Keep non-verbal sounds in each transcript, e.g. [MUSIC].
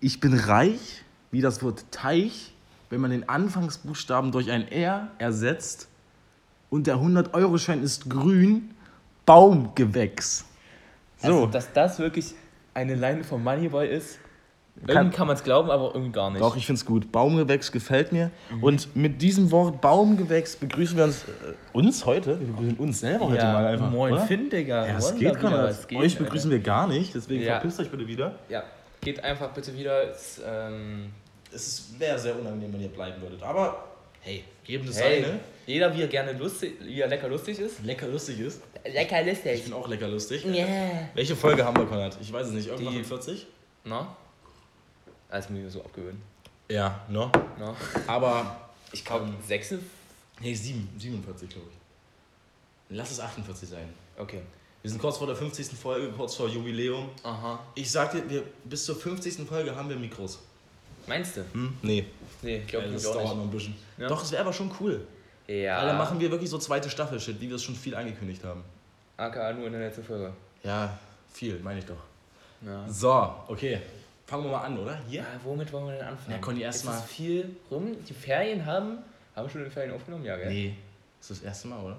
Ich bin reich, wie das Wort Teich, wenn man den Anfangsbuchstaben durch ein R ersetzt und der 100-Euro-Schein ist grün, Baumgewächs. So. Also, dass das wirklich eine Line von Moneyboy ist, Kann- irgendwie kann man es glauben, aber irgendwie gar nicht. Doch, ich finde es gut. Baumgewächs gefällt mir. Mhm. Und mit diesem Wort Baumgewächs begrüßen wir uns, äh, uns heute. Wir begrüßen uns selber heute ja, mal einfach. moin oder? Finn, Digga. Ja, es geht, was geht, Euch begrüßen wir gar nicht, deswegen Ja. verpisst euch bitte wieder. Ja, geht einfach bitte wieder. Es, ähm, Es wäre sehr unangenehm, wenn ihr bleiben würdet. Aber hey, geben das hey, seine. jeder wie er gerne lustig, wie er lecker lustig ist. Lecker lustig ist. Lecker Ich lustig. bin auch lecker lustig. Yeah. Welche Folge haben wir, Konrad? Ich weiß es nicht. Irgendwann Die- 40? Na? Alles muss ich mir so abgewöhnen. Ja, ne? Na? Aber. Ich glaube, Ähm, sechs. Nee, 7, 47, glaube ich. Lass es 48 sein. Okay. Wir sind kurz vor der 50. Folge, kurz vor Jubiläum. Aha. Ich sag dir, wir, bis zur 50. Folge haben wir Mikros. Meinst du? Hm? Nee, Nee, ich glaube ja, das dauert nicht. noch ein bisschen. Ja. Doch, es wäre aber schon cool. Ja. Weil dann machen wir wirklich so zweite Staffel-Shit, wie wir es schon viel angekündigt haben. AKA nur in der letzten Folge. Ja, viel, meine ich doch. Ja. So, okay. Fangen wir mal an, oder? Hier? Ja, womit wollen wir denn anfangen? Ja, Conny, erst Ist mal- viel rum? Die Ferien haben. Haben wir schon die Ferien aufgenommen? Ja, gell? Nee. Das ist das erste Mal, oder?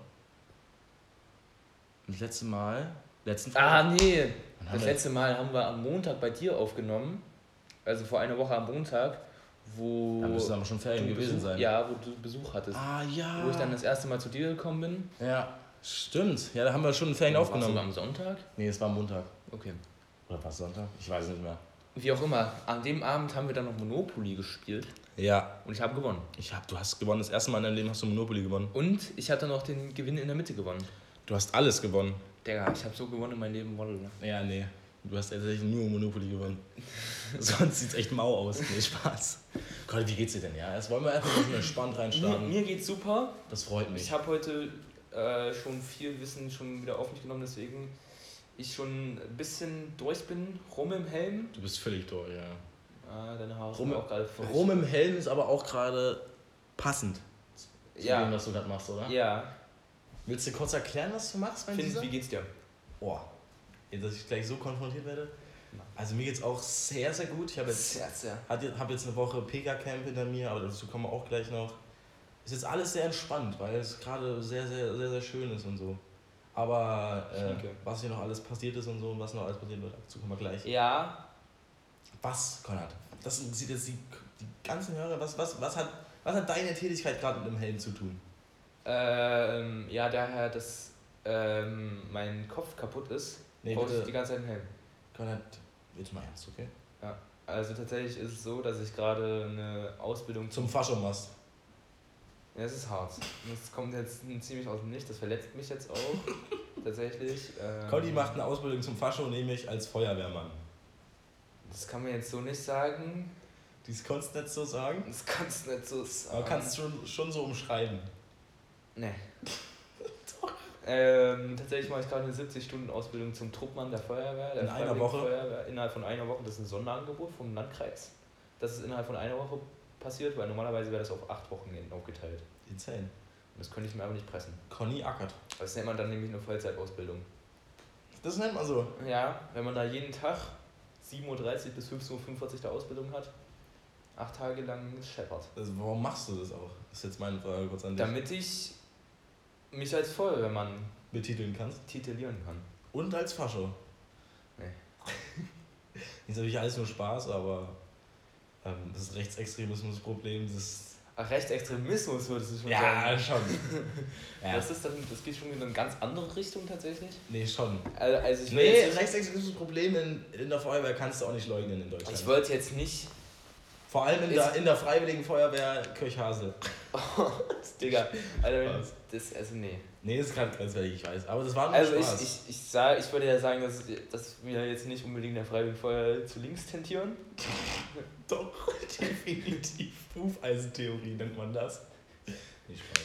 Das letzte Mal. Letzten Ah, nee. Das wir- letzte Mal haben wir am Montag bei dir aufgenommen. Also vor einer Woche am Montag, wo. Da müsste aber schon Ferien gewesen Besuch, sein. Ja, wo du Besuch hattest. Ah, ja. Wo ich dann das erste Mal zu dir gekommen bin. Ja, stimmt. Ja, da haben wir schon Ferien du aufgenommen. am Sonntag? Nee, es war Montag. Okay. Oder war es Sonntag? Ich weiß es nicht mehr. Wie auch immer, an dem Abend haben wir dann noch Monopoly gespielt Ja. und ich habe gewonnen. Ich hab, du hast gewonnen. Das erste Mal in deinem Leben hast du Monopoly gewonnen. Und ich hatte noch den Gewinn in der Mitte gewonnen. Du hast alles gewonnen. Digga, ich habe so gewonnen in meinem Leben, Wolle. Ja, nee. Du hast tatsächlich nur Monopoly gewonnen. [LAUGHS] Sonst sieht's echt mau aus. Nee, Spaß. Gott, wie geht's dir denn? Ja, jetzt wollen wir einfach mal so [LAUGHS] entspannt Mir, reinstarten. mir geht's super. Das freut mich. Ich habe heute äh, schon viel Wissen schon wieder auf mich genommen, deswegen ich schon ein bisschen durch bin. Rum im Helm. Du bist völlig durch, ja. Ah, deine Haare Rum- sind auch gerade völlig- Rum im Helm ist aber auch gerade passend zu Ja. dem, was du gerade machst, oder? Ja. Willst du kurz erklären, was du machst bei Finn, dieser? wie geht's dir? Oh, dass ich gleich so konfrontiert werde. Also mir geht's auch sehr, sehr gut. Ich habe jetzt, Sehr, sehr. habe jetzt eine Woche Pega-Camp hinter mir, aber dazu kommen wir auch gleich noch. Ist jetzt alles sehr entspannt, weil es gerade sehr, sehr, sehr, sehr schön ist und so. Aber äh, was hier noch alles passiert ist und so und was noch alles passieren wird, dazu kommen wir gleich. Ja, Was, Konrad? Das sieht jetzt die, die ganzen Hörer, was, was, was, hat, was hat deine Tätigkeit gerade mit dem Helm zu tun? Ähm, ja, daher, dass ähm, mein Kopf kaputt ist, Nee, brauche ich die ganze Zeit einen Helm. Konrad, jetzt mal ernst, okay? Also tatsächlich ist es so, dass ich gerade eine Ausbildung Zum Fascho machst. Ja, es ist hart. Das kommt jetzt ziemlich aus dem Nichts, das verletzt mich jetzt auch. [LAUGHS] tatsächlich. Ähm, Conny macht eine Ausbildung zum Fascho, nämlich als Feuerwehrmann. Das kann man jetzt so nicht sagen. Dies konntest du nicht so sagen, Das kannst du nicht so sagen. aber kannst du schon, schon so umschreiben. Nee. [LAUGHS] Ähm, tatsächlich mache ich gerade eine 70-Stunden-Ausbildung zum Truppmann der Feuerwehr. Der In einer Woche? Feuerwehr, innerhalb von einer Woche. Das ist ein Sonderangebot vom Landkreis. Das ist innerhalb von einer Woche passiert, weil normalerweise wäre das auf acht Wochenenden aufgeteilt. Insane. Und das könnte ich mir aber nicht pressen. Conny ackert. Das nennt man dann nämlich eine Vollzeitausbildung. Das nennt man so. Ja, wenn man da jeden Tag 7.30 Uhr bis 15.45 Uhr der Ausbildung hat, acht Tage lang scheppert. Also, warum machst du das auch? Das ist jetzt meine Frage kurz an dich. Damit ich mich als Feuerwehrmann betiteln kannst. titulieren kann. Und als Fascho. Nee. [LAUGHS] ist natürlich alles nur Spaß, aber ähm, das Rechtsextremismusproblem, das. Ach, Rechtsextremismus würdest du schon Ja, sagen. schon. [LAUGHS] ja. Das, ist dann, das geht schon in eine ganz andere Richtung tatsächlich. Nee, schon. Also, also ich, Nee, Rechtsextremismusproblem in, in der Feuerwehr kannst du auch nicht leugnen in Deutschland. ich wollte jetzt nicht. Vor allem in Ist- der, in der Freiwilligen Feuerwehr Kirchhasel. [LAUGHS] Digga, also, wenn? Das, also nee. Nee, das ist gerade grenzwertig, ich weiß. Aber das war nur Also ich, Spaß. ich, ich, sag, ich würde ja sagen, dass, dass wir jetzt nicht unbedingt der Freiwilligen Feuerwehr zu links tendieren. [LAUGHS] Doch, [LAUGHS] definitiv. Hufeisentheorie nennt man das. Nicht Spaß.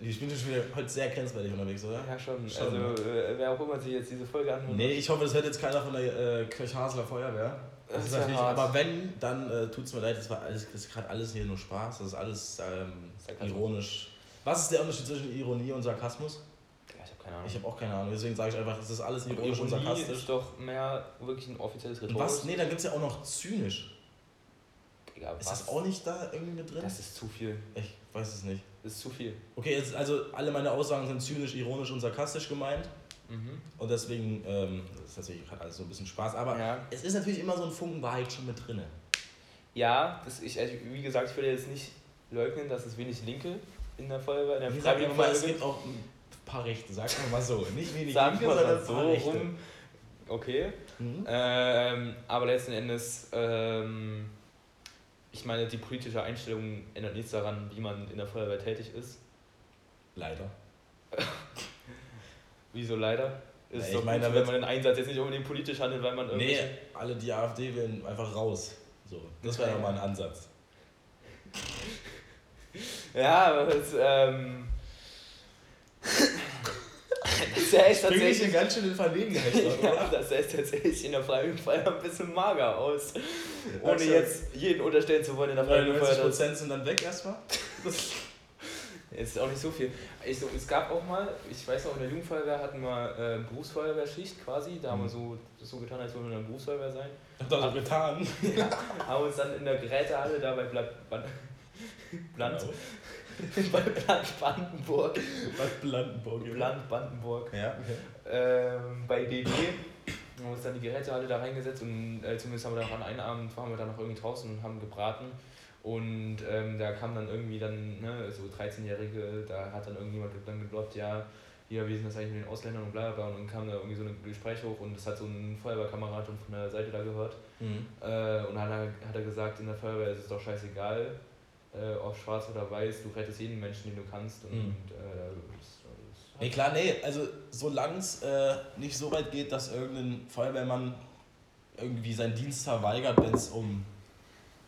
Ich bin schon wieder heute sehr grenzwertig unterwegs, oder? Ja, schon. Schon, also, äh, wer auch immer sich jetzt diese Folge anhört. Nee, ich hoffe, das hört jetzt keiner von der äh, Kirchhaseler Feuerwehr. Das, Das ist natürlich, hart. aber wenn, dann äh, tut es mir leid, das war alles, das ist gerade alles hier nur Spaß, das ist alles ähm, ironisch. Was ist der Unterschied zwischen Ironie und Sarkasmus? Ja, ich hab keine Ahnung. Ich habe auch keine Ahnung, deswegen sage ich einfach, es ist alles ironisch und Ironie sarkastisch. ist doch mehr wirklich ein offizielles Und Rhetorik. was? Nee, da gibt es ja auch noch zynisch. Digga, Ist was? das auch nicht da irgendwie mit drin? Das ist zu viel. ich weiß es nicht. Das ist zu viel. Okay, jetzt, also alle meine Aussagen sind zynisch, ironisch und sarkastisch gemeint. Mhm. Und deswegen, ähm, das ist natürlich gerade alles so ein bisschen Spaß. Aber Ja. es ist natürlich immer so ein Funken Wahrheit schon mit drin. Ja, das ich, also wie gesagt, ich würde jetzt nicht leugnen, dass es wenig Linke in der Feuerwehr, in der Freiwilligen aber es Feuerwehr gibt auch ein paar Rechte, sagen wir mal so. Nicht wenig Sagen wir sondern so rum. Okay. Mhm. Ähm, aber letzten Endes, ähm, ich meine, die politische Einstellung ändert nichts daran, wie man in der Feuerwehr tätig ist. Leider. [LAUGHS] Wieso leider? Ja, Ist ich doch meine, gut, wenn man den Einsatz jetzt nicht unbedingt politisch handelt, weil man Nee, irgendwelche... alle die AfD wählen einfach raus. So, das wäre Ja. doch mal ein Ansatz. [LAUGHS] Ja, aber [LAUGHS] das, ähm... das ist ja echt tatsächlich... ganz schön in Verlegenheit, [LAUGHS] Ja, das sah jetzt tatsächlich in der Freiwilligen Feuerwehr ein bisschen mager aus. Ohne jetzt jeden unterstellen zu wollen in der Freiwilligen 99 Feuerwehr. Prozent sind dann weg erstmal. Ist auch nicht so viel. Ich, so, es gab auch mal, ich weiß noch, in der Jugendfeuerwehr hatten wir äh, Berufsfeuerwehrschicht quasi. Da haben wir so, so getan, als würden wir in der Berufsfeuerwehr sein. Hab das so getan. Haben uns dann in der Gerätehalle da bei Ban- Bland, Genau. [LAUGHS] bei Bland Brandenburg, Bad Blandenburg. Bland Brandenburg, Ja, ähm, bei DD, haben uns dann die Gerätehalle da reingesetzt und äh, zumindest haben wir da an einem Abend waren wir da noch irgendwie draußen und haben gebraten. Und ähm, da kam dann irgendwie dann, ne, so 13-Jährige, da hat dann irgendjemand dann geglaubt, ja, hier, wie sind das eigentlich mit den Ausländern und bla bla und dann kam da irgendwie so ein Gespräch hoch und das hat so ein Feuerwehrkamerad von der Seite da gehört. Mhm. Äh, und dann hat er, hat er gesagt, in der Feuerwehr ist es doch scheißegal, äh, ob schwarz oder weiß, du rettest jeden Menschen, den du kannst. Und, Mhm. äh, das, das Nee, klar, nee, also solange es äh, nicht so weit geht, dass irgendein Feuerwehrmann irgendwie seinen Dienst verweigert, wenn es um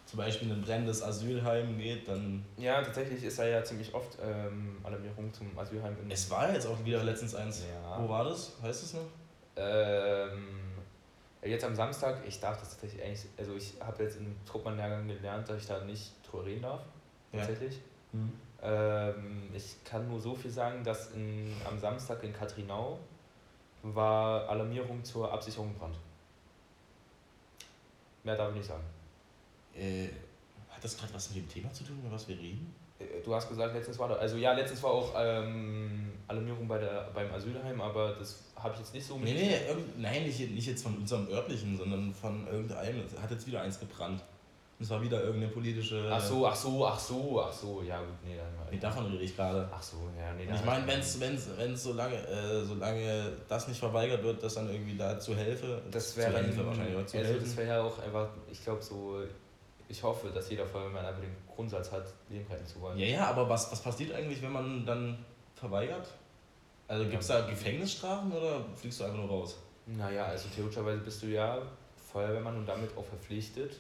zum Beispiel ein brennendes Asylheim geht, dann. Ja, tatsächlich ist da ja ziemlich oft ähm, Alarmierung zum Asylheim in Es war jetzt auch wieder letztens eins. Ja. Wo war das? Heißt es noch? Ähm, jetzt am Samstag, ich darf das tatsächlich eigentlich, also ich habe jetzt im Truppmannlehrgang gelernt, dass ich da nicht drüber reden darf, Ja. tatsächlich. Ähm, ich kann nur so viel sagen, dass in, am Samstag in Katrinau war Alarmierung zur Absicherung Brand. Mehr darf ich nicht sagen. Äh, hat das gerade was mit dem Thema zu tun, über was wir reden? Äh, Du hast gesagt, letztens war da, also ja, letztens war auch ähm, Alarmierung bei der, beim Asylheim, aber das habe ich jetzt nicht so Nee, nee, irgend, nein, nicht, nicht jetzt von unserem örtlichen, sondern von irgendeinem. Es hat jetzt wieder eins gebrannt. Und es war wieder irgendeine politische. Ach so, ach so, ach so, ach so, ja gut, nee, dann Nee, davon rede ich gerade. Ach so, ja, nee, dann ich meine, wenn es wenn's, wenn's so lange, äh, solange das nicht verweigert wird, dass dann irgendwie da zu helfe, das wäre dann, Hilfe wahrscheinlich, oder zu also das helfen. wäre ja auch einfach, ich glaube so, ich hoffe, dass jeder Feuerwehrmann einfach den Grundsatz hat, Leben retten zu wollen. Ja, ja, aber was, was passiert eigentlich, wenn man dann verweigert? Also gibt es da Gefängnisstrafen oder fliegst du einfach nur raus? Naja, also theoretischerweise bist du ja Feuerwehrmann und damit auch verpflichtet,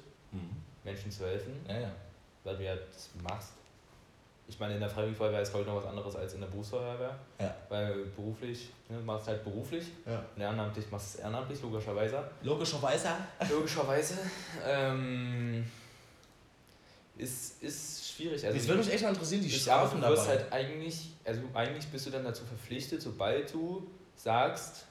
Menschen zu helfen, Ja, ja. weil du ja das machst. Ich meine, in der Freiwilligen Feuerwehr ist ich noch was anderes als in der Berufsfeuerwehr. Ja. Weil beruflich, ne, du machst halt beruflich ja. und ehrenamtlich machst du es ehrenamtlich, logischerweise. Logischerweise. Logischerweise. Ähm, ist, ist schwierig. Also das würde mich echt mal interessieren, die Strafen du wirst dabei. halt eigentlich, also eigentlich bist du dann dazu verpflichtet, sobald du sagst,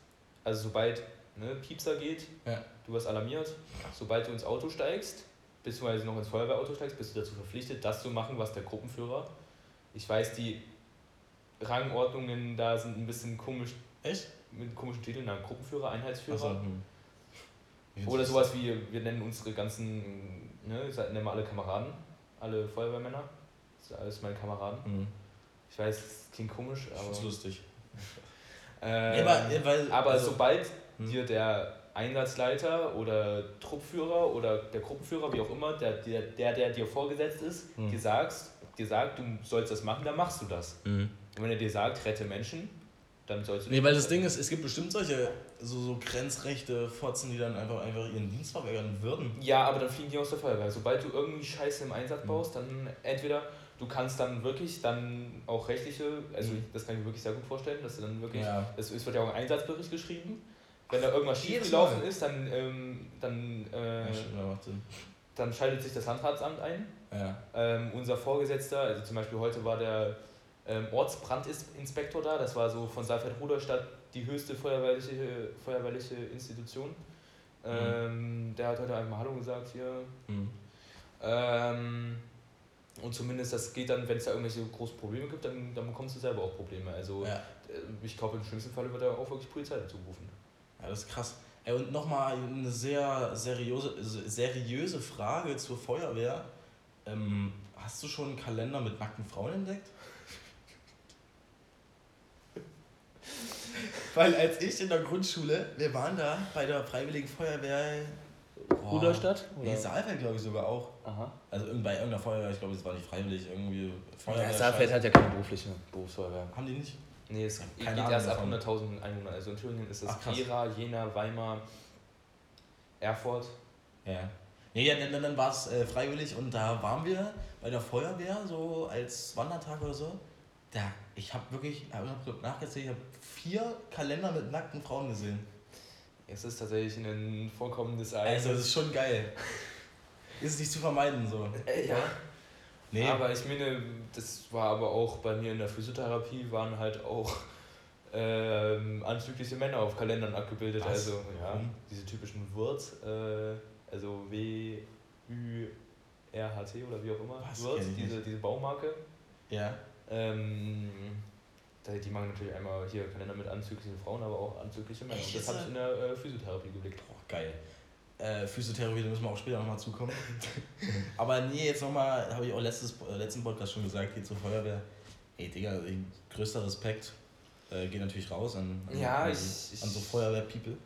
also sobald ne, Piepser geht, Ja. du wirst alarmiert, sobald du ins Auto steigst, beziehungsweise noch ins Feuerwehrauto steigst, bist du dazu verpflichtet, das zu machen, was der Gruppenführer. Ich weiß, die Rangordnungen da sind ein bisschen komisch, Echt? mit komischen Titeln, na, Gruppenführer, Einheitsführer. Achso, hm. Oder ist sowas wie, wir nennen unsere ganzen, ne, nennen wir alle Kameraden, alle Feuerwehrmänner. Das sind alles meine Kameraden. das? Hm. Ich weiß, es klingt komisch, aber. find's lustig. [LAUGHS] Ähm, Ja, aber, weil, aber also- sobald Hm. dir der Einsatzleiter oder Truppführer oder der Gruppenführer, wie auch immer, der, der, der, der dir vorgesetzt ist, Hm. dir, sagst, dir sagt, du sollst das machen, dann machst du das. Mhm. Und wenn er dir sagt, rette Menschen, dann sollst du Nee, weil das Ding ist, es gibt bestimmt solche so, so grenzrechte Fotzen, die dann einfach, einfach ihren Dienst verweigern würden. Ja, aber dann fliegen die aus der Feuerwehr. Sobald du irgendwie Scheiße im Einsatz Mhm. baust, dann entweder du kannst dann wirklich dann auch rechtliche, also Mhm. das kann ich mir wirklich sehr gut vorstellen, dass du dann wirklich, Ja. es, es wird ja auch ein Einsatzbericht geschrieben. Wenn da irgendwas Jedes schiefgelaufen Mal. ist, dann, ähm, dann, äh, Ja, stimmt, dann schaltet sich das Landratsamt ein. Ja. Ähm, unser Vorgesetzter, also zum Beispiel heute war der ähm, Ortsbrandinspektor da. Das war so von Saalfeld-Ruderstadt die höchste feuerwehrliche, feuerwehrliche Institution. Ähm, Der hat heute einmal Hallo gesagt hier. Mhm. Ähm, und zumindest das geht dann, wenn es da irgendwelche großen Probleme gibt, dann, dann bekommst du selber auch Probleme. Also Ja. äh, ich glaube, im schlimmsten Fall wird da auch wirklich Polizei dazu gerufen. Ja, das ist krass. Ey, und nochmal eine sehr seriöse, seriöse Frage zur Feuerwehr. Ähm, hast du schon einen Kalender mit nackten Frauen entdeckt? Weil als ich in der Grundschule, wir waren da bei der Freiwilligen Feuerwehr Ruderstadt? Nee? Saalfeld glaube ich sogar auch. Aha. Also bei irgendeiner Feuerwehr, ich glaube, es war nicht freiwillig, irgendwie Ja, Feuerwehr. Saalfeld hat ja keine berufliche Berufsfeuerwehr. Haben die nicht? Nee, es Ja, geht Ahnung erst ab davon. 100.000 Einwohner. Also in Thüringen ist es Ach, krass. Gera, Jena, Weimar, Erfurt. Ja. Nee, ja, dann, dann war es äh, freiwillig und da waren wir bei der Feuerwehr, so als Wandertag oder so. Da, ich habe wirklich, ich hab nachgezählt, ich habe vier Kalender mit nackten Frauen gesehen. Es ist tatsächlich ein vorkommendes Also, Ereignis. das ist schon geil. [LAUGHS] Ist nicht zu vermeiden, so. Äh, ja. Nee, Aber ich meine, das war aber auch bei mir in der Physiotherapie, waren halt auch ähm, anzügliche Männer auf Kalendern abgebildet. Was? Also, ja, Warum? diese typischen Worts, äh, also W-Ü-R-H-T oder wie auch immer. Was? Ich diese, diese Baumarke. ja. Ähm, die machen natürlich einmal hier Kalender mit anzüglichen Frauen, aber auch anzügliche Männer. Echt Und das habe ich in der äh, Physiotherapie geblickt. Boah, geil. Äh, Physiotherapie, da müssen wir auch später nochmal zukommen. [LAUGHS] Aber nee, jetzt nochmal, habe ich auch letztes, äh, letzten Podcast schon gesagt, hier zur Feuerwehr. Ey, Digga, größter Respekt äh, geht natürlich raus an, an, Ja, an, ich- an so Feuerwehr-People.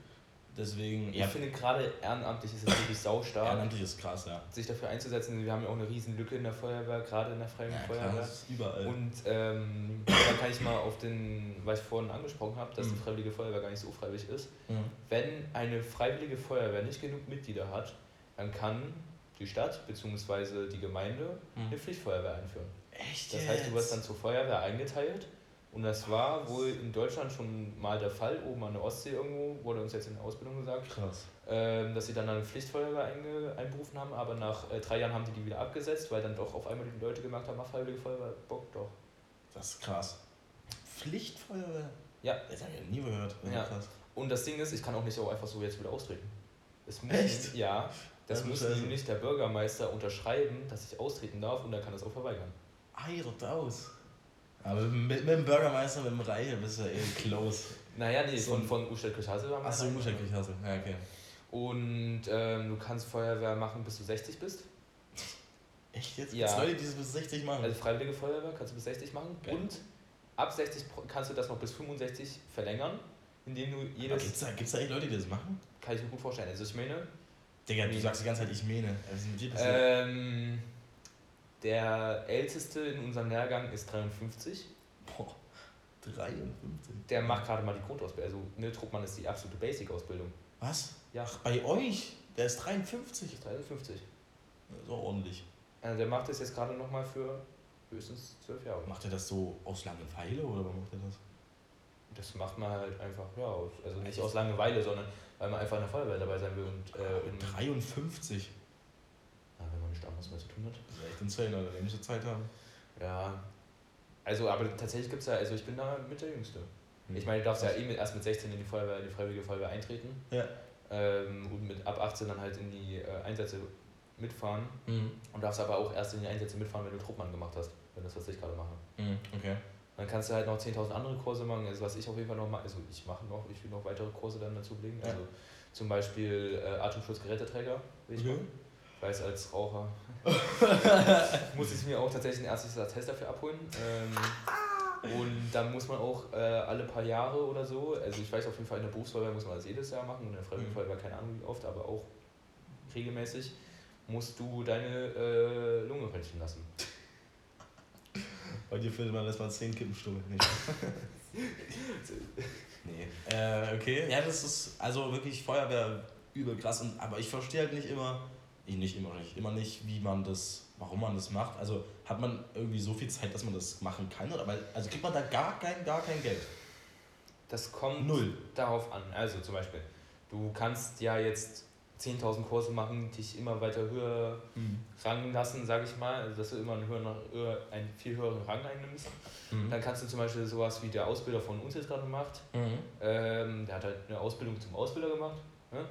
Deswegen, Ich finde gerade ehrenamtlich ist es wirklich saustark. ehrenamtlich ist krass, ja. sich dafür einzusetzen. Wir haben ja auch eine riesen Lücke in der Feuerwehr, gerade in der Freien Ja, Feuerwehr. klar, das ist überall. Und ähm, da kann ich mal auf den, was ich vorhin angesprochen habe, dass die Mhm. Freiwillige Feuerwehr gar nicht so freiwillig ist. mhm. Wenn eine Freiwillige Feuerwehr nicht genug Mitglieder hat, dann kann die Stadt bzw. die Gemeinde Mhm. eine Pflichtfeuerwehr einführen. Echt Das heißt, du wirst dann zur Feuerwehr eingeteilt und das war wohl in Deutschland schon mal der Fall. Oben an der Ostsee irgendwo wurde uns jetzt in der Ausbildung gesagt, Krass. ähm, dass sie dann eine Pflichtfeuerwehr einge einberufen haben, aber nach äh, drei Jahren haben die die wieder abgesetzt, weil dann doch auf einmal die Leute gemerkt haben, ach, Freiwillige Feuerwehr, Bock doch. Das ist krass. Pflichtfeuerwehr? Ja. Das habe ich nie gehört. Das Ja. Krass. Und das Ding ist, ich kann auch nicht so einfach so jetzt wieder austreten. Es muss, Echt? Ja, das Ja, muss nämlich der Bürgermeister unterschreiben, dass ich austreten darf und er kann das auch verweigern. Eiert aus. Aber mit, mit dem Bürgermeister, mit dem Reich, bist du ja eh close. Naja, nee, So von, von Ustedt Kirchhase haben wir Achso, ich hasse. Ja, okay. Und ähm, du kannst Feuerwehr machen, bis du 60 bist. Echt jetzt? Ja. Gibt's Leute, die das bis 60 machen? Also Freiwillige Feuerwehr kannst du bis 60 machen. Geil. Und ab 60 pro- kannst du das noch bis 65 verlängern, indem du jedes. gibt's da, gibt's da echt Leute, die das machen? Kann ich mir gut vorstellen. Also ich meine, Digga, du sagst die ganze Zeit, ich mähne. Was ist mit dir passiert? ähm, der älteste in unserem Lehrgang ist 53. Boah, 53. Der macht gerade mal die Grundausbildung. Also, ne, Truppmann ist die absolute Basic-Ausbildung. Was? Ja. Ach, bei euch? Der ist 53. 53. Das ist auch ordentlich. Also der macht das jetzt gerade nochmal für höchstens 12 Jahre. Macht er das so aus Langeweile oder warum macht er das? Das macht man halt einfach, ja, aus, also nicht aus Langeweile, sondern weil man einfach in der Feuerwehr dabei sein will und äh, in, 53. ja, wenn man zu tun hat. Das ist echt insane, Alter. Der müsste Zeit haben. Ja, also aber tatsächlich gibt es ja, also ich bin da mit der Jüngste. Ich meine, du darfst ja eh mit, erst mit 16 in die Feuerwehr, in die Freiwillige Feuerwehr eintreten Ja. ähm, und mit ab 18 dann halt in die äh, Einsätze mitfahren Mhm. und darfst aber auch erst in die Einsätze mitfahren, wenn du Truppmann gemacht hast, wenn das, was ich gerade mache. Mhm. Okay. Dann kannst du halt noch 10.000 andere Kurse machen, also was ich auf jeden Fall noch mache, also ich mache noch, ich will noch weitere Kurse dann dazu belegen, Ja. also zum Beispiel äh, Atemschutzgeräteträger will ich Okay. machen, weil es als Raucher [LAUGHS] muss ich mir auch tatsächlich ein ärztliches Attest dafür abholen. Ähm, und dann muss man auch äh, alle paar Jahre oder so, also ich weiß auf jeden Fall in der Berufsfeuerwehr muss man das jedes Jahr machen und in der Mhm. Feuerwehr keine Ahnung wie oft, aber auch regelmäßig musst du deine äh, Lunge röntgen lassen. Bei dir findet man erstmal 10 Kippenstummel. Nee. [LAUGHS] nee. Äh, okay. Ja, das ist also wirklich Feuerwehr übel krass. Und, aber ich verstehe halt nicht immer, ich nicht immer nicht, immer nicht, wie man das, warum man das macht. Also hat man irgendwie so viel Zeit, dass man das machen kann? Oder weil, also kriegt man da gar kein, gar kein Geld. Das kommt Null. darauf an. Also zum Beispiel, du kannst ja jetzt 10.000 Kurse machen, dich immer weiter höher Mhm. rangen lassen, sage ich mal, also dass du immer einen, höheren, höher- einen viel höheren Rang einnimmst. Mhm. Dann kannst du zum Beispiel sowas wie der Ausbilder von uns jetzt gerade macht, Mhm. ähm, der hat halt eine Ausbildung zum Ausbilder gemacht ne?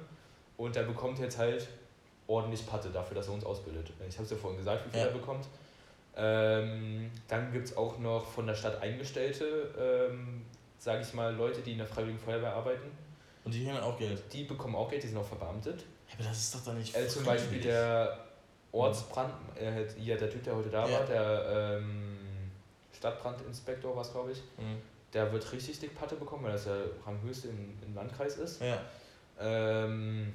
und der bekommt jetzt halt ordentlich Patte dafür, dass er uns ausbildet. Ich habe es ja vorhin gesagt, wie viel Ja. er bekommt. Ähm, dann gibt es auch noch von der Stadt Eingestellte, ähm, sage ich mal, Leute, die in der Freiwilligen Feuerwehr arbeiten. Und die kriegen auch Geld. Die bekommen auch Geld, die sind auch verbeamtet. Ja, aber das ist doch dann nicht Äh, zum. Beispiel der Ortsbrand, äh, ja, der Typ, der heute da Ja. war, der ähm, Stadtbrandinspektor war es, glaube ich, Mhm. der wird richtig dick Patte bekommen, weil das der Ranghöchste im, im Landkreis ist. Ja. Ähm,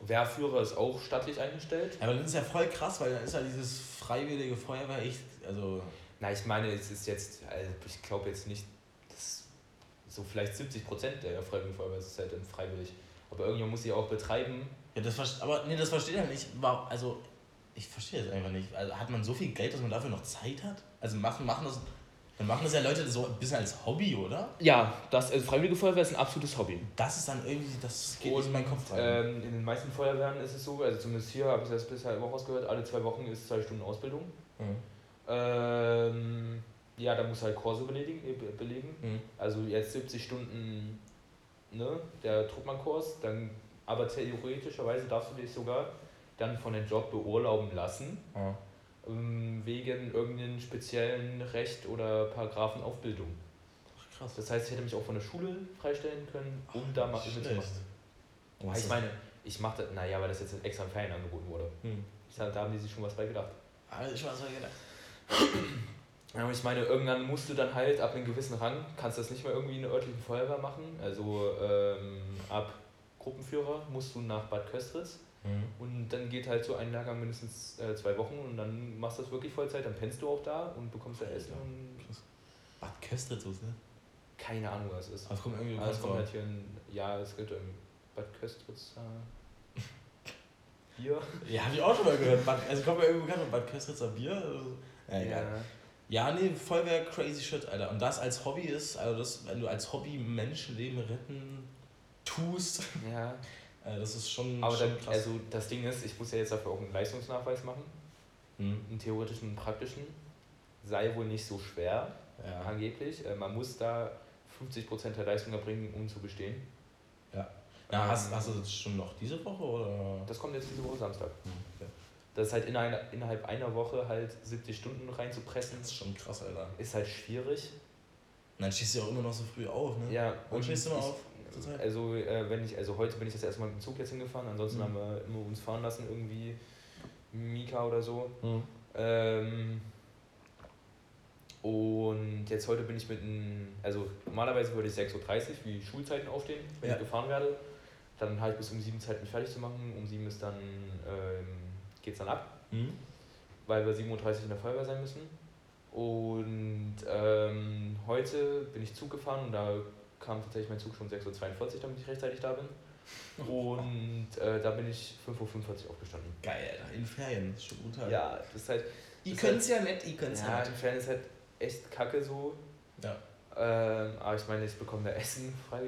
Wehrführer ist auch stattlich eingestellt. Ja, aber das ist ja voll krass, weil dann ist ja dieses freiwillige Feuerwehr echt, also Na, ich meine, es ist jetzt, also ich glaube jetzt nicht, dass so vielleicht 70 Prozent der Freiwilligen Feuerwehr ist halt dann freiwillig. Aber irgendjemand muss sie auch betreiben. Ja, das aber nee, das verstehe ich halt nicht. Also, ich verstehe das einfach nicht. Also, hat man so viel Geld, dass man dafür noch Zeit hat? Also, machen, machen das, dann machen das ja Leute so ein bisschen als Hobby, oder? Ja, das also Freiwillige Feuerwehr ist ein absolutes Hobby. Das ist dann irgendwie, das geht nicht in meinen Kopf rein. Ähm, in den meisten Feuerwehren ist es so, also zumindest hier habe ich das bisher immer rausgehört, alle zwei Wochen ist zwei Stunden Ausbildung. Mhm. Ähm, ja, da muss halt Kurse belegen, äh, be- belegen. Mhm. Also jetzt 70 Stunden ne, der Truppmannkurs, dann aber theoretischerweise darfst du dich sogar dann von dem Job beurlauben lassen, Ja. Ähm, wegen irgendeinem speziellen Recht oder Paragraphen auf Bildung. Ach, krass. Das heißt, ich hätte mich auch von der Schule freistellen können, um Ach, da mal mitzumachen. schlecht. Oh, was ich meine, ich mache das, naja, weil das jetzt extra im Ferien angeboten wurde. Hm. Sag, da haben die sich schon was bei gedacht. [CLEARS THROAT] Aber ich weiß, was ich gedacht. Ja, ich meine, irgendwann musst du dann halt ab einem gewissen Rang, kannst das nicht mehr irgendwie in der örtlichen Feuerwehr machen. Also ähm, ab Gruppenführer musst du nach Bad Köstritz Mhm. und dann geht halt so ein Lehrgang mindestens äh, zwei Wochen und dann machst du das wirklich Vollzeit, dann pennst du auch da und bekommst da Essen und Bad Köstritz, was, ne? keine Ahnung, was es ist. Es kommt irgendwie Aber es kommt halt hier in, ja, es gibt im Bad Köstritz äh, [LAUGHS] Bier. Ja, hab ich auch schon mal gehört. Bad, also kommt mir irgendwie bekannt vor, Bad Köstritzer Bier. oder so. Ja, egal. Ja, nee, Feuerwehr crazy shit, Alter. Und das als Hobby ist, also das, wenn du als Hobby Menschenleben retten tust, Ja. [LAUGHS] äh, das ist schon, Aber schon dann, krass. also das Ding ist, ich muss ja jetzt dafür auch einen Leistungsnachweis machen, hm. einen theoretischen, einen praktischen. Sei wohl nicht so schwer, ja. angeblich. Äh, Man muss da 50% der Leistung erbringen, um zu bestehen. ja hast, hast du das schon noch diese Woche oder? Das kommt jetzt diese Woche Samstag. Hm, okay. Das ist halt in einer, innerhalb einer Woche halt 70 Stunden reinzupressen, Das ist schon krass, Alter. ist halt schwierig. Und dann schießt du ja auch immer noch so früh auf, ne? Ja, Wann stehst du mal auf zurzeit? Also, äh, wenn ich, also heute bin ich das erste Mal mit dem Zug jetzt hingefahren, ansonsten Mhm. haben wir immer uns fahren lassen, irgendwie Mika oder so. Hm. Ähm, und jetzt heute bin ich mit einem, also normalerweise würde ich 6.30 Uhr wie Schulzeiten aufstehen, wenn Ja. ich gefahren werde. Dann halt bis um 7 Zeit mich fertig zu machen. Um 7 ist dann, ähm, geht's dann ab, Hm? weil wir 7.30 Uhr in der Feuerwehr sein müssen. Und ähm, heute bin ich Zug gefahren und da kam tatsächlich mein Zug schon 6.42 Uhr, damit ich rechtzeitig da bin. Und äh, da bin ich 5.45 Uhr aufgestanden. Geil. In Ferien, das ist schon brutal. Ja, das ist halt, Ihr Das könnt's ja nicht, ihr könnt's ja, ja im Fernsehen ist halt echt kacke so. Ja. Ähm, aber ich meine, ich bekomme da Essen frei,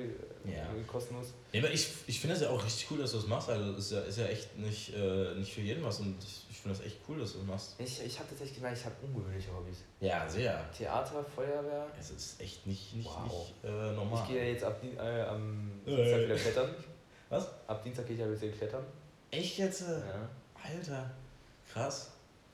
Ja. äh, kostenlos. Ja, aber ich, ich finde das ja auch richtig cool, dass du das machst. Also, ist ja, ist ja echt nicht, äh, nicht für jeden was und ich, ich finde das echt cool, dass du das machst. Ich, ich habe tatsächlich gemerkt, ich habe ungewöhnliche Hobbys. Ja, sehr. Theater, Feuerwehr. Es ist echt nicht, nicht, Wow. nicht äh, normal. Ich gehe ja jetzt ab äh, am Äh. Dienstag wieder klettern. [LAUGHS] Was? Ab Dienstag gehe ich ja wieder klettern. Echt jetzt? Ja. Alter, krass.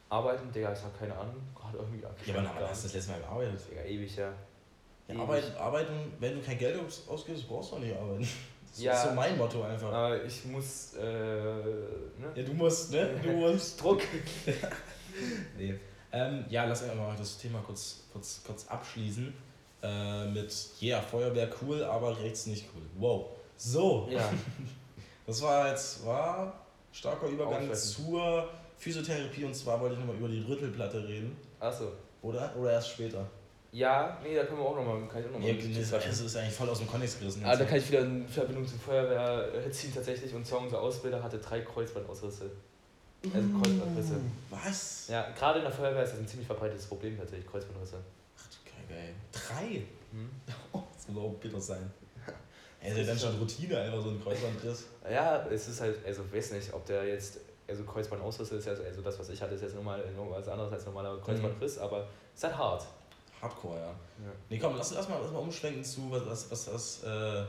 Arbeiten, Digga, ich habe keine Ahnung. Gerade irgendwie Ja, aber wann hast du das letzte Mal gearbeitet? Digga, ewig, ja. Ja, Ewig. arbeiten, arbeiten, wenn du kein Geld aus- ausgibst, brauchst du auch nicht arbeiten. Das Ja. ist so mein Motto einfach. Aber ich muss, äh, ne? Ja, du musst, ne? [LAUGHS] Du musst. Druck. [LAUGHS] Nee. Ähm, ja, lass einfach mal das Thema kurz, kurz, kurz abschließen. Äh, mit, ja, Feuerwehr cool, aber rechts nicht cool. Wow. So, Ja. [LAUGHS] das war jetzt war starker Übergang zur Physiotherapie und zwar wollte ich nochmal über die Rüttelplatte reden. Achso. Oder? Oder erst später? Ja, nee, da können wir auch nochmal, kann ich auch nochmal Ja, das, es ist eigentlich voll aus dem Kontext gerissen. Ah, da kann ich wieder eine Verbindung zur Feuerwehr äh, ziehen tatsächlich. Und zwar unser Ausbilder hatte drei Kreuzbandausrisse. Also Kreuzbandrisse. Was? Ja, gerade in der Feuerwehr ist das ein ziemlich verbreitetes Problem tatsächlich, Kreuzbandrisse. Ach du geil, geil. Drei? Hm? [LAUGHS] Oh, das muss auch bitter sein. Ey, ist ja dann schon Routine, einfach so ein Kreuzbandriss. Ja, es ist halt, also ich weiß nicht, ob der jetzt, also Kreuzbandausriss ist ja, also das, was ich hatte, ist jetzt nochmal noch was anderes als normaler Kreuzbandriss, mhm. aber es ist halt hart. Hardcore, ja. ja. Nee, komm, lass, lass, mal, lass mal umschwenken zu, was, was, was, was, äh,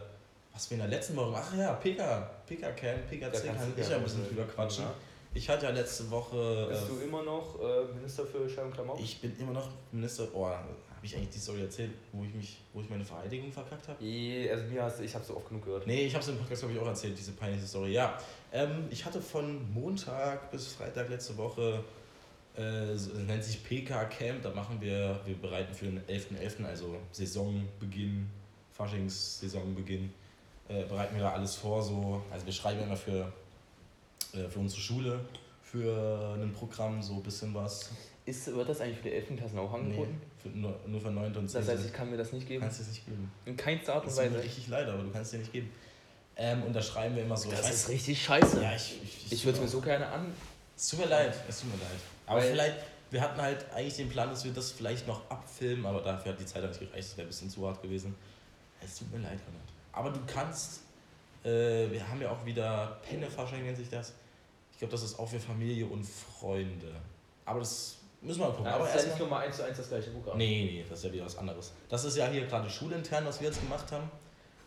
was wir in der letzten Woche. Ach ja, PK, PK-Camp, PKC, kann ich ja ein bisschen drüber quatschen. Ja. Ich hatte ja letzte Woche. Bist äh, du immer noch äh, Minister für Schein und Klamauk? Ich bin immer noch Minister. Oh, habe ich eigentlich die Story erzählt, wo ich mich, wo ich meine Vereidigung verkackt habe? Also mir hast ich habe so oft genug gehört. Nee, ich habe es im Podcast glaube ich auch erzählt, diese peinliche Story. Ja, ähm, ich hatte von Montag bis Freitag letzte Woche äh, nennt sich PK Camp. Da machen wir, wir bereiten für den 11.11., .11., also Saisonbeginn, Faschingssaisonbeginn, äh, bereiten wir da alles vor. So. Also wir schreiben immer für, äh, für unsere Schule, für ein Programm so ein bisschen was. Ist, wird das eigentlich für die 11. Klassen auch angeboten? Nee, für, nur, nur für 9. und 10. Das heißt, ich kann mir das nicht geben? Kannst du es nicht geben. In keinster Art und Weise? Das ist richtig leid, aber du kannst es dir nicht geben. Ähm, und da schreiben wir immer so. Das ist richtig scheiße. Ja, ich, ich, ich, ich würde es mir so gerne an. Es tut mir leid, es tut mir leid. Aber Weil vielleicht, wir hatten halt eigentlich den Plan, dass wir das vielleicht noch abfilmen, aber dafür hat die Zeit nicht gereicht, das wäre ein bisschen zu hart gewesen. Es tut mir leid, Ronald. Aber du kannst, äh, wir haben ja auch wieder Pennefasching nennt sich das. Ich glaube, das ist auch für Familie und Freunde. Aber das müssen wir mal gucken. Ja, aber das ist ja nicht nur mal eins zu eins das gleiche Programm. Nee, nee, das ist ja wieder was anderes. Das ist ja hier gerade schulintern, was wir jetzt gemacht haben.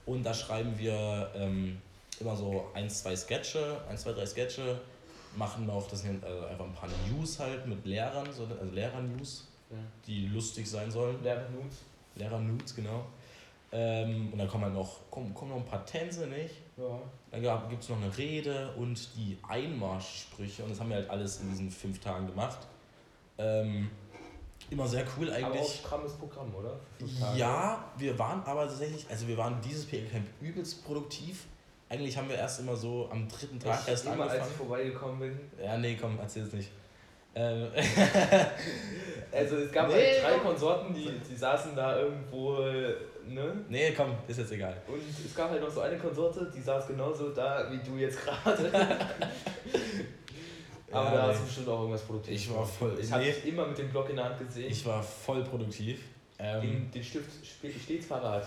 Und da schreiben wir ähm, immer so ein, zwei Sketche, ein, zwei, drei Sketche machen noch, das sind also einfach ein paar News halt mit Lehrern, also Lehrer-News, ja. die lustig sein sollen. Lehrer-News. Lehrer-News, genau. Ähm, und dann kommen halt noch, kommen, kommen noch ein paar Tänze, nicht? Ja. Dann gibt es noch eine Rede und die Einmarschsprüche und das haben wir halt alles in diesen fünf Tagen gemacht. Ähm, immer sehr cool eigentlich. Aber auch strammes Programm, oder? Ja, wir waren aber tatsächlich, also wir waren dieses PL Camp übelst produktiv eigentlich haben wir erst immer so am dritten Tag ich erst immer, angefangen. als ich vorbeigekommen bin. Ja, nee, komm, erzähl es nicht. Ähm. [LAUGHS] also es gab nee, halt drei Konsorten, die, die saßen da irgendwo, ne? Nee, komm, ist jetzt egal. Und es gab halt noch so eine Konsorte, die saß genauso da wie du jetzt gerade. [LAUGHS] Aber ja, da hast du bestimmt auch irgendwas Produktives. Ich war voll. Ich nee. habe dich immer mit dem Block in der Hand gesehen. Ich war voll produktiv. Ähm, den, den Stift stets parat.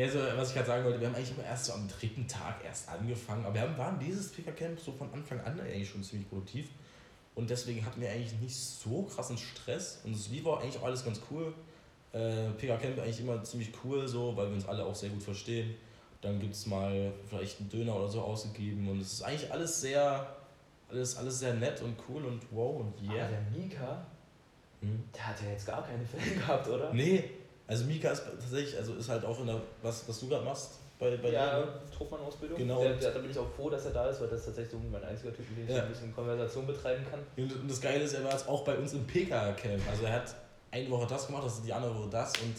Ja, also, was ich gerade sagen wollte, wir haben eigentlich immer erst so am dritten Tag erst angefangen, aber wir haben, waren dieses Pika-Camp so von Anfang an eigentlich schon ziemlich produktiv und deswegen hatten wir eigentlich nicht so krassen Stress und es lief auch eigentlich auch alles ganz cool. Äh, Pika-Camp eigentlich immer ziemlich cool so, weil wir uns alle auch sehr gut verstehen. Dann gibt es mal vielleicht einen Döner oder so ausgegeben und es ist eigentlich alles sehr, alles, alles sehr nett und cool und wow und yeah. Aber der Mika, hm? der hat ja jetzt gar keine Fälle gehabt, oder? Nee, also Mika ist tatsächlich, also ist halt auch in der, was, was du gerade machst, bei, bei ja, Truppmann-Ausbildung. Genau. Der, der, da bin ich auch froh, dass er da ist, weil das ist tatsächlich so mein einziger Typ, mit dem ich ja. ein bisschen Konversation betreiben kann. Und das Geile ist, er war jetzt auch bei uns im PK-Camp. Also er hat eine Woche das gemacht, das die andere Woche das und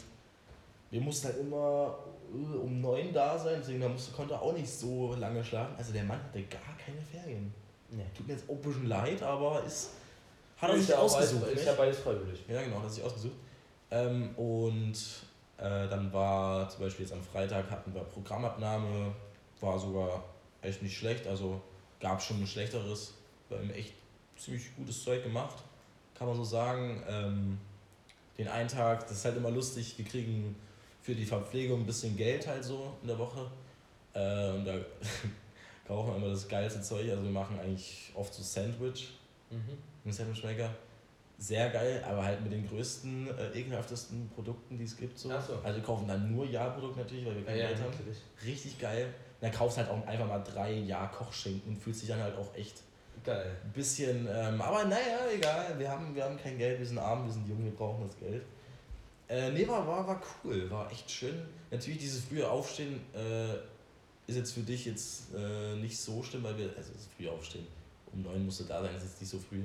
wir mussten halt immer äh, um neun da sein, deswegen musste, konnte er auch nicht so lange schlafen. Also der Mann hatte gar keine Ferien. Nee. Tut mir jetzt auch ein bisschen leid, aber ist, hat er sich ausgesucht. Ist ja beides freiwillig. Ja, genau, hat er sich ausgesucht. Ähm, und äh, dann war zum Beispiel jetzt am Freitag hatten wir Programmabnahme, war sogar echt nicht schlecht, also gab schon ein schlechteres, wir haben echt ziemlich gutes Zeug gemacht, kann man so sagen. Ähm, den einen Tag, das ist halt immer lustig, wir kriegen für die Verpflegung ein bisschen Geld halt so in der Woche. Äh, und da [LAUGHS] kaufen wir immer das geilste Zeug. Also wir machen eigentlich oft so Sandwich, mhm. einen Sandwichmaker sehr geil, aber halt mit den größten, äh, ekelhaftesten Produkten, die es gibt. So. so. Also wir kaufen dann nur Ja-Produkt natürlich, weil wir kein ja, Geld ja, haben. Natürlich. Richtig geil. Und dann kaufst halt auch einfach mal drei Ja-Kochschinken und fühlst dich dann halt auch echt geil. Ein bisschen, ähm, aber naja, egal, wir haben, wir haben kein Geld, wir sind arm, wir sind jung, wir brauchen das Geld. Äh, nee, war, war, war cool, war echt schön. Natürlich dieses frühe Aufstehen äh, ist jetzt für dich jetzt äh, nicht so schlimm, weil wir, also das frühe Aufstehen, um neun musst du da sein, ist jetzt nicht so früh.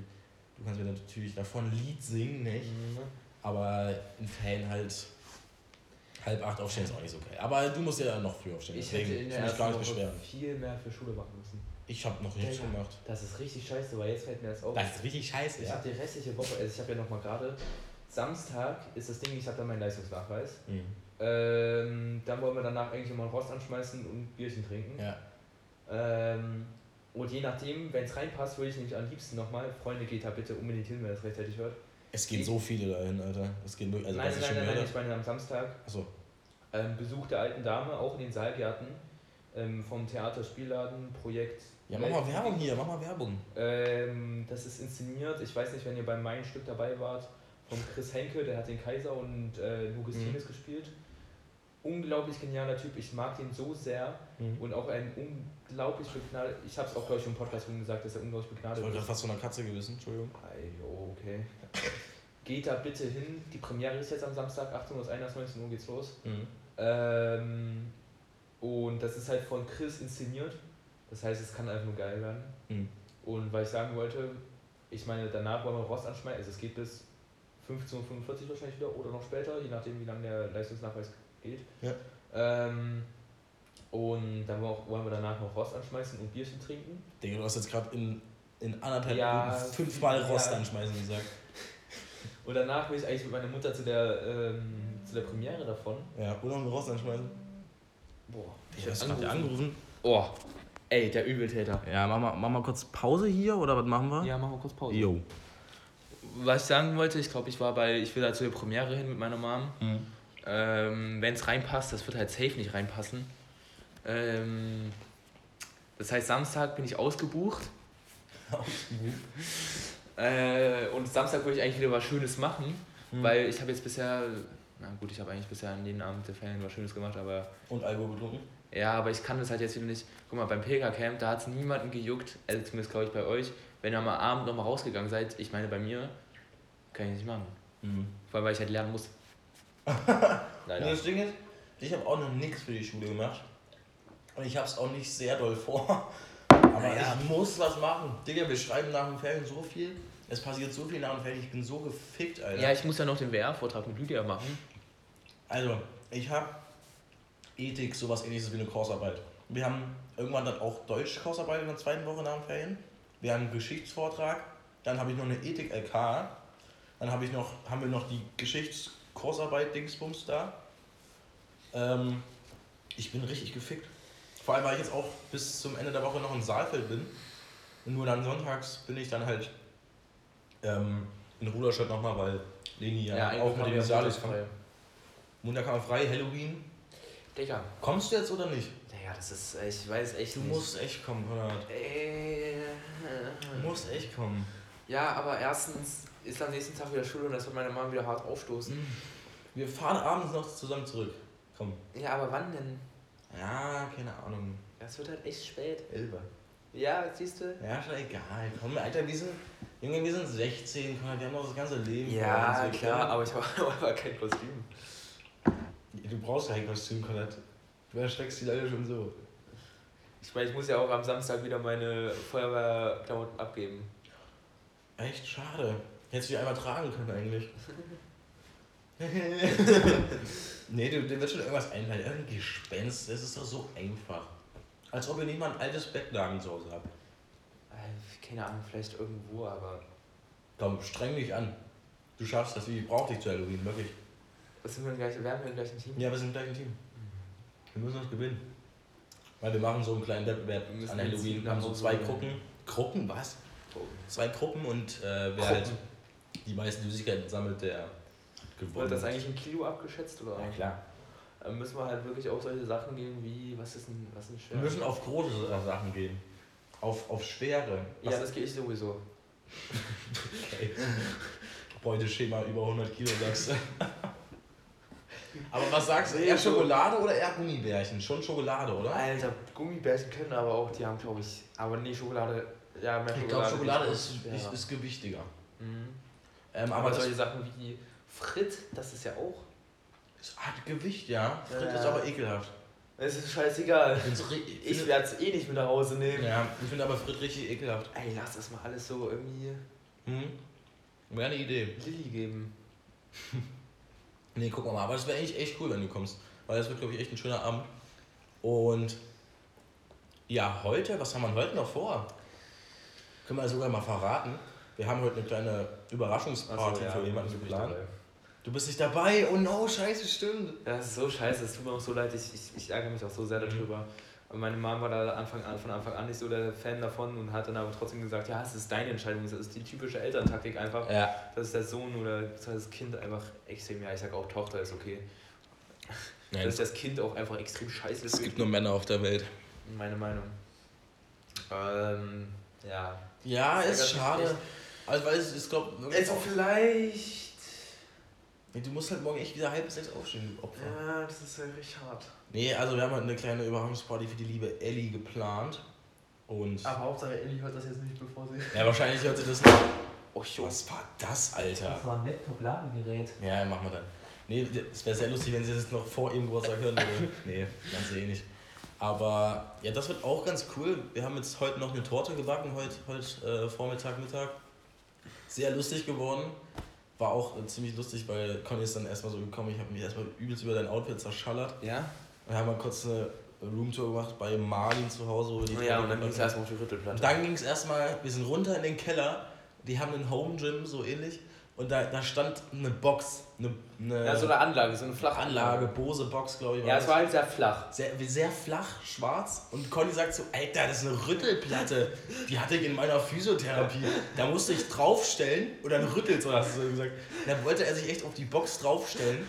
Du kannst mir natürlich davon ein Lied singen, nicht? Mhm. Aber in Fan halt halb acht aufstehen ist auch nicht so geil. Aber du musst ja noch früh aufstehen. Ich hätte in der ersten gar nicht beschweren. viel mehr für Schule machen müssen. Ich habe noch nichts gemacht. Das ist richtig scheiße, weil jetzt fällt mir das auf. Das ist richtig scheiße. Ich ja. habe die restliche Woche, also ich habe ja noch mal gerade Samstag ist das Ding, ich habe dann meinen Leistungsnachweis. Mhm. Ähm, dann wollen wir danach eigentlich immer Rost anschmeißen und Bierchen trinken. Ja. Ähm, und je nachdem, wenn es reinpasst, würde ich nämlich am liebsten nochmal, Freunde, geht da bitte unbedingt hin, wenn es rechtzeitig hört. Es gehen so viele dahin, Alter. Es gehen durch, also nein, nein, nein, nein, ich meine am Samstag. Achso. Ähm, Besuch der alten Dame, auch in den Saalgärten. ähm, vom Theaterspielladen, Projekt. Ja, mach mal Werbung hier, mach mal Werbung. Ähm, das ist inszeniert, ich weiß nicht, wenn ihr bei meinem Stück dabei wart, von Chris Henke, der hat den Kaiser und äh, Lukas Mhm. Gespielt. Unglaublich genialer Typ, ich mag den so sehr Mhm. und auch ein unglaublich begnadet, ich habe es auch, glaube ich, im Podcast schon gesagt, dass er unglaublich Ich begnadet wollte ist. fast von einer Katze gewissen, Entschuldigung. Jo, okay. Geht da bitte hin, die Premiere ist jetzt am Samstag, 18 Uhr, 19 Uhr geht's los. Mhm. Ähm, und das ist halt von Chris inszeniert. Das heißt, es kann einfach nur geil werden. Mhm. Und weil ich sagen wollte, ich meine, danach wollen wir Rost anschmeißen. Also es geht bis 15.45 Uhr wahrscheinlich wieder oder noch später, je nachdem, wie lange der Leistungsnachweis geht. Ja. Ähm, und dann wollen wir wir danach noch Rost anschmeißen und Bierchen trinken. Digga, du hast jetzt gerade in, in anderthalb Ja, Minuten fünfmal Rost ja. anschmeißen gesagt. Und danach will ich eigentlich mit meiner Mutter zu der, ähm, zu der Premiere davon. Ja, und noch ein Rost anschmeißen. Boah, Ich hast gerade angerufen. Oh, ey, der Übeltäter. Ja, mach mal, mach mal kurz Pause hier oder was machen wir? Ja, machen wir kurz Pause. Jo. Was ich sagen wollte, ich glaube, ich war bei, ich will da zu der Premiere hin mit meiner Mom. Mhm. Ähm, Wenn es reinpasst, das wird halt safe nicht reinpassen. Ähm, das heißt, Samstag bin ich ausgebucht. Äh, und Samstag wollte ich eigentlich wieder was Schönes machen, Mhm. weil ich habe jetzt bisher, na gut, ich habe eigentlich bisher an jedem Abend der Ferien was Schönes gemacht, aber Und Alkohol getrunken? ja, aber ich kann das halt jetzt wieder nicht. Guck mal, beim Pilgercamp, da hat es niemanden gejuckt, also zumindest glaube ich bei euch, wenn ihr am Abend nochmal rausgegangen seid, ich meine bei mir, kann ich nicht machen. Mhm. Vor allem, weil ich halt lernen muss. Nee, [LAUGHS] Leider. das Ding ist, ich habe auch noch nichts für die Schule gemacht. Und ich habe es auch nicht sehr doll vor. Aber Naja. ich muss was machen. Digga, wir schreiben nach den Ferien so viel. Es passiert so viel nach den Ferien. Ich bin so gefickt, Alter. Ja, ich muss ja noch den WR-Vortrag mit Lydia machen. Also, ich habe Ethik, sowas ähnliches wie eine Kursarbeit. Wir haben irgendwann dann auch Deutsch-Kursarbeit in der zweiten Woche nach den Ferien. Wir haben einen Geschichtsvortrag. Dann habe ich noch eine Ethik-LK. Dann habe ich noch, haben wir noch die Geschichtskursarbeit-Dingsbums da. Ähm, ich bin richtig gefickt. Vor allem, weil ich jetzt auch bis zum Ende der Woche noch in Saalfeld bin. Und nur dann sonntags bin ich dann halt ähm, in Ruderstadt nochmal, weil Leni ja, auch mit dem Saales kommt. Montag wir frei, Halloween. Digga. Kommst du jetzt oder nicht? Digga, das ist, ich weiß echt Du nicht. musst echt kommen, Konrad. Äh, Du musst echt kommen. Ja, aber erstens ist am nächsten Tag wieder Schule und das wird meine Mama wieder hart aufstoßen. Wir fahren abends noch zusammen zurück. Komm. Ja, aber wann denn? Ja, keine Ahnung. Das wird halt echt spät. Elfer. Ja, siehst du? Ja, schon egal. Komm, Alter, wir sind, Junge, wir sind 16, Konrad, wir haben noch das ganze Leben vor Ja, uns. Wir klar, können- aber ich habe [LAUGHS] aber kein Kostüm. Du brauchst kein Kostüm, Konrad. Du erschreckst die Leute schon so. Ich meine, ich muss ja auch am Samstag wieder meine Feuerwehrklamotten abgeben. Echt schade. Hättest du die einmal tragen können eigentlich. [LAUGHS] nee, du, dir wird schon irgendwas einfallen. Irgendein Gespenst, das ist doch so einfach. Als ob ihr nicht mal ein altes Bettlaken zu Hause habt. Äh, Keine Ahnung, vielleicht irgendwo, aber. Komm, streng dich an. Du schaffst das, ich brauch dich zu Halloween, wirklich. Was sind wir gleich? Werden wir im gleichen Team? Ja, wir sind im gleichen Team. Wir müssen uns gewinnen. Weil wir machen so einen kleinen Wettbewerb an Halloween. Wir haben so nach zwei Gruppen. Gruppen, was? Zwei Gruppen und äh, wer Gruppen. halt die meisten Süßigkeiten sammelt, der gewonnen Wird das hat. eigentlich in Kilo abgeschätzt oder? Ja, klar. Dann müssen wir halt wirklich auf solche Sachen gehen wie, was ist ein, was ist ein Wir Schwert? müssen auf große äh, Sachen gehen. Auf, auf schwere. ja, das gehe ich sowieso. okay. Beuteschema über 100 Kilo, sagst du. Aber was sagst du? Eher Schokolade oder eher Gummibärchen? Schon Schokolade, oder? Alter, Gummibärchen können aber auch, die haben glaube ich, aber nee, Schokolade, ja, mehr Ich glaube, Schokolade ist, ist, ist gewichtiger. Mhm. Ähm, Aber, solche Sachen wie Frit, das ist ja auch. es hat Gewicht, ja. Frit Ja. ist aber ekelhaft. Es ist scheißegal. Ich, werde es eh nicht mit nach Hause nehmen. ja, ich finde aber Frit richtig ekelhaft. Ey, lass das mal alles so irgendwie Hm? Wäre eine Idee. Lilly geben. [LAUGHS] Nee, guck mal, aber das wäre eigentlich echt cool, wenn du kommst. Weil das wird, glaube ich, echt ein schöner Abend. Und ja, heute, was haben wir heute noch vor? Können wir sogar mal verraten. Wir haben heute eine kleine Überraschungsparty für jemanden geplant. Du bist nicht dabei? Oh no, scheiße, stimmt. Ja, das ist so scheiße, es tut mir auch so leid, ich, ich, ich ärgere mich auch so sehr Mhm. darüber. Und meine Mom war da Anfang an, von Anfang an nicht so der Fan davon und hat dann aber trotzdem gesagt, ja, es ist deine Entscheidung, das ist die typische Elterntaktik einfach, Ja. dass der Sohn oder das Kind einfach extrem, ja, ich sag auch Tochter ist okay, Nein, dass es, das Kind auch einfach extrem scheiße es ist. gibt nur Männer auf der Welt. Meine Meinung. Ähm, ja. Ja, Das ist mich schade. echt. Also, weil es, ich glaube, Also vielleicht. du musst halt morgen echt wieder halb sechs aufstehen, Opfer. Ja, das ist halt richtig hart. Nee, also wir haben halt eine kleine Überraschungsparty für die liebe Ellie geplant. Und. Aber Hauptsache Ellie hört das jetzt nicht, bevor sie. Ja, wahrscheinlich hört sie das nicht. Oh, jo. Was war das, Alter? war ein Laptop-Ladegerät. Ja, machen wir dann. Nee, es wäre sehr lustig, wenn sie das noch vor ihrem Geburtstag hören würde. [LAUGHS] Nee, ganz eh nicht. Aber ja, das wird auch ganz cool. Wir haben jetzt heute noch eine Torte gebacken, heute, heute äh, Vormittag, Mittag. Sehr lustig geworden. War auch äh, ziemlich lustig, weil Conny ist dann erstmal so gekommen. Ich habe mich erstmal übelst über dein Outfit zerschallert. Ja? Dann haben wir kurz eine Roomtour gemacht bei Marlin zu Hause. Wo die Ja, und dann ging es erstmal auf die Rüttelplatte. Und dann ging es erstmal, wir sind runter in den Keller, die haben einen Home Gym, so ähnlich. Und da, da stand eine Box, eine, eine ja, so eine Anlage, so eine flache Anlage, Bose Box, glaube ich. Ja, das. es war halt sehr flach. sehr, sehr flach, schwarz. Und Conny sagt so, Alter, das ist eine Rüttelplatte. Die hatte ich in meiner Physiotherapie. Da musste ich draufstellen und dann rüttelt so, hast du so gesagt. Dann wollte er sich echt auf die Box draufstellen.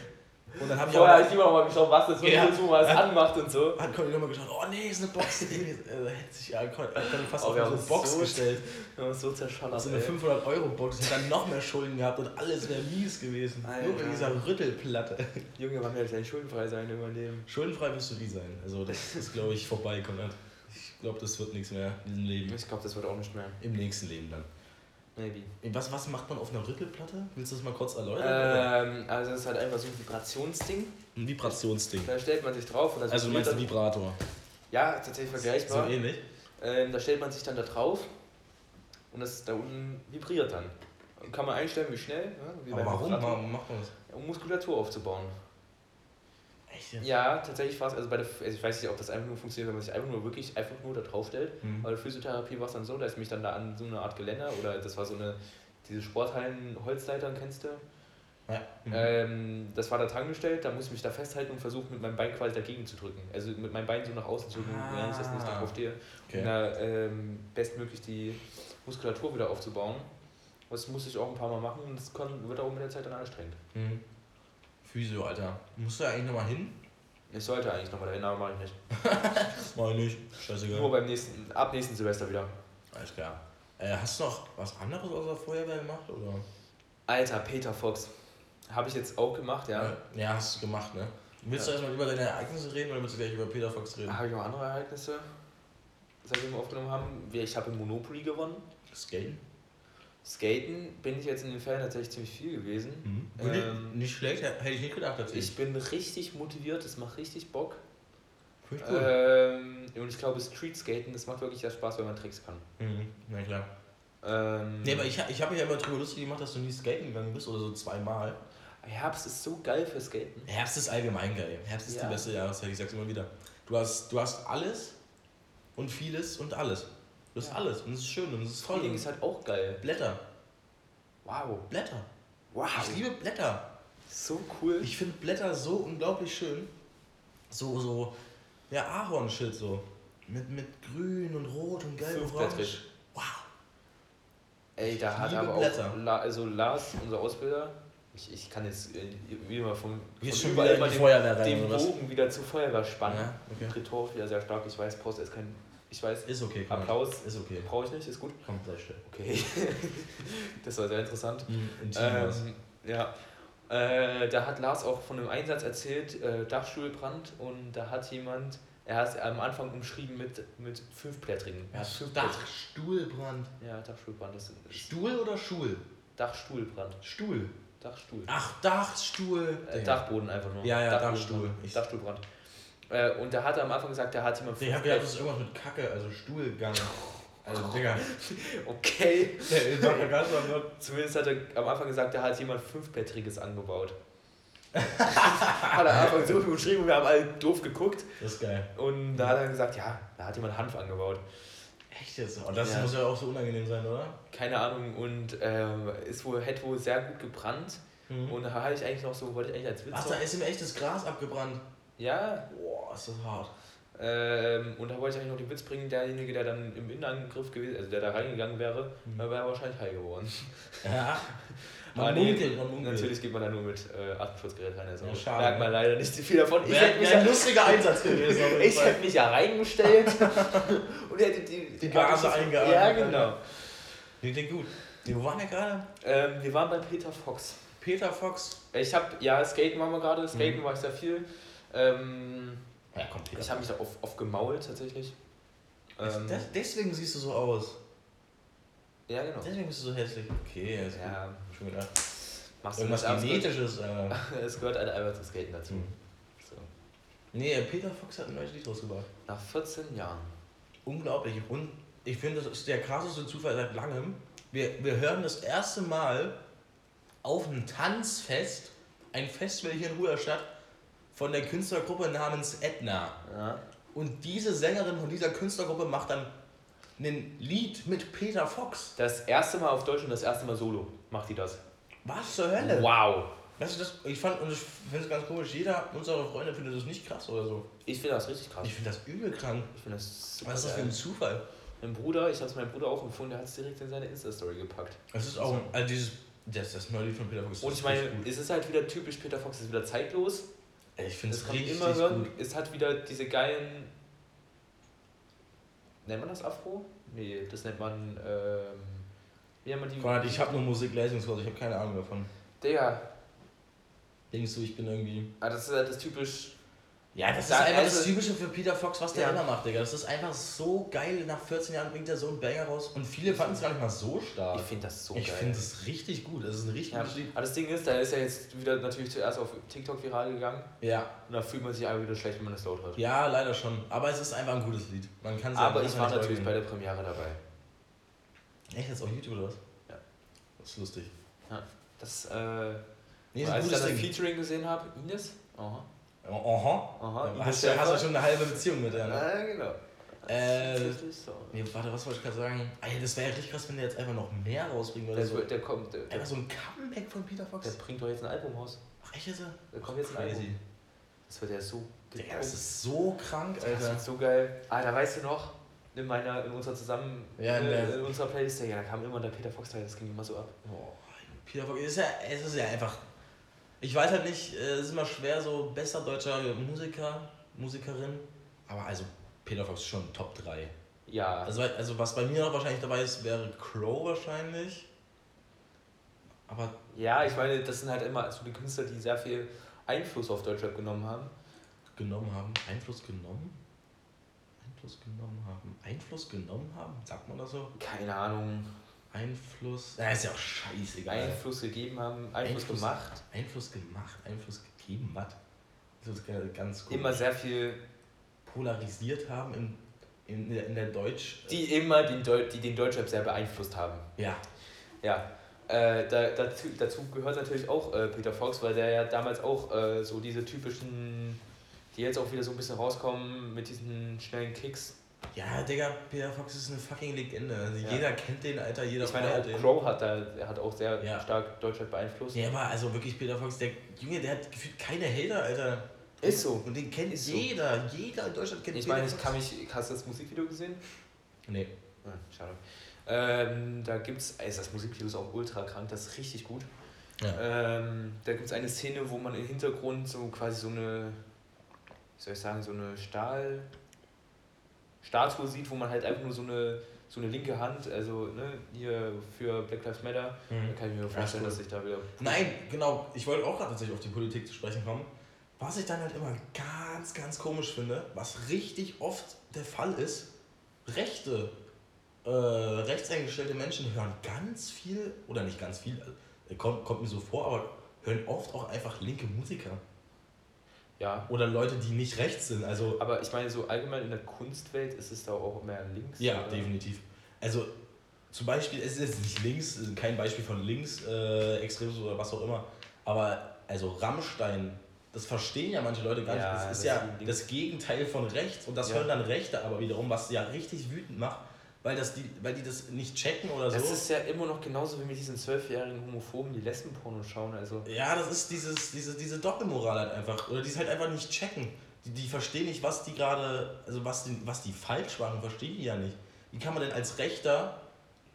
Und dann habe ich Vorher habe ich lieber nochmal geschaut, was das Ja. ein so was Ja. anmacht und so. hat Conny nochmal geschaut, oh nee, ist eine Box. Äh, [LAUGHS] hätte sich ja, Conny fast Oh, auf so eine Box so- gestellt. [LAUGHS] Wir haben uns so zerschallert. Also eine ey. 500-Euro-Box, hätte dann noch mehr Schulden gehabt und alles wäre mies gewesen. Alter. Nur wegen dieser Rüttelplatte. [LAUGHS] Junge, wann werde ich schuldenfrei sein in meinem Leben? Schuldenfrei wirst du nie sein. Also das ist, glaube ich, vorbei, Konrad. Ich glaube, das wird nichts mehr in diesem Leben. Ich glaube, das wird auch nicht mehr. Im nächsten Leben dann. Maybe. Was, was macht man auf einer Rüttelplatte? Willst du das mal kurz erläutern? Ähm, also es ist halt einfach so ein Vibrationsding. Ein Vibrationsding. Da stellt man sich drauf und das Also du meinst einen Vibrator. Ja, tatsächlich So vergleichbar. ähnlich. Ähm, da stellt man sich dann da drauf und das da unten vibriert dann. Und kann man einstellen, wie schnell, ja, wie Aber warum? Warum macht man das? um Muskulatur aufzubauen. Echt jetzt? Ja, tatsächlich war es, also bei der, also ich weiß nicht, ob das einfach nur funktioniert, wenn man sich einfach nur wirklich einfach nur da drauf stellt. Mhm. Bei der Physiotherapie war es dann so, da ist mich dann da an so eine Art Geländer oder das war so eine, diese Sporthallen Holzleitern, kennst du? Ja. Mhm. Ähm, das war da dran gestellt, da musste ich mich da festhalten und versuchen mit meinem Bein quasi dagegen zu drücken. Also mit meinem Bein so nach außen zu drücken, Ah. während ich das nicht drauf stehe. okay. Um da ähm, bestmöglich die Muskulatur wieder aufzubauen. Das musste ich auch ein paar Mal machen und das kann, wird auch mit der Zeit dann anstrengend. Mhm. Physio, Alter. Musst du da eigentlich nochmal hin? Ich sollte eigentlich nochmal dahin, aber mache ich nicht. [LAUGHS] Mach ich nicht. Scheißegal. Nur beim nächsten, ab nächsten Silvester wieder. Alles klar. Äh, hast du noch was anderes außer Feuerwehr gemacht? Oder? Alter, Peter Fox. Habe ich jetzt auch gemacht, ja. Ja, hast du gemacht, ne? Willst Ja. du erstmal über deine Ereignisse reden oder willst du gleich über Peter Fox reden? Habe ich noch andere Ereignisse, seitdem wir aufgenommen haben? Ich habe im Monopoly gewonnen. Skaten? Skaten bin ich jetzt in den Fällen tatsächlich ziemlich viel gewesen. Mhm. Ähm, nicht schlecht, hätte ich nicht gedacht tatsächlich. Ich bin richtig motiviert, es macht richtig Bock. Cool. Ähm, und ich glaube, Street Skaten, das macht wirklich Spaß, wenn man Tricks kann. Mhm. Na klar. Ähm, Nee, aber ich, ich habe mich ja immer drüber lustig gemacht, dass du nie skaten gegangen bist oder so zweimal. Herbst ist so geil für Skaten. Herbst ist allgemein geil. Herbst ist Ja. die beste Jahreszeit, ich sag's immer wieder. Du hast, du hast alles und vieles und alles. Du hast Ja. alles und es ist schön und es ist toll. Frühling ist halt auch geil. Blätter. Wow. Blätter. Wow. Ich liebe Blätter. So cool. Ich finde Blätter so unglaublich schön. So, so, ja, Ahornshit so. Mit, mit grün und rot und gelb und orange. Wow. Ey, da Ich hat aber Blätter. auch La also Lars, unser Ausbilder, ich, ich kann jetzt äh, wie immer vom, von schon mal die den, Feuerwehr rein den? Bogen wieder zur Feuerwehr spannen. Ja, okay. Rhetorisch wieder sehr stark. Ich weiß, Post ist kein. Ich weiß, Ist okay, komm. Applaus Ist okay. brauche ich nicht, ist gut. Komm, sei still. Okay. [LAUGHS] das war sehr interessant. Was. Ähm, ja. Äh, da hat Lars auch von einem Einsatz erzählt, äh, Dachstuhlbrand und da hat jemand, er hat es am Anfang umschrieben mit, mit fünfblättrigen. Er hat fünfblättrig- Dachstuhlbrand. Ja, Dachstuhlbrand, das ist Stuhl oder Schul? Dachstuhlbrand. Stuhl. Dachstuhl. Ach, Dachstuhl. Äh, Dachboden einfach nur. Ja, ja, Dachboden. Dachstuhl. Ich- Dachstuhlbrand. Äh, und da hat er am Anfang gesagt, da hat jemand Ich hab gedacht, das ist irgendwas mit Kacke, also Stuhlgang. Also, [LAUGHS] Digga. Okay. Zumindest hat er am Anfang gesagt, da hat jemand fünfblättriges angebaut. [LAUGHS] hat er am Anfang so beschrieben, wir haben alle doof geguckt. Das ist geil. Und da hat er gesagt, ja, da hat jemand Hanf angebaut. Echt jetzt? Und das Ja. muss ja auch so unangenehm sein, oder? Keine Ahnung. Und ähm, ist wohl, hätte wohl sehr gut gebrannt. Mhm. Und da hatte ich eigentlich noch so, wollte ich eigentlich als Witz. Ach, da ist ihm echtes Gras abgebrannt. Ja, Boah, ist das hart. Ähm, und da wollte ich eigentlich noch den Witz bringen, derjenige, der dann im Innenangriff gewesen, also der da reingegangen wäre, Mhm. da wäre wahrscheinlich heil geworden. Ja. [LAUGHS] Man munkelt, man munkelt. Natürlich geht man da nur mit äh, Atemschutzgerät rein, also Ja, merkt man leider nicht viel davon. Ich Wäre hätte mich, wär ein lustiger Einsatz gewesen. [LAUGHS] ich hätte mich ja reingestellt [LAUGHS] und hätte die, Die Gase eingeatmet. Ja, genau. Nee, klingt gut. Wo waren wir gerade? Ähm, wir waren bei Peter Fox. Peter Fox. Ich habe, ja, Skaten waren wir gerade, Mhm. Skaten war ich sehr viel. Ähm, Ja, komm, Peter ich habe mich da oft, oft gemault tatsächlich. Ähm, Das, deswegen siehst du so aus. ja, genau. Deswegen bist du so hässlich. Okay, ist Ja, gut. Schon gedacht. machst du Irgendwas Genetisches. Äh. [LAUGHS] Es gehört halt einfach zu Skaten dazu. Mhm. So. Nee, Peter Fox hat ein neues Lied rausgebracht. Nach 14 Jahren. Unglaublich. Und ich finde, das ist der krasseste Zufall seit langem. Wir, wir hören das erste Mal auf einem Tanzfest, ein Festival hier in Ruderstadt, von der Künstlergruppe namens Edna. Ja. Und diese Sängerin von dieser Künstlergruppe macht dann ein Lied mit Peter Fox. Das erste Mal auf Deutsch und das erste Mal solo macht die das. Was zur Hölle? Wow. Weißt du, das, ich fand, und ich finde es ganz komisch, jeder unserer Freunde findet das nicht krass oder so. Ich finde das richtig krass. Ich finde das übel krank. Ich finde das super Was ist das für ein Zufall? Mein Bruder, ich habe es meinem Bruder auch empfohlen, der hat es direkt in seine Insta-Story gepackt. Es ist auch, also dieses, das, das neue Lied von Peter Fox. Und das ich meine, es ist halt wieder typisch Peter Fox, ist wieder zeitlos. Ich finde es richtig immer hören. gut. Es hat wieder diese geilen. Nennt man das Afro? Nee, das nennt man. Ähm, wie nennt man die? Konrad, ich habe nur Musikleistungskurs, ich habe keine Ahnung davon. Digga, Denkst du, ich bin irgendwie. ah, das ist halt das typisch. Ja, das ist Da- einfach also- das Typische für Peter Fox, was der Ja. immer macht, Digga. Das ist einfach so geil. Nach 14 Jahren bringt er so einen Banger raus. Und viele fanden es gar nicht mal so stark. Ich finde das so ich geil. finde es richtig gut. Das ist ein richtig Ja, gutes Lied. aber das Ding ist, da ist er jetzt wieder natürlich zuerst auf TikTok viral gegangen. Ja. Und da fühlt man sich einfach wieder schlecht, wenn man das laut hört. ja, leider schon. Aber es ist einfach ein gutes Lied. Man kann es Aber ja- ich war natürlich bei der Premiere dabei. Echt jetzt auf YouTube oder was? Ja. Das ist lustig. Das, äh, Nee, ist ein als ich das Ding. Featuring gesehen habe, Ines. Aha. Aha. Aha. Hast, du, hast du schon eine halbe Beziehung mit der, ne? Ja, genau. Äh, Tatsächlich so. Nee, warte, was wollte ich gerade sagen? Ey, das wäre ja richtig krass, wenn der jetzt einfach noch mehr rausbringen würde. Der, So. der, kommt, der, der, Einfach so ein Comeback von Peter der Fox. bringt doch jetzt ein Album raus. Ach, echt jetzt? Da kommt jetzt ein Crazy. Album. Das wird ja so das ist so krank, Das Alter. wird so geil. Alter, weißt du noch? In meiner, in unserer zusammen, Ja, in äh, der- in unserer Playlist, ja, da kam immer der Peter Fox teil, das ging immer so ab. Boah, Peter Fox ist ja, es ist ja einfach. Ich weiß halt nicht, äh, es ist immer schwer, so besser deutscher Musiker, Musikerin. Aber also, Peter Fox ist schon Top 3. Ja, Also, also was bei mir noch wahrscheinlich dabei ist, wäre Crow wahrscheinlich. Aber ja, ich meine, das sind halt immer so die Künstler, die sehr viel Einfluss auf Deutschrap genommen haben. genommen haben. Einfluss genommen? Einfluss genommen haben. Einfluss genommen haben? Sagt man das so? Keine Ahnung, Einfluss. Na, ist ja auch scheißegal. Einfluss gegeben haben, Einfluss, Einfluss- gemacht. Einfluss gemacht, Einfluss gegeben, was? Das ist ganz- gut. Immer sehr viel, polarisiert haben in, in, der- in der Deutsch. die immer den, Deu die den Deutschrap sehr beeinflusst haben. Ja. Ja, äh, da, dazu, dazu gehört natürlich auch äh, Peter Fox, weil der ja damals auch äh, so diese typischen, die jetzt auch wieder so ein bisschen rauskommen mit diesen schnellen Kicks. Ja, Digga, Peter Fox ist eine fucking Legende. Also Ja. Jeder kennt den, Alter, jeder Ich meine, auch den. Crow hat da, er hat auch sehr Ja. stark Deutschrap beeinflusst. Ja, aber also wirklich Peter Fox, der Junge, der hat gefühlt keine Hater, Alter. Ist so. Und den kennt Ist so. jeder. Jeder in Deutschland kennt Ich meine, ich kann mich, hast du das Musikvideo gesehen? Nee. Ah, schade. Ähm, da gibt's, also das Musikvideo ist auch ultra krank, das ist richtig gut. Ja. Ähm, da gibt es eine Szene, wo man im Hintergrund so quasi so eine, wie soll ich sagen, so eine Stahl Statue sieht, wo man halt einfach nur so eine, so eine linke Hand, also ne, hier für Black Lives Matter, da Mhm. kann ich mir vorstellen, cool. dass ich da wieder. Nein, genau. Ich wollte auch gerade tatsächlich auf die Politik zu sprechen kommen. Was ich dann halt immer ganz, ganz komisch finde, was richtig oft der Fall ist, rechte, äh, rechtseingestellte Menschen hören ganz viel, oder nicht ganz viel, äh, kommt, kommt mir so vor, aber hören oft auch einfach linke Musiker. Ja. Oder Leute, die nicht rechts sind. Also, Aber ich meine, so allgemein in der Kunstwelt ist es da auch mehr links. ja, oder? definitiv. Also, zum Beispiel, es ist jetzt nicht links, kein Beispiel von links, äh, Extremismus oder was auch immer, aber also Rammstein, das verstehen ja manche Leute gar nicht. Ja, das ist das ja das Gegenteil von rechts und das Ja. hören dann Rechte aber wiederum, was ja richtig wütend macht, weil, das die, weil die das nicht checken oder so. Das ist ja immer noch genauso wie mit diesen zwölfjährigen Homophoben, die Lesbenporno schauen. Also ja, das ist dieses, diese, diese Doppelmoral halt einfach. Oder die es halt einfach nicht checken. Die, die verstehen nicht, was die gerade, also was die, was die falsch machen, verstehen die ja nicht. Wie kann man denn als Rechter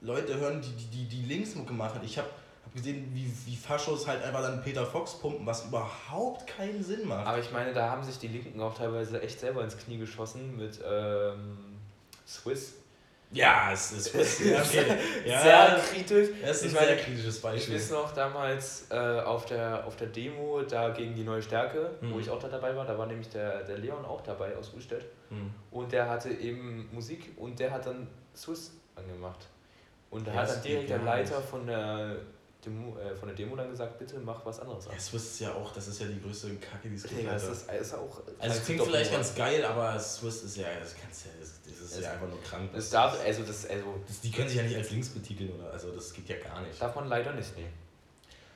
Leute hören, die die, die, die Linksmucke machen? Ich habe hab gesehen, wie, wie Faschos halt einfach dann Peter Fox pumpen, was überhaupt keinen Sinn macht. Aber ich meine, da haben sich die Linken auch teilweise echt selber ins Knie geschossen mit ähm, Swiss. Ja, es ist [LAUGHS] ja, okay. ja, Sehr kritisch. Es ist Ich ein meine, sehr kritisches Ich Beispiel. weiß noch damals äh, auf, der, auf der Demo da gegen die neue Stärke, wo Mhm. ich auch da dabei war, da war nämlich der, der Leon auch dabei aus Ullstedt. Hm. Und der hatte eben Musik und der hat dann Swiss angemacht. Und da Ja, hat das dann direkt der Leiter nicht. von der, Demo, äh, von der Demo dann gesagt, bitte mach was anderes an. Ja, Swiss ist ja auch, das ist ja die größte Kacke, die es gibt. Digga, das ist, ist auch. Also es klingt doch vielleicht ganz geil, aber Swiss ist ja, das kannst ja, das, das ist Es- ja einfach nur krank. Das darf, also das, also das, die können sich ja nicht als links betiteln oder, also das geht ja gar nicht. darf man leider nicht, nee.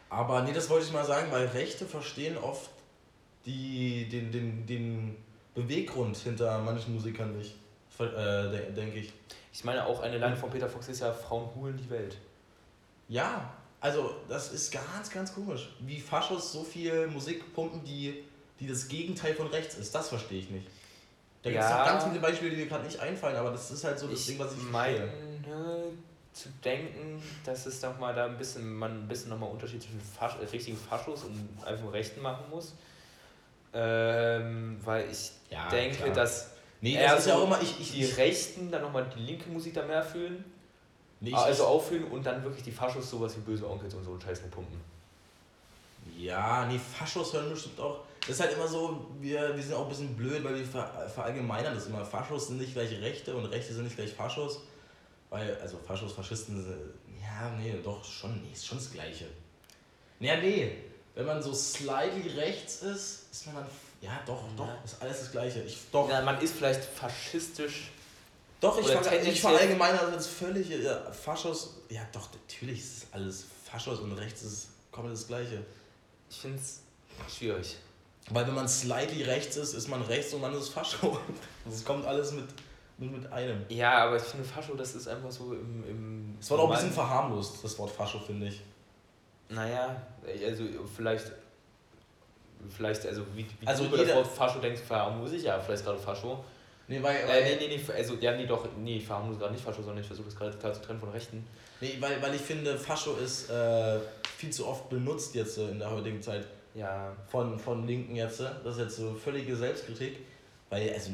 Aber nee, das wollte ich mal sagen, weil Rechte verstehen oft die, den, den, den Beweggrund hinter manchen Musikern nicht, äh, de- denke ich. Ich meine, auch eine Line von Peter Fox ist ja Frauen hulen die Welt. Ja, also das ist ganz, ganz komisch. Wie Faschos so viel Musik pumpen, die, die das Gegenteil von rechts ist, das verstehe ich nicht. Da gibt es Ja. ganz viele Beispiele, die mir gerade nicht einfallen, aber das ist halt so das ich Ding, was ich meine verstehe. zu denken, dass es doch mal da ein bisschen, man ein bisschen nochmal Unterschied zwischen Fasch, äh, richtigen Faschos und einfach Rechten machen muss. Ähm, weil ich Ja, denke, klar. dass Nee, das ja so auch immer, ich, ich, die Rechten dann nochmal die linke Musik da mehr fühlen, nee, ich, also auffühlen und dann wirklich die Faschos sowas wie böse Onkels und so einen Scheiß nur pumpen. Ja, nee, Faschos hören bestimmt auch. Das ist halt immer so, wir, wir sind auch ein bisschen blöd, weil wir ver, verallgemeinern das immer. Faschos sind nicht gleich Rechte und Rechte sind nicht gleich Faschos. Weil, also Faschos, Faschisten, sind, ja, nee, doch, schon, nee, ist schon das Gleiche. Naja, nee, wenn man so slightly rechts ist, ist man dann, ja, doch, doch, ist alles das Gleiche. Ich, doch, Ja, man ist vielleicht faschistisch. doch, ich, ver, ich verallgemeinere das völlig, ja, Faschos, ja, doch, natürlich ist es alles Faschos und rechts ist komplett das Gleiche. Ich finde es schwierig. Weil wenn man slightly rechts ist, ist man rechts und man ist Fascho. Das kommt alles mit, mit, mit einem. Ja, aber ich finde Fascho, das ist einfach so im. im Es wird auch ein bisschen verharmlost, das Wort Fascho, finde ich. Naja, also vielleicht. Vielleicht, also wie, wie Also du über das Wort Fascho denkst, verharmlose ich ja vielleicht gerade Fascho. Nee, weil, Äh, nee, nee, nee, also, ja, nee, doch, nee, ich verharmlose gerade nicht Fascho, sondern ich versuche das gerade klar zu trennen von Rechten. nee, weil, weil ich finde, Fascho ist äh, viel zu oft benutzt jetzt äh, in der heutigen Zeit Ja, von, von Linken jetzt. äh. Das ist jetzt so völlige Selbstkritik. Weil, also,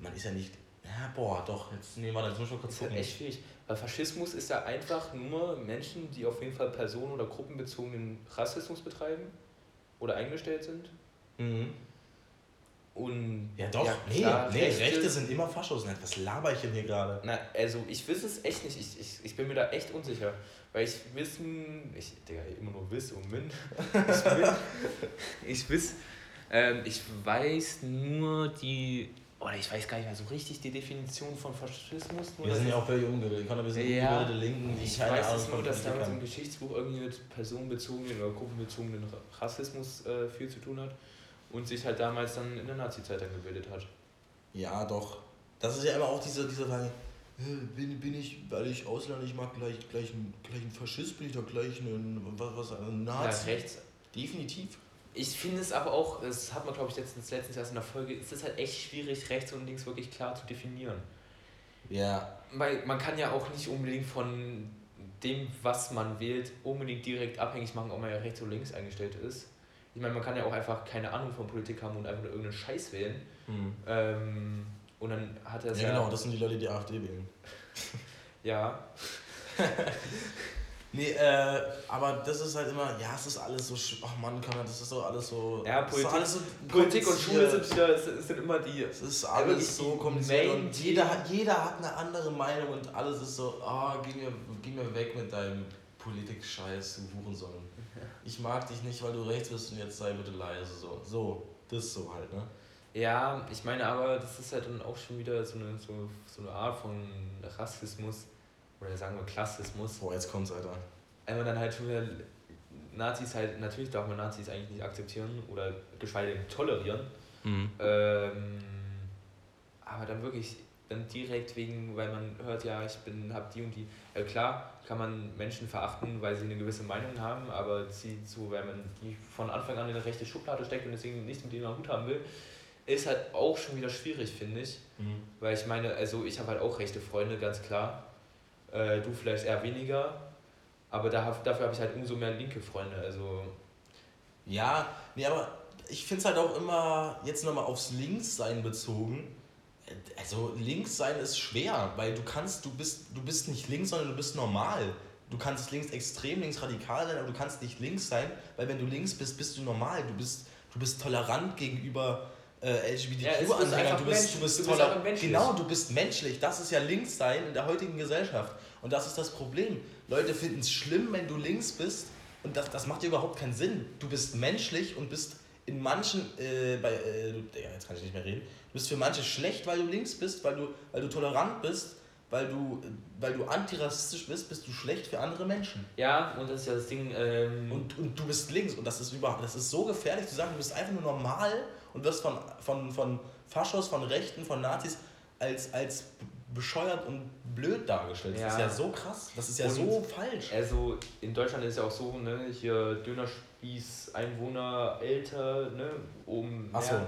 man ist ja nicht. Ja, boah, doch, jetzt nehmen wir das, wir das kurz ist gucken. echt schwierig. Weil Faschismus ist ja einfach nur Menschen, die auf jeden Fall personen- oder gruppenbezogenen Rassismus betreiben oder eingestellt sind. Mhm. Und Ja, doch, nee, klar, nee, Rechte, sind immer Faschos. Was laber ich denn hier gerade? Na, also ich weiß es echt nicht. Ich, ich, ich bin mir da echt unsicher. Weil ich wissen, ich, Digga, immer nur wiss und min. Ich, will, ich wiss, ähm, ich weiß nur die, oder ich weiß gar nicht mehr so richtig die Definition von Faschismus. Wir sind ja auch völlig ungebildet. Wir sind Ja. ungebildete Linken, die Ich keine weiß Ahnung es nur, dass damals im. Geschichtsbuch irgendwie mit personenbezogenen oder gruppenbezogenen Ra- Rassismus äh, viel zu tun hat und sich halt damals dann in der Nazi-Zeit dann gebildet hat. Ja, doch. Das ist ja immer auch diese, diese Frage, bin, bin ich, weil ich Ausländer nicht mag, gleich, gleich, ein, gleich ein Faschist, bin ich doch gleich ein, was, was, ein Nazi? Ja, rechts. Definitiv. Ich finde es aber auch, das hat man glaube ich letztens, letztens erst in der Folge, es ist halt echt schwierig, rechts und links wirklich klar zu definieren. Ja. Weil man kann ja auch nicht unbedingt von dem, was man wählt, unbedingt direkt abhängig machen, ob man ja rechts oder links eingestellt ist. Ich meine, man kann ja auch einfach keine Ahnung von Politik haben und einfach nur irgendeinen Scheiß wählen. Hm. Ähm, und dann hat er Ja, genau, das sind die Leute, die AfD wählen. [LAUGHS] Ja, [LAUGHS] Nee, äh, aber das ist halt immer, ja, es ist alles so, ach Mann, kann man, das ist so alles so. Ja, Politik- alles so Politik und Schule sind wieder sind immer die. Es ist alles so kompliziert und jeder hat, jeder hat eine andere Meinung und alles ist so, ah, geh mir, geh mir weg mit deinem Politik-Scheiß, du Hurensohn. [LAUGHS] Ich mag dich nicht, weil du rechts bist und jetzt sei bitte leise. So, so das so halt, ne? Ja, ich meine aber, das ist halt dann auch schon wieder so eine, so, so eine Art von Rassismus oder sagen wir Klassismus. Boah, jetzt kommt's, Alter. Einmal dann halt schon wieder Nazis halt, natürlich darf man Nazis eigentlich nicht akzeptieren oder geschweige denn tolerieren. Ähm, aber dann wirklich, dann direkt wegen, weil man hört, ja, ich bin, hab die und die. Ja klar, kann man Menschen verachten, weil sie eine gewisse Meinung haben, aber sie so, weil man die von Anfang an in eine rechte Schublade steckt und deswegen nichts mit denen am Hut haben will, ist halt auch schon wieder schwierig, finde ich. Mhm. Weil ich meine, also ich habe halt auch rechte Freunde, ganz klar. Äh, du vielleicht eher weniger. Aber da, dafür habe ich halt umso mehr linke Freunde. Also, Ja, nee, aber ich finde es halt auch immer jetzt nochmal aufs Linkssein bezogen. Also links sein ist schwer, weil du kannst, du bist, du bist nicht links, sondern du bist normal. Du kannst links extrem, links radikal sein, aber du kannst nicht links sein, weil wenn du links bist, bist du normal. Du bist, du bist tolerant gegenüber äh, Ja, ist LGBTQ-Anhängern. einfach du bist, du bist, du bist menschlich. Genau, du bist menschlich. Das ist ja links sein in der heutigen Gesellschaft. Und das ist das Problem. Leute finden es schlimm, wenn du links bist. Und das, das macht dir überhaupt keinen Sinn. Du bist menschlich und bist in manchen, äh, bei, äh, Digga, jetzt kann ich nicht mehr reden, du bist für manche schlecht, weil du links bist, weil du, weil du tolerant bist, weil du, weil du antirassistisch bist, bist du schlecht für andere Menschen. ja, und das ist ja das Ding. Ähm, Und, und du bist links und das ist überhaupt, das ist so gefährlich zu sagen, du bist einfach nur normal und wirst von, von, von Faschos, von Rechten, von Nazis als, als bescheuert und blöd dargestellt. Das ist Ja. ja so krass. Das ist ja Und- so falsch. Also in Deutschland ist ja auch so, ne, hier Dönerspieß, Einwohner älter, ne, oben Achso. mehr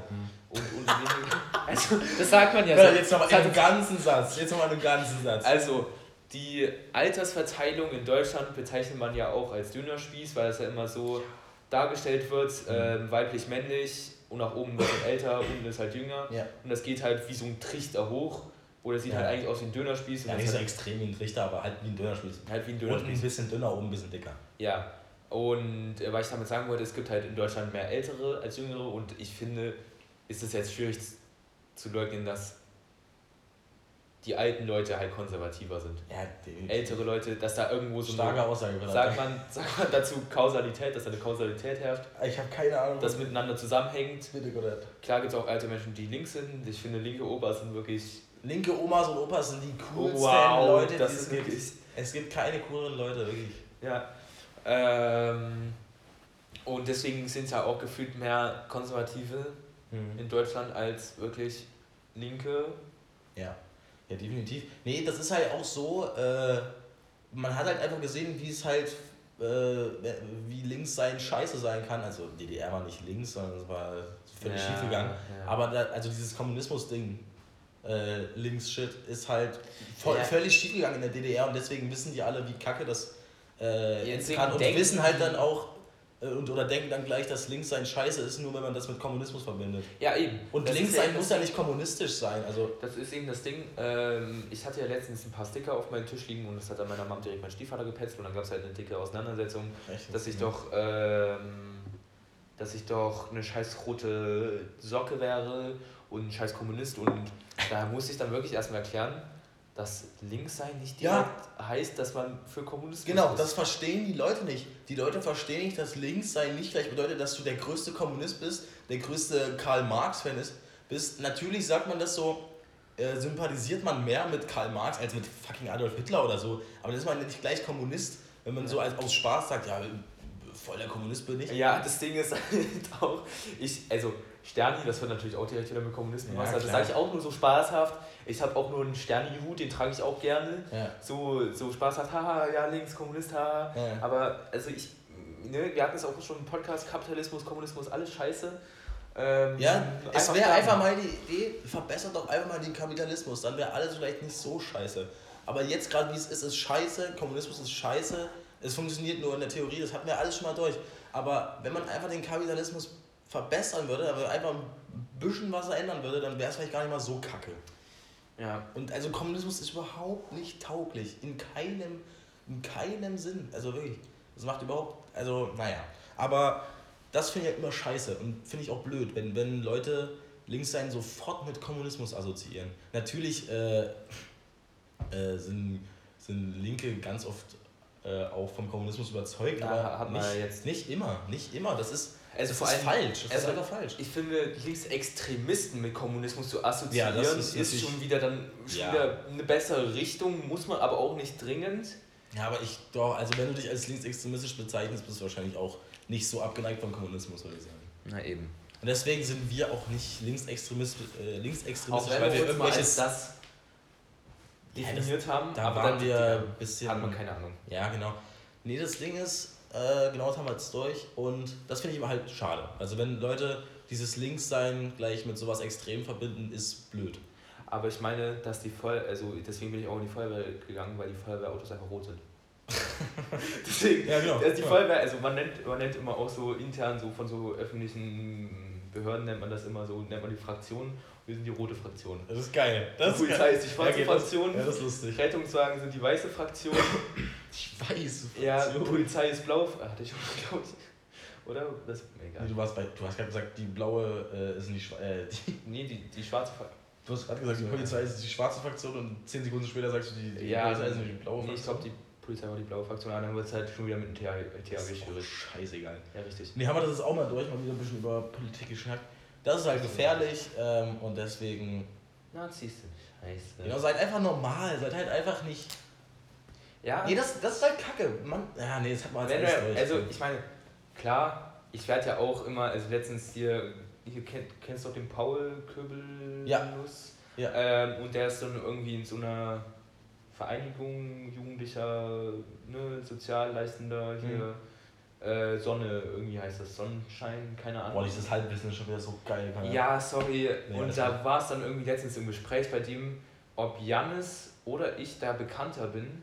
und unten weniger. [LAUGHS] Also das sagt man ja Ja, so. jetzt nochmal einen ganzen Satz. Jetzt nochmal einen ganzen Satz. Also die Altersverteilung in Deutschland bezeichnet man ja auch als Dönerspieß, weil es ja immer so dargestellt wird, ähm, weiblich-männlich und nach oben wird man älter, unten ist halt jünger. Ja. Und das geht halt wie so ein Trichter hoch. Oder sieht Ja. halt eigentlich aus wie ein Dönerspieß. Und Ja, nicht so hat extrem wie ein Trichter, aber halt wie ein Dönerspieß. halt wie ein Unten ein Dönerspieß. bisschen dünner, oben ein bisschen dicker. Ja, und äh, was ich damit sagen wollte, es gibt halt in Deutschland mehr Ältere als Jüngere und ich finde, ist es jetzt schwierig zu leugnen, dass die alten Leute halt konservativer sind. Ja, die, Ältere Leute, dass da irgendwo so starke eine, Aussage. Alter. sagt man, sagt man dazu Kausalität, dass da eine Kausalität herrscht, Ich habe keine Ahnung. das miteinander zusammenhängt. bitte Gott. Klar gibt es auch alte Menschen, die links sind. Ich finde, linke Opas sind wirklich. Linke Omas und Opas sind die coolsten Wow, Leute, die das es ist gibt. wirklich- Es gibt keine cooleren Leute, wirklich. Ja. Ähm, und deswegen sind es ja auch gefühlt mehr Konservative in Deutschland als wirklich Linke. Ja. Ja, definitiv. Nee, das ist halt auch so, äh, man hat halt einfach gesehen, wie es halt, äh, wie links sein scheiße sein kann. Also DDR war nicht links, sondern es war völlig Ja, schief gegangen. ja. Aber da, also dieses Kommunismus-Ding, äh, links-Shit, ist halt voll, Ja. völlig schief gegangen in der DDR und deswegen wissen die alle, wie kacke das äh, Jetzt kann und wissen halt dann auch, und, oder denken dann gleich, dass links sein scheiße ist, nur wenn man das mit Kommunismus verbindet. Ja, eben. Und Das links sein muss ja nicht kommunistisch sein. Also Das ist eben das Ding. Ähm, ich hatte ja letztens ein paar Sticker auf meinem Tisch liegen und das hat dann meiner Mom direkt mein Stiefvater gepetzelt und dann gab es halt eine dicke Auseinandersetzung, dass ich doch, ähm, dass ich doch eine scheiß rote Socke wäre und ein scheiß Kommunist und da musste ich dann wirklich erstmal erklären, dass links sein nicht direkt Ja. heißt, dass man für Kommunismus Genau, ist. das verstehen die Leute nicht. Die Leute verstehen nicht, dass links sein nicht gleich bedeutet, dass du der größte Kommunist bist, der größte Karl Marx-Fan ist, bist. Natürlich sagt man das so, äh, sympathisiert man mehr mit Karl Marx als mit fucking Adolf Hitler oder so. Aber dann ist man nicht gleich Kommunist, wenn man so als, aus Spaß sagt, ja, voll der Kommunist bin ich. Ja, das Ding ist [LAUGHS] halt auch, ich, also Sterni, das wird natürlich auch direkt wieder mit Kommunisten Ja, was. Also das sage ich auch nur so spaßhaft. Ich habe auch nur einen Sterni-Hut, den trage ich auch gerne. Ja. So, so spaßhaft, haha, ja, links, Kommunist, haha. Ja. Aber also ich, ne, wir hatten es auch schon im Podcast, Kapitalismus, Kommunismus, alles scheiße. Ähm, Ja, es wäre einfach mal die Idee, verbessert doch einfach mal den Kapitalismus, dann wäre alles vielleicht nicht so scheiße. Aber jetzt gerade wie es ist, ist scheiße, Kommunismus ist scheiße, es funktioniert nur in der Theorie, das hatten wir alles schon mal durch. Aber wenn man einfach den Kapitalismus verbessern würde, aber einfach ein bisschen was ändern würde, dann wäre es vielleicht gar nicht mal so kacke. Ja, Und also Kommunismus ist überhaupt nicht tauglich, in keinem, in keinem Sinn. Also wirklich, das macht überhaupt, also naja. Aber das finde ich halt immer scheiße und finde ich auch blöd, wenn, wenn Leute links sein sofort mit Kommunismus assoziieren. Natürlich äh, äh, sind, sind Linke ganz oft äh, auch vom Kommunismus überzeugt, Ja, aber nicht, jetzt- nicht immer, nicht immer. Das ist, Also das vor ist allem- falsch, das also ist einfach falsch. ich finde, Linksextremisten mit Kommunismus zu assoziieren, Ja, das ist, ist schon wieder dann schon Ja. wieder eine bessere Richtung, muss man aber auch nicht dringend. Ja, aber ich doch, also wenn du dich als linksextremistisch bezeichnest, bist du wahrscheinlich auch nicht so abgeneigt vom Kommunismus, würde ich sagen. Na eben. Und deswegen sind wir auch nicht linksextremist, äh, linksextremistisch, weil wir irgendwelches. das Ja, das- definiert haben, da aber waren wir ein bisschen- hat man keine Ahnung. Ja, genau. Nee, das Ding ist, äh, genau das haben wir jetzt durch und das finde ich immer halt schade. Also wenn Leute dieses Linkssein gleich mit sowas extrem verbinden, ist blöd. Aber ich meine, dass die Voll, also deswegen bin ich auch in die Feuerwehr gegangen, weil die Feuerwehrautos einfach rot sind. [LAUGHS] deswegen, Ja, genau. also die. Feuerwehr, also man nennt, man nennt immer auch so intern, so von so öffentlichen Behörden nennt man das immer so, nennt man die Fraktion. Wir sind die rote Fraktion. Das ist geil. Die Polizei ist die schwarze Ja, das- Fraktion. Ja, das ist lustig. Rettungswagen sind die weiße Fraktion. [LAUGHS] Ich weiß. ja, Polizei ist blau. Ah, Hatte ich auch, [LAUGHS] glaube ich. Oder? Das egal. Nee, du, warst bei, du hast gerade gesagt, die blaue äh, ist nicht äh, die, [LAUGHS] Nee, die, die schwarze Fraktion. Du hast gerade gesagt, die Polizei ist die schwarze Fraktion und 10 Sekunden später sagst du, die, die Ja, Polizei ist nicht die blaue Nee, ich Fraktion. glaube, die Polizei war die blaue Fraktion. Ah, dann wird es halt schon wieder mit dem THW auch schwierig. scheißegal. Ja, richtig. Nee, haben wir das jetzt auch mal durch, mal wieder ein bisschen über Politik geschnackt. Das ist halt gefährlich ähm, und deswegen, Nazis sind scheiße. genau, seid einfach normal, seid halt einfach nicht. Ja, Nee, das, das ist halt kacke. Man, ja, nee, das hat man jetzt wir, alles also ich meine, klar, ich werde ja auch immer, also letztens hier, hier kennt, kennst du doch den Paul Köbelnuss? Ja. Ähm, und der ist dann irgendwie in so einer Vereinigung jugendlicher, ne, Sozialleistender hier, äh, Sonne, irgendwie heißt das, Sonnenschein, keine Ahnung. Boah, dieses Halbwissen ist schon wieder so geil. Ja, sorry. Nee, und da war es dann irgendwie letztens im Gespräch bei dem, ob Jannis oder ich da bekannter bin.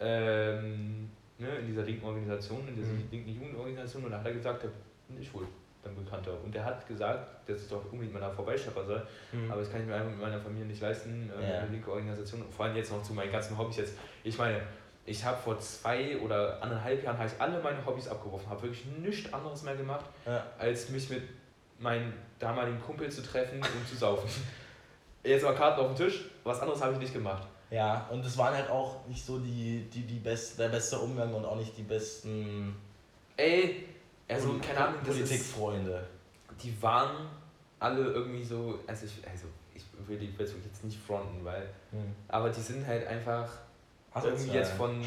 Ähm, ne, in dieser linken Organisation, in dieser Mhm. linken Jugendorganisation. Und da hat er gesagt, da bin ich wohl dann bekannter. Und er hat gesagt, dass ich doch unbedingt mal da vorbeischeppern soll. Mhm. Aber das kann ich mir einfach mit meiner Familie nicht leisten, äh, Ja. eine linke Organisation. Vor allem jetzt noch zu meinen ganzen Hobbys jetzt. Ich meine, ich habe vor zwei oder anderthalb Jahren habe ich alle meine Hobbys abgeworfen, habe wirklich nichts anderes mehr gemacht Ja. als mich mit meinen damaligen Kumpel zu treffen und zu saufen. [LAUGHS] Jetzt mal Karten auf den Tisch, was anderes habe ich nicht gemacht. Ja, und es waren halt auch nicht so die, die, die best, der beste Umgang und auch nicht die besten Ey, also keine Ahnung, das ist, Politikfreunde. die waren alle irgendwie so, also ich, also ich will die Facebook jetzt nicht fronten, weil, Hm. aber die sind halt einfach Asozial. irgendwie jetzt von,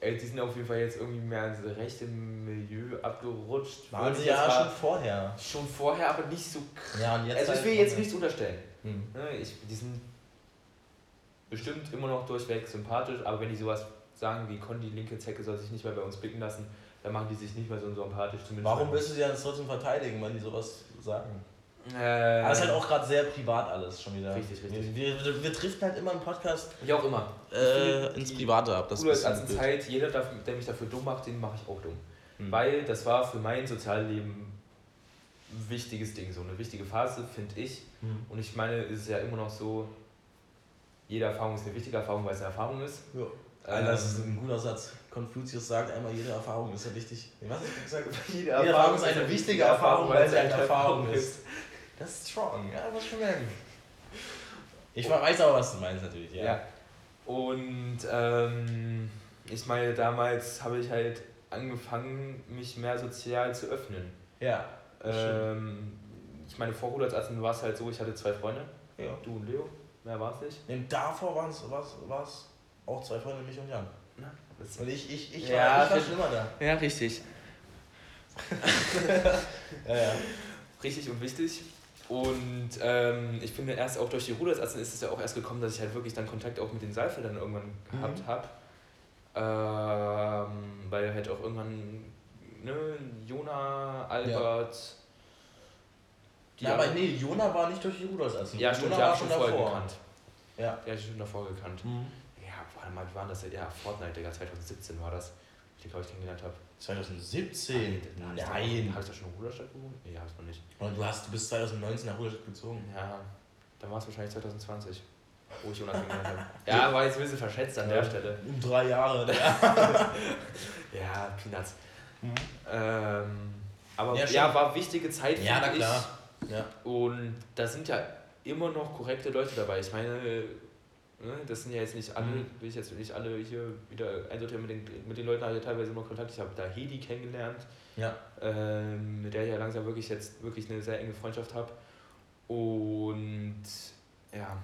ey, die sind auf jeden Fall jetzt irgendwie mehr ins rechte Milieu abgerutscht. Waren sie ja schon vorher. schon vorher, aber nicht so krass. Ja, und jetzt Also ich halt will jetzt nichts unterstellen. Hm. Ne, ich, die sind bestimmt immer noch durchweg sympathisch, aber wenn die sowas sagen wie die linke Zecke soll sich nicht mehr bei uns blicken lassen, dann machen die sich nicht mehr so sympathisch zumindest. Warum willst du sie dann trotzdem verteidigen, wenn die sowas sagen? Äh, Aber es ist halt auch gerade sehr privat alles schon wieder. Richtig, richtig. Wir, wir, wir driften halt immer im Podcast Wie auch immer. äh, ins Private ab. Das ist blöd. Zeit, jeder, der mich dafür dumm macht, den mache ich auch dumm. Hm. Weil das war für mein Sozialleben ein wichtiges Ding, so eine wichtige Phase, finde ich. Hm. Und ich meine, es ist ja immer noch so, jede Erfahrung ist eine wichtige Erfahrung, weil es eine Erfahrung ist. Ja. Alter, das ist Ähm, ein guter Satz. Konfuzius sagt einmal, jede Erfahrung ist ja wichtig. Was hast du gesagt? Jede Erfahrung ist eine wichtige Erfahrung, weil sie eine Erfahrung ist. Das ist strong, ja, muss schon merken. [LAUGHS] Ich weiß aber, was du meinst natürlich, ja. Ja. Und ähm, ich meine, damals habe ich halt angefangen, mich mehr sozial zu öffnen. Ja. Ähm, ich meine, vor Rudersatzen war es halt so, ich hatte zwei Freunde, ja. du und Leo, mehr war es nicht. Und davor waren es auch zwei Freunde, mich und Jan. Und ich, ich, ich, Ja, war, ich war schon immer da. ja, richtig. [LAUGHS] Ja, ja. Richtig und wichtig. Und ähm, ich finde erst auch durch die Rudersatzen ist es ja auch erst gekommen, dass ich halt wirklich dann Kontakt auch mit den Seifeldern irgendwann gehabt Mhm. habe. Ähm, weil halt auch irgendwann, ne, Jona, Albert. Die Ja, aber nee, Jona war nicht durch die Rudolfsatzen. Ja, stimmt, Jona war ich schon vorher gekannt. Ja. Habe ich schon davor gekannt. Mhm. Ja, warte mal, wie war das? Ja, Fortnite, Digga, 2017 war das, ich glaube ich, kennengelernt habe. 2017? Nein. Nein. Habe ich da schon in Ruderstadt gewohnt? Nee, habe ich noch nicht. Und du, hast, du bist 2019 nach Rudolstadt gezogen. Ja, dann war es wahrscheinlich 2020, wo ich Jonas kennengelernt habe. [LAUGHS] Ja, war jetzt ein bisschen verschätzt an der Stelle. Um drei Jahre. [LAUGHS] [LAUGHS] Ja, Peanuts. Mhm. Ähm, aber Ja, ja, war wichtige Zeit, Ja, na klar. Ja. Und da sind ja immer noch korrekte Leute dabei. Ich meine, ne, das sind ja jetzt nicht alle, Mhm. will ich jetzt nicht alle hier wieder eindeutig mit den, mit den Leuten habe ich teilweise immer Kontakt. Ich habe da Hedi kennengelernt. Ja. ähm, mit der ich ja langsam wirklich jetzt wirklich eine sehr enge Freundschaft habe. Und ja,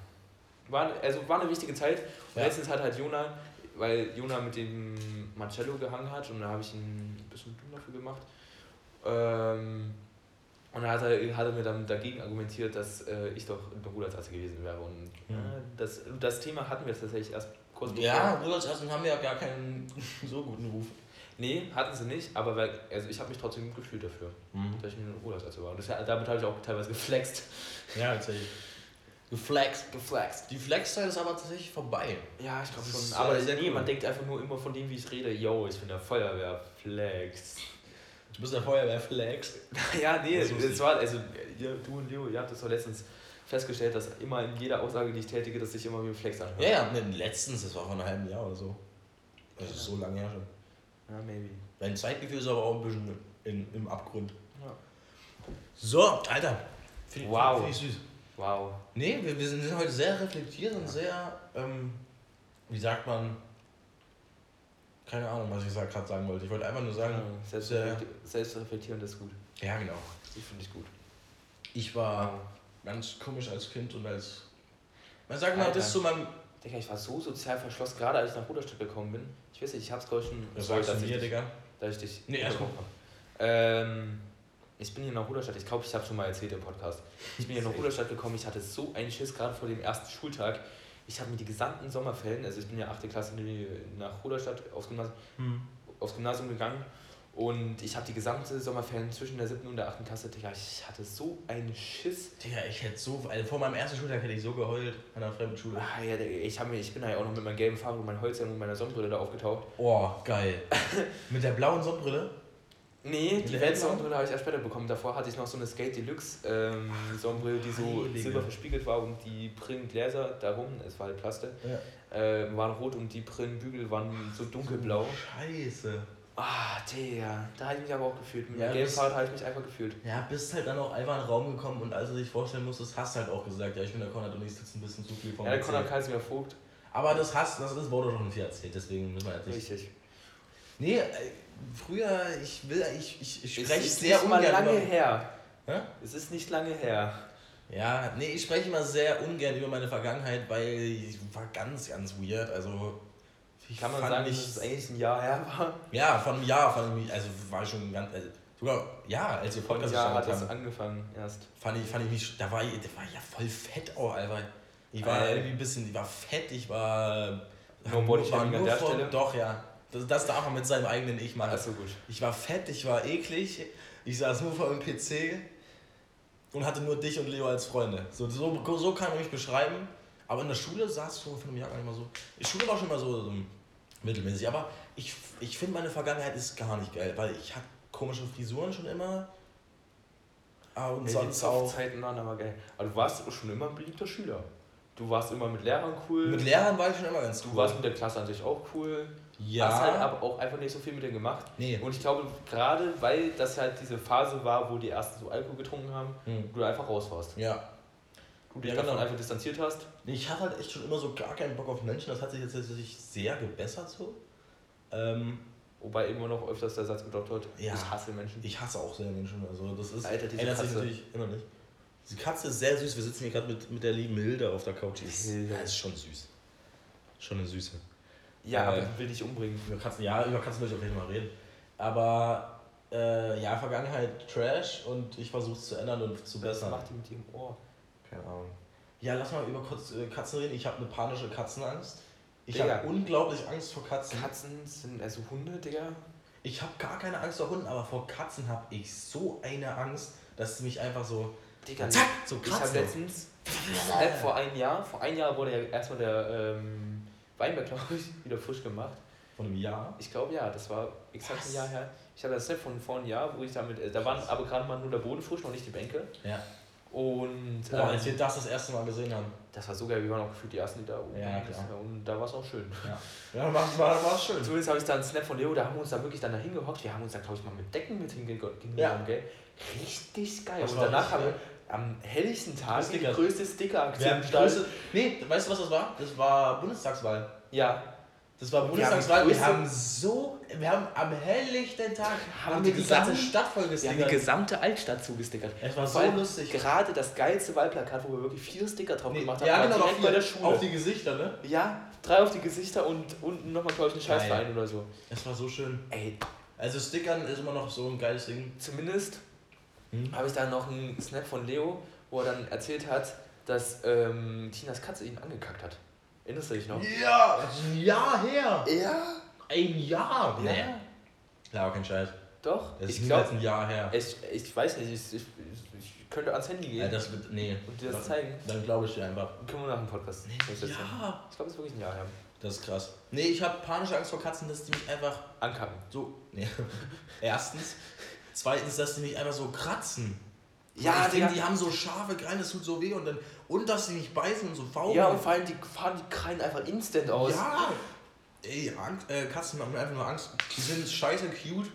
war, also war eine wichtige Zeit. Und Ja. letztens hat halt Jona, weil Jona mit dem Marcello gehangen hat und da habe ich ihn ein bisschen dumm dafür gemacht. Ähm, und da hat er, hat er mir dann dagegen argumentiert, dass äh, ich doch ein Rudersatz gewesen wäre. Und Mhm. äh, das, das Thema hatten wir tatsächlich erst kurz bevor. Ja, Rudolfsatzen haben ja gar keinen [LAUGHS] so guten Ruf. Nee, hatten sie nicht, aber weil, also ich habe mich trotzdem gut gefühlt dafür, Mhm. dass ich einen Urlaubsatz war. Und das, damit habe ich auch teilweise geflext. Ja, tatsächlich. Geflext. Geflext. Die Flexzeit ist aber tatsächlich vorbei. Ja, ich glaube schon. Aber nee, cool. man denkt einfach nur immer von dem, wie ich rede, yo, ich bin der Feuerwehr, Flex. Du bist der Feuerwehrflex. [LAUGHS] ja, nee, Das ist es war, also ihr, du und Leo, ihr habt das doch letztens festgestellt, dass immer in jeder Aussage, die ich tätige, dass sich immer wie ein Flex anhört. Ja, ja, ne, letztens, das war vor einem halben Jahr oder so. Das ist so lange her schon. Ja, maybe. Dein Zeitgefühl ist aber auch ein bisschen in, im Abgrund. Ja. So, Alter. Find, ich- Wow. Find ich süß. Wow. Nee, wir, wir sind heute sehr reflektiert und sehr, ähm, wie sagt man, keine Ahnung, was ich gerade sagen wollte. Ich wollte einfach nur sagen, Selbstreflekti- Selbstreflektierend ist gut. ja genau. Die finde ich gut. Ich war ganz komisch als Kind und als, man sagt mal, Alter. bis zu meinem, Digga, ich war so sozial verschlossen, gerade als ich nach Ruderstadt gekommen bin. Ich weiß nicht, ich hab's glaube ich schon das sagst du mir, ich, Digga. dass ich dich Nee, erst mal. Ähm, ich bin hier nach Ruderstadt, ich glaube, ich habe schon mal erzählt im Podcast. Ich bin hier nach. Ruderstadt gekommen, ich hatte so einen Schiss, gerade vor dem ersten Schultag. Ich habe mir die gesamten Sommerferien, also ich bin ja 8. Klasse nach Ruderstadt aufs Gymnasium, aufs Gymnasium gegangen und ich habe die gesamte Sommerferien zwischen der 7. und der 8. Klasse, Digga, ich hatte so einen Schiss. Digga, ich hätte so, also vor meinem ersten Schultag hätte ich so geheult an der Fremdenschule. Ah, ja, ich, hab ich bin da ja auch noch mit meinem gelben Fahrrad und meinem Holzhelm und meiner Sonnenbrille da aufgetaucht. Oh, geil. [LAUGHS] Mit der blauen Sonnenbrille? Nee, die der Weltsonnenbrille habe ich erst später bekommen. Davor hatte ich noch so eine Skate Deluxe ähm, die so Heilige. silber verspiegelt war und die Brillengläser darum, es war halt Plaste, Ja. äh, waren rot und die Brillenbügel waren so dunkelblau. Scheiße. Ah, Digga, da habe ich mich aber auch gefühlt. Mit Ja, dem Fahrrad habe ich mich einfach gefühlt. Ja, bist halt dann auch einfach in den Raum gekommen und als du dich vorstellen musstest, hast du halt auch gesagt, ja, ich bin der Konrad und ich sitze ein bisschen zu viel vom Ja, der. Konrad Kaiser Vogt. Aber das hast, das, das wurde schon viel erzählt, deswegen müssen wir jetzt nicht. Richtig. Nee, äh, früher, ich will, ich, ich, ich Es spreche ist sehr nicht mal ungern lange über, her. Hä? Es ist nicht lange her. Ja, nee, ich spreche immer sehr ungern über meine Vergangenheit, weil ich war ganz, ganz weird. Also, ich Kann man sagen, mich, dass es eigentlich ein Jahr her war? Ja, von einem Jahr ich mich, also war ich schon ganz, also, sogar, ja, als wir einem Podcast Jahr hat das angefangen erst. fand ich, fand ich mich, da war ich, da war ich ja voll fett auch, Alter. Ich war Äh. irgendwie ein bisschen, ich war fett, ich war, No body war shaming an der von- Stelle? Doch, ja. Das, das darf man mit seinem eigenen Ich machen. Achso, gut. Ich war fett, ich war eklig, ich saß nur vor dem PC und hatte nur dich und Leo als Freunde. So, so, so kann man mich beschreiben. Aber in der Schule saß du von einem Jahr gar nicht mal so. Die Schule war schon mal so, so mittelmäßig. Aber ich, ich finde, meine Vergangenheit ist gar nicht geil, weil ich hatte komische Frisuren schon immer. Ah, Und Ja, sonst auch. Zeiten waren aber geil. Aber du warst schon immer ein beliebter Schüler. Du warst immer mit Lehrern cool. Mit Lehrern war ich schon immer ganz du cool. warst mit der Klasse an sich auch cool. Ja. Hast halt aber auch einfach nicht so viel mit denen gemacht. nee. Und ich glaube, gerade weil das halt diese Phase war, wo die ersten so Alkohol getrunken haben, Hm. du einfach raus warst. Ja. Du dich Ja, davon genau. einfach distanziert hast. Ich hatte halt echt schon immer so gar keinen Bock auf Menschen. Das hat sich jetzt tatsächlich sehr gebessert so. Ähm, Wobei immer noch öfters der Satz gedroppt wird, Ja. ich hasse Menschen. Ich hasse auch sehr Menschen. Also das ist Alter, diese ändert sich Katze. natürlich immer nicht. Diese Katze ist sehr süß. Wir sitzen hier gerade mit, mit der lieben Hilde auf der Couch. Die ist, ja, ist schon süß. Schon eine Süße. Ja, Äh, aber ich will dich umbringen. Über Katzen, ja, über Katzen will ich auf jeden Fall reden. Aber äh, ja, Vergangenheit Trash und ich versuche es zu ändern und zu Was bessern. macht die mit ihrem Ohr? Keine Ahnung. Ja, lass mal über kurz äh, Katzen reden. Ich habe eine panische Katzenangst. Ich habe unglaublich Angst vor Katzen. Katzen sind also Hunde, Digga. Ich habe gar keine Angst vor Hunden, aber vor Katzen habe ich so eine Angst, dass sie mich einfach so Digga, zack, so Ich habe letztens, äh, vor einem Jahr, vor einem Jahr wurde ja erstmal der ähm, Weinberg, glaube ich, wieder frisch gemacht. Von einem Jahr. Ich glaube ja, das war exakt Was? ein Jahr her. Ich habe das Set von vor einem Jahr, wo ich damit, äh, da waren aber gerade mal nur der Boden frisch, noch nicht die Bänke. Ja. Und Boah, als ähm, wir das das erste Mal gesehen haben. das war so geil, wir waren auch gefühlt die ersten, die da oben Ja. Und da war es auch schön. Ja, ja war, war, war schön. Zumindest habe ich da einen Snap von Leo, da haben wir uns da wirklich dann da hingehockt. Wir haben uns da, glaube ich, mal mit Decken mit hingegangen, Ja. gell? Richtig geil. Das und danach haben wir geil. Am helllichten Tag die größte Sticker-Aktion nee, weißt du, was das war? Das war Bundestagswahl. Ja, Das war Bundestagswahl. Wir haben so, wir haben am helllichten Tag Haben haben die die ganze gesamten- Stadt voll wir haben die gestickert. gesamte Altstadt zugestickert. Es war so allem lustig. Gerade das geilste Wahlplakat, wo wir wirklich vier Sticker drauf Nee, gemacht haben, ja, genau, direkt auf bei der die, Schule. auf die Gesichter, ne? ja, drei auf die Gesichter und unten nochmal, glaube ich, ein Geil. Scheißverein oder so. Es war so schön. Ey, Also Stickern ist immer noch so ein geiles Ding. zumindest Hm? habe ich da noch einen Snap von Leo, wo er dann erzählt hat, dass ähm, Tinas Katze ihn angekackt hat. Erinnerst du dich noch? Ja, ein Jahr her. Ja. Ein Jahr. Ja. Nee. Klar, kein Scheiß. Doch, Das ist glaube, ein Jahr her. ich, ich weiß nicht, ich, ich, ich könnte ans Handy gehen Ja, das wird. Nee. und dir das zeigen. Dann glaube ich dir einfach. Können wir nach dem Podcast. durchsetzen. Ja. Ich glaube, es ist wirklich ein Jahr her. Das ist krass. Nee, ich habe panische Angst vor Katzen, dass die mich einfach Ankacken. so. Nee. [LAUGHS] Erstens. Zweitens, dass die mich einfach so kratzen. Ja, ich Digga. die haben so scharfe Krallen, das tut so weh und dann. Und dass sie mich beißen und so faulen. Ja, und vor allem, die fahren die Krallen einfach instant aus. Ja! Ey, Angst, äh, Katzen machen mir einfach nur Angst. Die sind scheiße cute,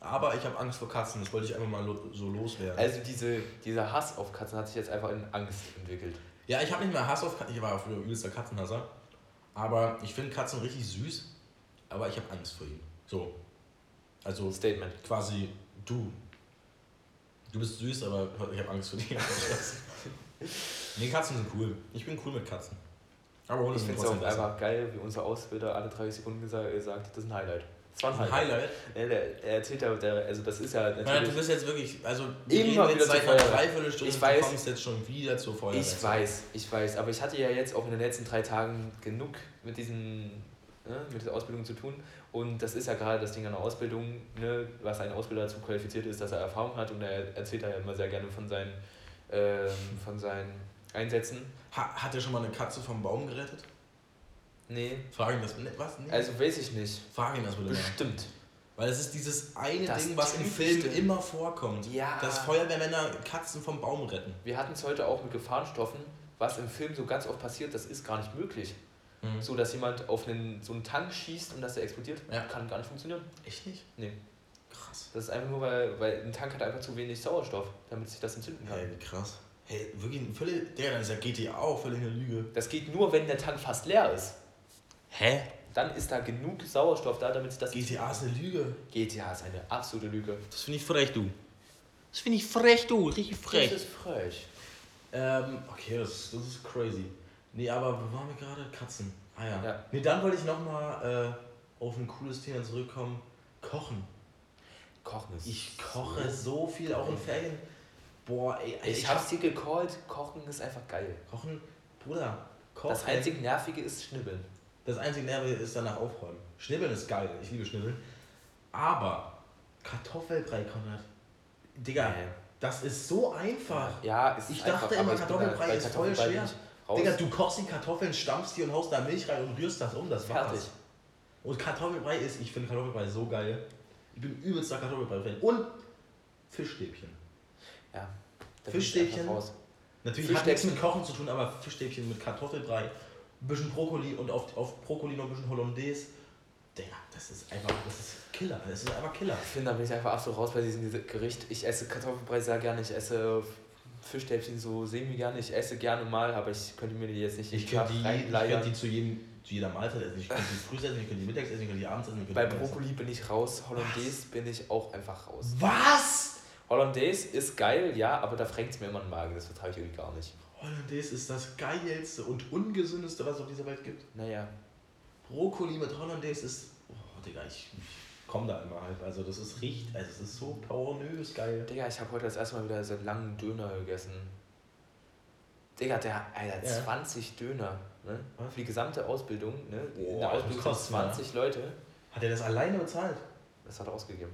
aber ich habe Angst vor Katzen. Das wollte ich einfach mal lo so loswerden. Also diese, dieser Hass auf Katzen hat sich jetzt einfach in Angst entwickelt. ja, ich habe nicht mehr Hass auf Katzen. Ich war früher übelster Katzenhasser. Aber ich finde Katzen richtig süß, aber ich habe Angst vor ihnen. So. Also Statement. quasi du. Du bist süß, aber ich habe Angst vor dir. [LAUGHS] nee, Katzen sind cool. Ich bin cool mit Katzen. Aber Hunde Ich finde es auch einfach geil, wie unser Ausbilder alle 30 Sekunden gesagt, gesagt das ist ein Highlight. Das war ein Highlight. Highlight. Ja, der, er erzählt ja, der, also das ist ja Ja, du natürlich. bist jetzt wirklich, also wir Immer reden jetzt seit einer. Dreiviertelstunde, Ich weiß. du kommst jetzt schon wieder zur Feuerwehr. Ich weiß, ich weiß, aber ich hatte ja jetzt auch in den letzten drei Tagen genug mit diesen, ne, mit dieser Ausbildung zu tun. Und das ist ja gerade das Ding an der Ausbildung, ne, was ein Ausbilder dazu qualifiziert ist, dass er Erfahrung hat und er erzählt da ja immer sehr gerne von seinen, ähm, von seinen Einsätzen. Ha, hat er schon mal eine Katze vom Baum gerettet? Nee, Frag ihn das, ne, was? Nee. also weiß ich nicht. Frag ihn das bitte mal. Bestimmt. Weil es ist dieses eine Das Ding, was im Film immer vorkommt. Ja. Dass Feuerwehrmänner Katzen vom Baum retten. Wir hatten es heute auch mit Gefahrenstoffen, was im Film so ganz oft passiert, das ist gar nicht möglich. Mhm. So, dass jemand auf einen, so einen Tank schießt und dass der explodiert, Ja. kann gar nicht funktionieren. Echt nicht? Nee. Krass. Das ist einfach nur, weil, weil ein Tank hat einfach zu wenig Sauerstoff, damit sich das entzünden kann. Hey, krass. Hey, wirklich völlig, der, dann ist ja GTA auch völlig eine Lüge. Das geht nur, wenn der Tank fast leer ist. Hä? Dann ist da genug Sauerstoff da, damit sich das. GTA ist eine Lüge. GTA ist eine absolute Lüge. Das finde ich frech, du. Das finde ich frech, du. Richtig Das ist frech. Ähm, okay, das, das ist crazy. Nee, aber wo waren wir gerade? Katzen. Ah ja. Ja. Nee, dann wollte ich nochmal äh, auf ein cooles Thema zurückkommen. Kochen. Kochen ist. Ich koche so viel, auch in Ferien. Boah, ey, Ich, hab's dir gecallt, Kochen ist einfach geil. Kochen, Bruder, kochen. Das einzig Nervige ist Schnibbeln. das einzige Nerve ist danach aufräumen. Schnibbeln ist geil, ich liebe Schnibbeln. Aber Kartoffelbrei, Konrad. Digga, Nee. das ist so einfach. Ja, es ist Ich dachte einfach, immer, ich Kartoffelbrei ist voll schwer. ich Raus. Digga, du kochst die Kartoffeln, stampfst die und haust da Milch rein und rührst das um, das war's. Fertig. Und Kartoffelbrei ist, ich finde Kartoffelbrei so geil. Ich bin übelster Kartoffelbrei-Fan. Und Fischstäbchen. Ja. Fischstäbchen. Natürlich hat nichts mit Kochen zu tun, aber Fischstäbchen mit Kartoffelbrei, ein bisschen Brokkoli und auf, auf Brokkoli noch ein bisschen Hollandaise. Digga, das ist einfach, das ist Killer. Das ist einfach Killer. Ich finde, da bin ich einfach absolut raus bei diesem Gericht. Ich esse Kartoffelbrei sehr gerne, ich esse Fischstäbchen so semi gerne, ich esse gerne mal, aber ich könnte mir die jetzt nicht Ich könnte die, ich könnte die zu, jedem, zu jeder Mahlzeit essen. Ich könnte die früh essen, ich könnte die mittags essen, ich könnte die abends essen. Bei Brokkoli bin ich raus, Hollandaise bin ich auch einfach raus. Was? Hollandaise ist geil, ja, aber da frängt es mir immer den Magen, das vertrage ich irgendwie gar nicht. Hollandaise ist das geilste und ungesündeste, was es auf dieser Welt gibt. Naja, Brokkoli mit Hollandaise ist. Oh, Digga, ich, ich komme da immer halt. Also, das ist richtig. Also, es ist so pornös geil. Digga, ich habe heute das erste Mal wieder so einen langen Döner gegessen. Digga, der, Alter, Ja. 20 Döner, ne? Für die gesamte Ausbildung, ne? In Boah, der das Ausbildung sind kostet, ne? 20 Leute. Hat er das alleine bezahlt? Das hat er ausgegeben.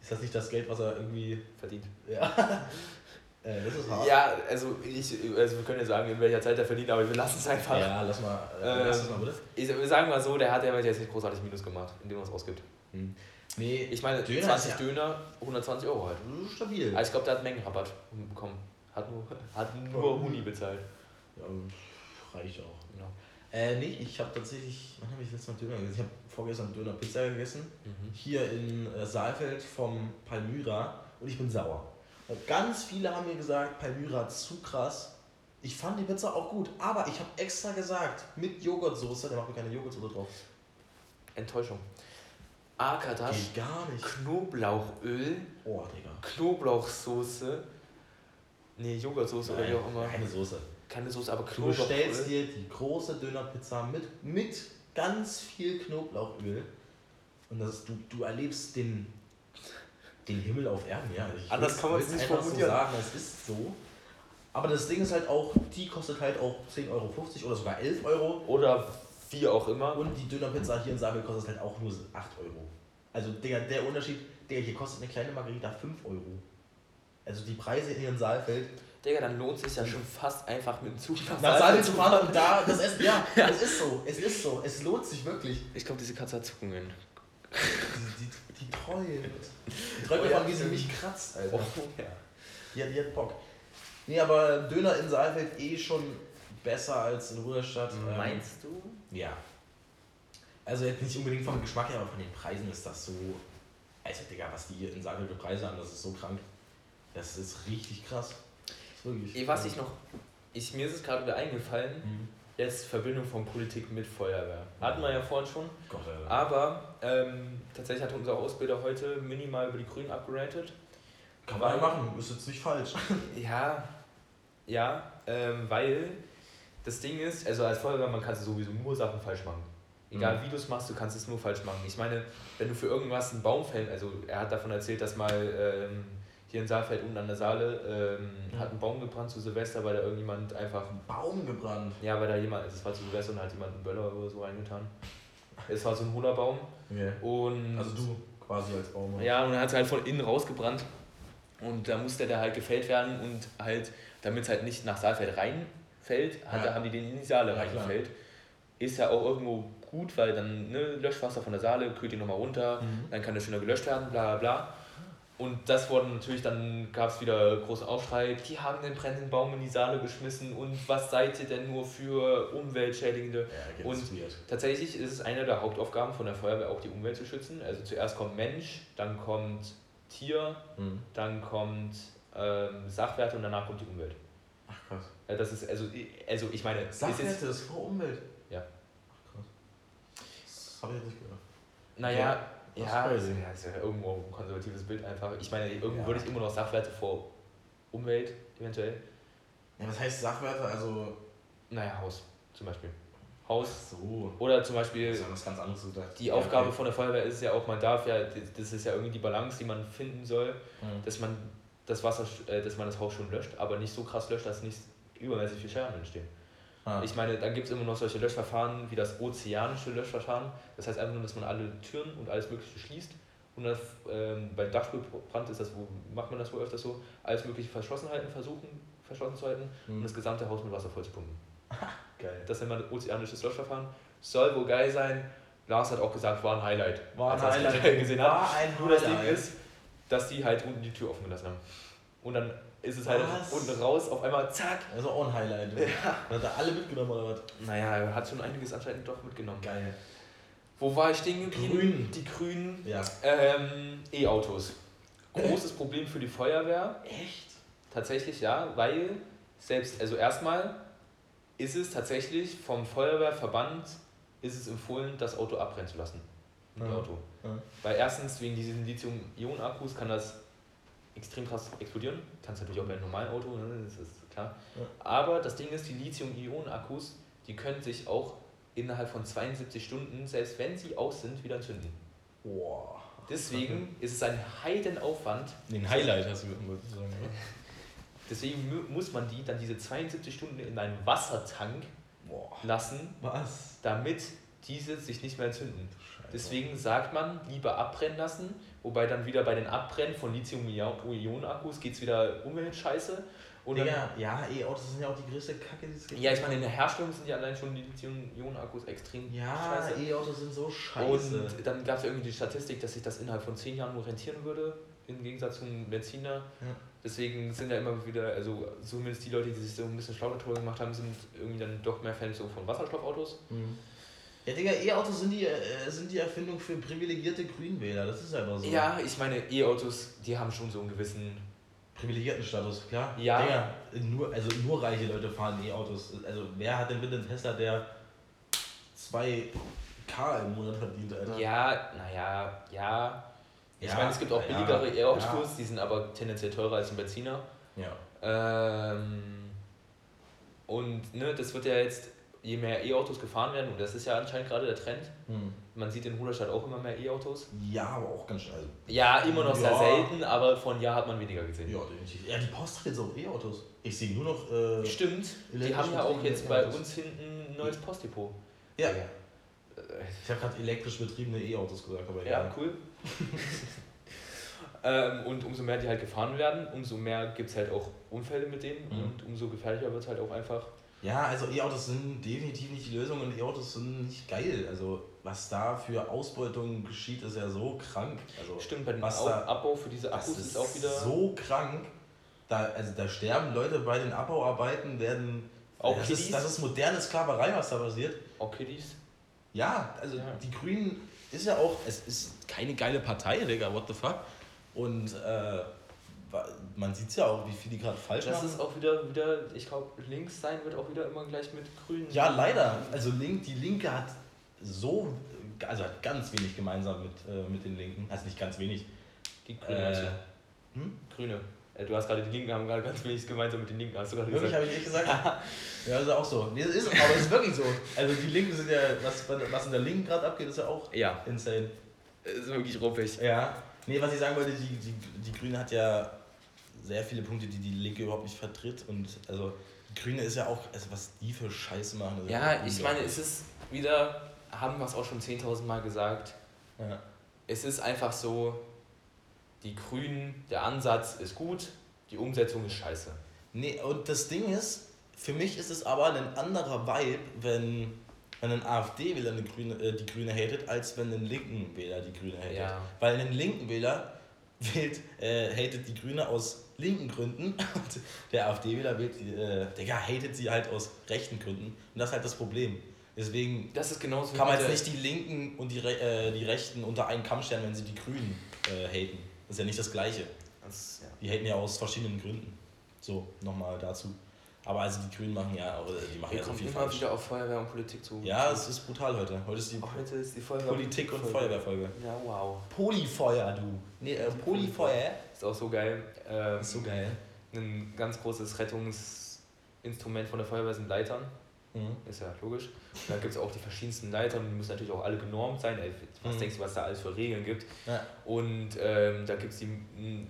Ist das nicht das Geld, was er irgendwie. Verdient. Ja. [LAUGHS] äh, das ist hart. Ja, also ich, also wir können ja sagen, in welcher Zeit er verdient, aber wir lassen es einfach. Ja, lass mal. Äh, Ähm, lass das mal bitte. Ich, wir sagen mal so, der hat ja jetzt nicht großartig Minus gemacht, indem er es ausgibt. Hm. Nee, Ich meine, Döner 20 ist ja- Döner, 120 Euro halt. stabil. Aber ich glaube, der hat Mengenrabatt bekommen. Hat nur, [LAUGHS] hat nur Huni bezahlt. Ja, reicht auch. Genau. Äh, nee, ich habe tatsächlich. Wann habe ich letztes Mal Döner gegessen? Ich habe vorgestern Döner Pizza gegessen. Mhm. hier in äh, Saalfeld vom Palmyra und ich bin sauer. Und ganz viele haben mir gesagt, Palmyra zu krass. Ich fand die Pizza auch gut, aber ich habe extra gesagt, mit Joghurtsoße, da macht mir keine Joghurtsoße drauf. Enttäuschung. Akadas, Geht gar nicht. Knoblauchöl, Oh, Digga. Knoblauchsoße, nee, Joghurtsoße oder wie auch immer. keine Soße. Keine Soße, aber Du bestellst Knoblauchöl. dir die große Dönerpizza mit, mit ganz viel Knoblauchöl und das, du, du erlebst den, den Himmel auf Erden, ja. Ich Anders kann man's will's nicht einfach so formulieren. sagen, es ist so. Aber das Ding ist halt auch, die kostet halt auch 10,50 Euro oder sogar 11 Euro. Oder wie auch immer. Und die Dönerpizza hier in Saalfeld kostet halt auch nur 8 Euro. Also, Digga, der Unterschied, Digga, hier kostet eine kleine Margarita 5 Euro. Also die Preise hier in Saalfeld. Digga, dann lohnt es sich ja schon fast einfach mit dem Zug nach Nach Saalfeld Saalfeld zu fahren und da das Essen. Ja, [LAUGHS] es ist so. Es ist so. Es lohnt sich wirklich. Ich glaube, diese Katze hat Zuckungen. Die, die, die träumt. Die träumt Oh ja, wie sie ähm, mich kratzt, Alter. Oh, ja. Die hat, die hat Bock. Nee, aber Döner in Saalfeld eh schon besser als in Ruderstadt. Ähm, Meinst du? Ja. Also jetzt nicht unbedingt vom Geschmack her, aber von den Preisen ist das so. Also Digga, was die hier in Saalfeld für Preise haben, das ist so krank. Das ist richtig krass. Das ist wirklich. Was ich noch. Ich, mir ist es gerade wieder eingefallen, Mhm. jetzt Verbindung von Politik mit Feuerwehr. Hatten wir ja vorhin schon. Gott, Alter. Aber ähm, tatsächlich hat unser Ausbilder heute minimal über die Grünen abgeratet. Kann man ja machen, ist jetzt nicht falsch. Ja, ja, ähm, weil das Ding ist, also als Feuerwehrmann kannst du sowieso nur Sachen falsch machen. Egal Mhm. wie du es machst, du kannst es nur falsch machen. Ich meine, wenn du für irgendwas einen Baum fällst, also er hat davon erzählt, dass mal ähm, hier in Saalfeld unten an der Saale ähm, Mhm. hat ein Baum gebrannt zu Silvester, weil da irgendjemand einfach, Baum gebrannt. ja, weil da jemand, also es war zu Silvester und da hat jemand einen Böller oder so reingetan. Es war so ein hohler Baum Okay. und Also du quasi als Baum. ja, und dann hat es halt von innen rausgebrannt. Und da musste der halt gefällt werden und halt, damit es halt nicht nach Saalfeld reinfällt, hat, Ja. haben die den in die Saale Ja, reingefällt. Ist ja auch irgendwo gut, weil dann ne, Löschwasser von der Saale kühlt die nochmal runter, Mhm. dann kann das schneller gelöscht werden, bla bla bla. Und das wurde natürlich, dann gab es wieder großen Aufschrei, die haben den brennenden Baum in die Saale geschmissen und was seid ihr denn nur für umweltschädigende Ja, Und-. Tatsächlich ist es eine der Hauptaufgaben von der Feuerwehr, auch die Umwelt zu schützen. Also zuerst kommt Mensch, dann kommt Tier, Mhm. dann kommt ähm, Sachwerte und danach kommt die Umwelt. Krass. Ja, das ist, also, also ich meine, Sachwerte ist vor Umwelt. Ja. Ach krass. Das habe ich jetzt nicht gehört. naja, Das ist ja, crazy. ist, ja, ja irgendwo ein konservatives Bild einfach. Ich meine, irgendwo Ja. würde ich immer noch Sachwerte vor Umwelt eventuell. Ja, was heißt Sachwerte? Also. Naja, Haus zum Beispiel. Haus So. oder zum Beispiel Das ist ja was ganz anderes gedacht. die Aufgabe von der Feuerwehr ist ja auch, man darf ja, das ist ja irgendwie die Balance, die man finden soll, Mhm. dass man das Wasser, äh, dass man das Haus schon löscht, aber nicht so krass löscht, dass nicht übermäßig viel Scherben entstehen. Ah. Ich meine, dann gibt es immer noch solche Löschverfahren wie das ozeanische Löschverfahren. Das heißt einfach nur, dass man alle Türen und alles Mögliche schließt. Und das, ähm, beim Dachstuhlbrand ist das, wo macht man das wohl öfters so, alles Mögliche verschlossen halten, versuchen verschlossen zu halten und Mhm. das gesamte Haus mit Wasser voll zu pumpen. [LAUGHS] Geil. Das nennt man ozeanisches Löschverfahren. Soll wohl geil sein. Lars hat auch gesagt, war ein Highlight. als er das gesehen hat. War ein Nur das Ding Highlight. ist, dass die halt unten die Tür offen gelassen haben. Und dann ist es halt Was? unten raus, auf einmal zack. Also auch ein Highlight. Ja. Hat er alle mitgenommen oder was? Naja, er hat schon einiges anscheinend doch mitgenommen. Geil. Wo war ich stehen geblieben? Grün. Die Grünen. Ja. Ähm, E-Autos. Großes Problem für die Feuerwehr. Echt? Tatsächlich ja, weil selbst, also erstmal ist es tatsächlich vom Feuerwehrverband ist es empfohlen, das Auto abbrennen zu lassen. Ja. E-Auto. Ja. Weil erstens wegen diesen Lithium-Ionen-Akkus kann das extrem krass explodieren. Kannst natürlich auch bei einem normalen Auto, ne? das ist klar. Ja. Aber das Ding ist, die Lithium-Ionen-Akkus, die können sich auch innerhalb von 72 Stunden, selbst wenn sie aus sind, wieder entzünden. Boah. Deswegen ist es ein Heidenaufwand. Den Highlight hast du sozusagen? [LAUGHS] Deswegen mu- muss man die dann diese 72 Stunden in einen Wassertank Boah. lassen, Was? damit diese sich nicht mehr entzünden. Deswegen sagt man, lieber abbrennen lassen, wobei dann wieder bei den Abbrennen von Lithium-Ionen-Akkus geht es wieder Umweltscheiße. Und Digga, ja, E-Autos sind ja auch die größte Kacke, die es gibt. ja, ich meine, in der Herstellung sind ja allein schon die Lithium-Ionen-Akkus extrem Ja, scheiße. E-Autos sind so scheiße. Und dann gab es ja irgendwie die Statistik, dass sich das innerhalb von 10 Jahren nur rentieren würde, im Gegensatz zum Benziner. Ja. Deswegen sind ja immer wieder, also zumindest die Leute, die sich so ein bisschen schlau darüber gemacht haben, sind irgendwie dann doch mehr Fans so von Wasserstoffautos. Mhm. Ja, Digga, E-Autos sind die, äh, sind die Erfindung für privilegierte Grünwähler. Das ist einfach so. Ja, ich meine, E-Autos, die haben schon so einen gewissen. Privilegierten Status, klar. Ja. Digga, nur, also nur reiche Leute fahren E-Autos. Also wer hat denn bitte einen Tesla, der 2K im Monat verdient, Alter? Ja, naja, ja. Ich Ja, meine, es gibt auch ja, billigere E-Autos, ja. die sind aber tendenziell teurer als ein Benziner. Ja. Ähm, und ne, das wird ja jetzt, je mehr E-Autos gefahren werden, und das ist ja anscheinend gerade der Trend, Hm. man sieht in Ruderstadt auch immer mehr E-Autos. Ja, aber auch ganz schön. Also, Ja, immer noch sehr Ja. selten, aber von Jahr hat man weniger gesehen. ja, definitiv. Ja, die Post hat jetzt auch E-Autos. Ich sehe nur noch. Äh, Stimmt, die haben ja auch jetzt bei uns hinten ein neues Postdepot. ja. Digga, Ich habe gerade elektrisch betriebene E-Autos gesagt, aber Ja, egal. cool. [LAUGHS] ähm, und umso mehr die halt gefahren werden, umso mehr gibt es halt auch Unfälle mit denen Mhm. und umso gefährlicher wird es halt auch einfach. Ja, also E-Autos sind definitiv nicht die Lösung und E-Autos sind nicht geil. Also was da für Ausbeutung geschieht, ist ja so krank. Also Stimmt, bei dem was da- Abbau für diese Akkus ist, ist auch wieder. so krank. Da, also da sterben Leute bei den Abbauarbeiten, werden. Auch das, Kiddies? ist, das ist moderne Sklaverei, was da passiert. Auch Kiddies. Ja, also Ja. die Grünen ist ja auch, es ist keine geile Partei, Digga, what the fuck. Und äh, man sieht ja auch, wie viel die gerade falsch Das machen. ist auch wieder, wieder ich glaube, links sein wird auch wieder immer gleich mit Grünen. Ja, leider. Also Link, die Linke hat so, also hat ganz wenig gemeinsam mit, äh, mit den Linken. Also nicht ganz wenig. Die Grünen, Äh, hm? Grüne. Äh, Du hast gerade die Linken haben gerade ganz wenig gemeinsam mit den Linken, hast du gerade Wirklich, gesagt. habe ich nicht gesagt? [LAUGHS] ja, ist auch so. Nee, das ist, aber es ist wirklich so. Also die Linken sind ja, was, was in der Linken gerade abgeht, ist ja auch Ja, insane. ist wirklich ruppig. Ja. Nee, was ich sagen wollte, die, die, die Grüne hat ja sehr viele Punkte, die die Linke überhaupt nicht vertritt. Und also die Grüne ist ja auch, also was die für Scheiße machen. Ja, ich meine, es ist wieder, haben wir es auch schon 10.000 Mal gesagt, Ja. es ist einfach so, die Grünen, der Ansatz ist gut, die Umsetzung ist scheiße. Nee, und das Ding ist, für mich ist es aber ein anderer Vibe, wenn, wenn ein AfD-Wähler eine Grüne, äh, die Grüne hatet, als wenn ein linken Wähler die Grüne hatet. Ja. Weil ein linken Wähler [LAUGHS] wählt, äh, hatet die Grüne aus linken Gründen [LAUGHS] und der AfD-Wähler äh, Digga, hatet sie halt aus rechten Gründen. Und das ist halt das Problem. Deswegen Das ist genauso kann man jetzt der- nicht die Linken und die, Re äh, die Rechten unter einen Kamm stellen, wenn sie die Grünen äh, haten. Das ist ja nicht das Gleiche. Das, ja. Die haten ja aus verschiedenen Gründen. So, nochmal dazu. Aber also die Grünen machen ja auch, äh, die machen Wir ja so viel immer falsch. wieder auf Feuerwehr und Politik zu. Ja, es ist brutal heute. Heute ist die Heute ist die Feuerwehr Politik- und Feuerwehrfolge. Ja, wow. Polyfeuer, du. Nee, äh, Polyfeuer. Ist auch so geil. Ähm, so geil. Ein ganz großes Rettungsinstrument von der Feuerwehr sind Leitern. Mhm. Ist ja logisch. Und da gibt es auch die verschiedensten Leitern die müssen natürlich auch alle genormt sein. Ey, Was Mhm. denkst du, was da alles für Regeln gibt? Ja. Und ähm, da gibt es die, m,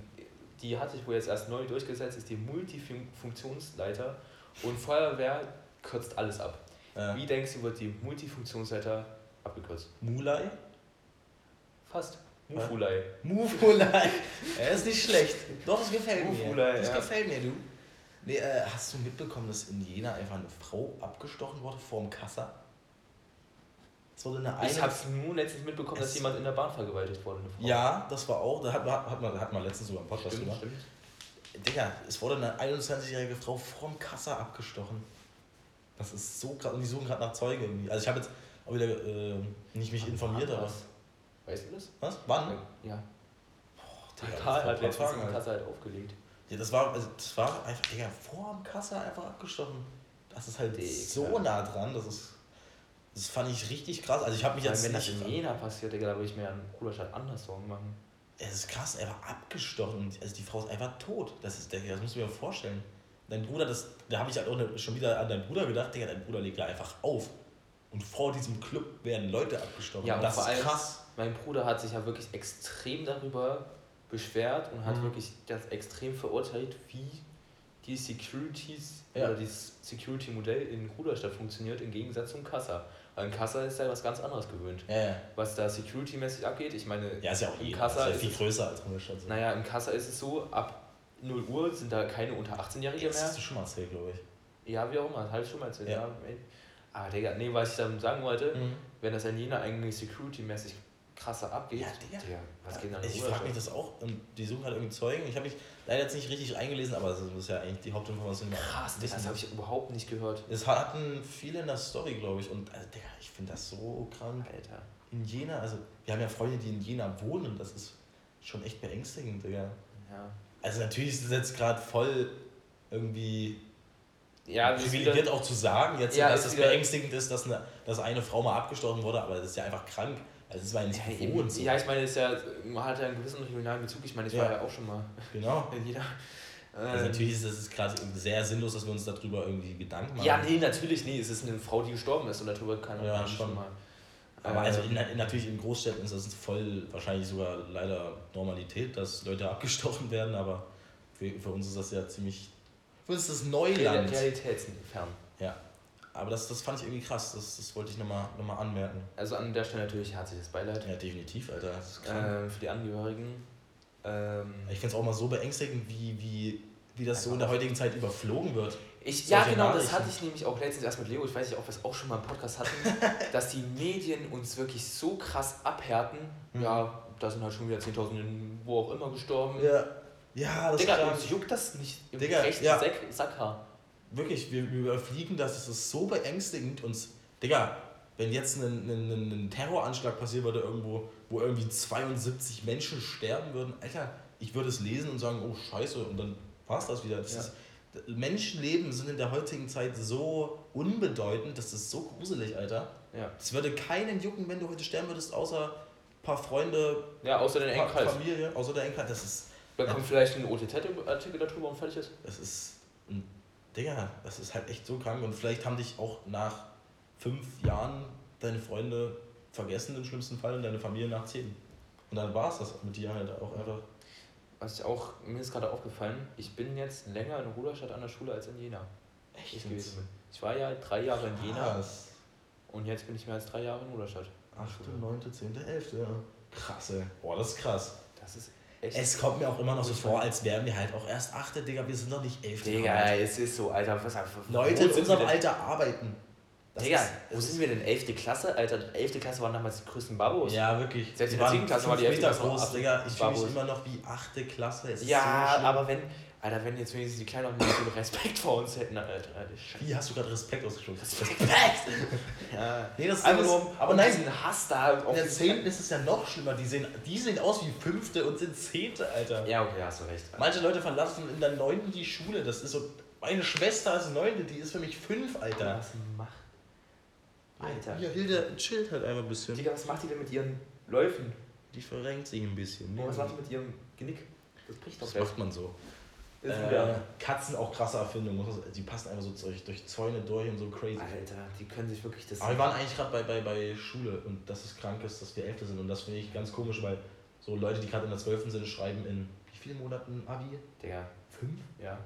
die hat sich wohl jetzt erst neu durchgesetzt, ist die Multifunktionsleiter und Feuerwehr kürzt alles ab. Ja. Wie denkst du, wird die Multifunktionsleiter abgekürzt? Mulai? Fast. Mufulai. Mufulai. [LAUGHS] Er ist nicht schlecht. Doch, das gefällt mir. Mufulai, Das ja. gefällt mir, du. Nee, äh, hast du mitbekommen, dass in Jena einfach eine Frau abgestochen wurde vorm Kassa? Es wurde eine Ich eine- hab's nur letztens mitbekommen, dass jemand in der Bahn vergewaltigt wurde. Eine Frau. Ja, das war auch, da hat, man- hat, man, hat man letztens sogar einen Podcast stimmt, gemacht. stimmt. Digga, es wurde eine 21-jährige Frau vorm Kassa abgestochen. Das ist so krass. Und die suchen gerade nach Zeugen irgendwie. Also ich habe jetzt auch wieder äh, nicht mich informiert, aber. Was? Weißt du das? Was? Wann? Ja. Vor ein hat letztens die halt. Kasse halt aufgelegt. Ja, das war, also das war einfach, Digga, vorm Kassa einfach abgestochen. Das ist halt Digga. so nah dran. Das ist. Das fand ich richtig krass. Also ich habe mich Vor jetzt wenn das in Jena passiert, Digga, da würde ich mir an Bruderstadt anders Sorgen machen. Es ist krass, er war abgestochen. und Also die Frau ist einfach tot. Das ist, Digga, das musst du mir vorstellen. Dein Bruder, das, da habe ich halt auch schon wieder an deinen Bruder gedacht, Digga, dein Bruder legt da einfach auf. Und vor diesem Club werden Leute abgestochen. Ja, und das vor ist allem- krass. Mein Bruder hat sich ja wirklich extrem darüber beschwert und hat Mhm. wirklich das extrem verurteilt, wie die Securities Ja. oder dieses Security-Modell in Ruderstadt funktioniert, im Gegensatz zum Kassa. Weil in Kassa ist ja was ganz anderes gewöhnt. Ja. Was da security-mäßig abgeht, ich meine, Ja, ist ja auch jeder. Kassa ist ja ist viel es, größer als Hundertstadt. So. naja, im Kassa ist es so, ab 0 Uhr sind da keine unter 18-Jährige das mehr. hast du schon mal erzählt, glaube ich. Ja, wie auch immer, das habe ich schon mal erzählt. Ja. Ja. Aber Digga, nee, was ich dann sagen wollte, Mhm. wenn das in Jena eigentlich security-mäßig krasser abgeht, Ja, Digga. was geht dann Ich frage mich das auch. Und die suchen halt irgendwie Zeugen. Ich habe mich leider jetzt nicht richtig eingelesen, aber das ist ja eigentlich die Hauptinformation. Krass, wissen das habe ich überhaupt nicht gehört. Es hatten viele in der Story, glaube ich. Und also, Digga, ich finde das so krank. Alter. In Jena, also wir haben ja Freunde, die in Jena wohnen. Das ist schon echt beängstigend, Digga. Ja. Also natürlich ist es jetzt gerade voll irgendwie Ja, das privilegiert wieder, auch zu sagen, jetzt, Ja, dass es wieder- beängstigend ist, dass eine, dass eine Frau mal abgestochen wurde, aber das ist ja einfach krank. Also das war ja nicht ja, gewohnt. so. ja, ich meine, es ja, man hat ja einen gewissen regionalen Bezug. Ich meine, ich Ja. war ja auch schon mal Genau. [LAUGHS] in Jena. Also Ähm, natürlich ist es gerade sehr sinnlos, dass wir uns darüber irgendwie Gedanken machen. Ja, nee, natürlich, nee, es ist eine Frau, die gestorben ist und darüber kann man Ja, schon. mal. Aber also in, in, natürlich in Großstädten ist das voll wahrscheinlich sogar leider Normalität, dass Leute abgestochen werden, aber für, für uns ist das ja ziemlich. Für uns ist das Neuland. Realitätsfern. Ja. Aber das, das fand ich irgendwie krass. Das, das wollte ich nochmal noch mal anmerken. Also an der Stelle natürlich herzliches Beileid Ja, definitiv, Alter. Das ist krank. äh, für die Angehörigen. Ähm, Ich finde es auch mal so beängstigend, wie, wie, wie das so in der heutigen Zeit überflogen wird. Ich, ja, genau, das hatte ich nämlich auch letztens erst mit Leo, ich weiß nicht, ob wir es auch schon mal im Podcast hatten, [LAUGHS] dass die Medien uns wirklich so krass abhärten. Mhm. Ja, da sind halt schon wieder 10.000 in wo auch immer gestorben. Ja, ja das Digga, uns juckt das nicht im Digga, rechten ja. Sack, Sackhaar. Wirklich, wir, wir überfliegen das, es ist so beängstigend. Uns, Digga, wenn jetzt ein, ein, ein, Terroranschlag passieren würde irgendwo, wo irgendwie 72 Menschen sterben würden, Alter, ich würde es lesen und sagen, oh scheiße, und dann war es das wieder. Das Ja. ist, Menschenleben sind in der heutigen Zeit so unbedeutend, das ist so gruselig, Alter. Ja. Es würde keinen jucken, wenn du heute sterben würdest, außer ein paar Freunde, ja, außer den paar Engkreis. Familie, außer der Enkel. Das ist, Da kommt vielleicht ein OTZ-Artikel darüber und fertig ist. das ist, ein, Digga, das ist halt echt so krank. Und vielleicht haben dich auch nach fünf Jahren deine Freunde vergessen im schlimmsten Fall und deine Familie nach zehn. Und dann war es das mit dir halt auch einfach. Was ich auch, mir ist gerade aufgefallen, ich bin jetzt länger in Ruderstadt an der Schule als in Jena. Echt gewesen bin. Ich war ja drei Jahre in Jena Krass. und jetzt bin ich mehr als drei Jahre in Ruderstadt. 8., 9., 10., 11., ja. Krass, ey. Boah, das ist krass. Das ist echt. Es kommt mir auch immer noch so vor, als wären wir halt auch erst 8., Digga, wir sind doch nicht 11. Digga, es ist so, Alter, was Leute in unserem? Alter arbeiten. Das Digga, ist- wo sind wir denn? 11. Klasse? Alter, 11. Klasse waren damals die größten Babos. Ja, wirklich. Selbst in Die der waren 10. Klasse war die fünf 11. Meter Klasse noch groß, Digga. Ich fühle mich immer noch wie 8. Klasse. Ja, so aber wenn, Alter, wenn jetzt wenigstens die Kleinen auch nicht so Respekt vor uns hätten, Alter, Alter. Wie hast du gerade Respekt ausgesprochen? Respekt! [LAUGHS] ja. Nee, das ist Einfach nur, aber nein, diesen Hass da in der 10. ist es ja noch schlimmer. Die sehen, die sehen aus wie Fünfte und sind Zehnte, Alter. Ja, okay, hast du recht. Manche Leute verlassen in der 9. die Schule. Das ist so. Meine Schwester ist 9. Die ist für mich 5, Alter. Was macht? Alter. Ja, Hilde chillt halt einfach ein bisschen. Digga, was macht die denn mit ihren Läufen? Die verrenkt sich ein bisschen. Oh, was macht die mit ihrem Genick? Das bricht doch Das gleich. macht man so. Ist Äh. Katzen auch krasse Erfindung. Die passen einfach so durch, durch Zäune durch und so crazy. Alter, die können sich wirklich das. Aber wir waren eigentlich gerade bei, bei, bei Schule und dass es krank ist, dass wir Elfte sind. Und das finde ich ganz komisch, weil so Leute, die gerade in der 12. sind, schreiben in wie vielen Monaten Abi? Digga, Fünf? ja.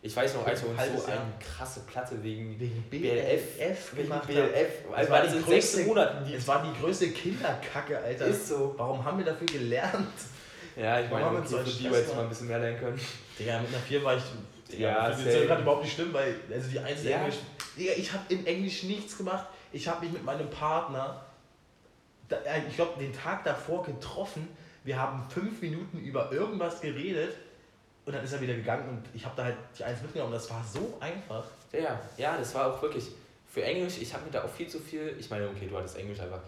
Ich weiß noch, als wir uns so Jahr. eine krasse Platte wegen Wegen BLF, wegen gemacht haben. BLF, Es weil war das die größte- Monaten die Es war die größte Kinderkacke, Alter. ist so. Warum haben wir dafür gelernt? Ja, ich Warum meine, okay, für die jetzt mal ein bisschen mehr lernen können. Digga, mit einer 4 war ich. Ja, das ist gerade überhaupt nicht schlimm, weil also die einzige Ja. Englisch. Digga, ich habe in Englisch nichts gemacht. Ich habe mich mit meinem Partner, ich glaube, den Tag davor getroffen. Wir haben fünf Minuten über irgendwas geredet und dann ist er wieder gegangen und ich habe da halt die Eins mitgenommen. Das war so einfach. Ja, ja, das war auch wirklich. Für Englisch, ich habe mir da auch viel zu viel. Ich meine, okay, du hattest Englisch einfach.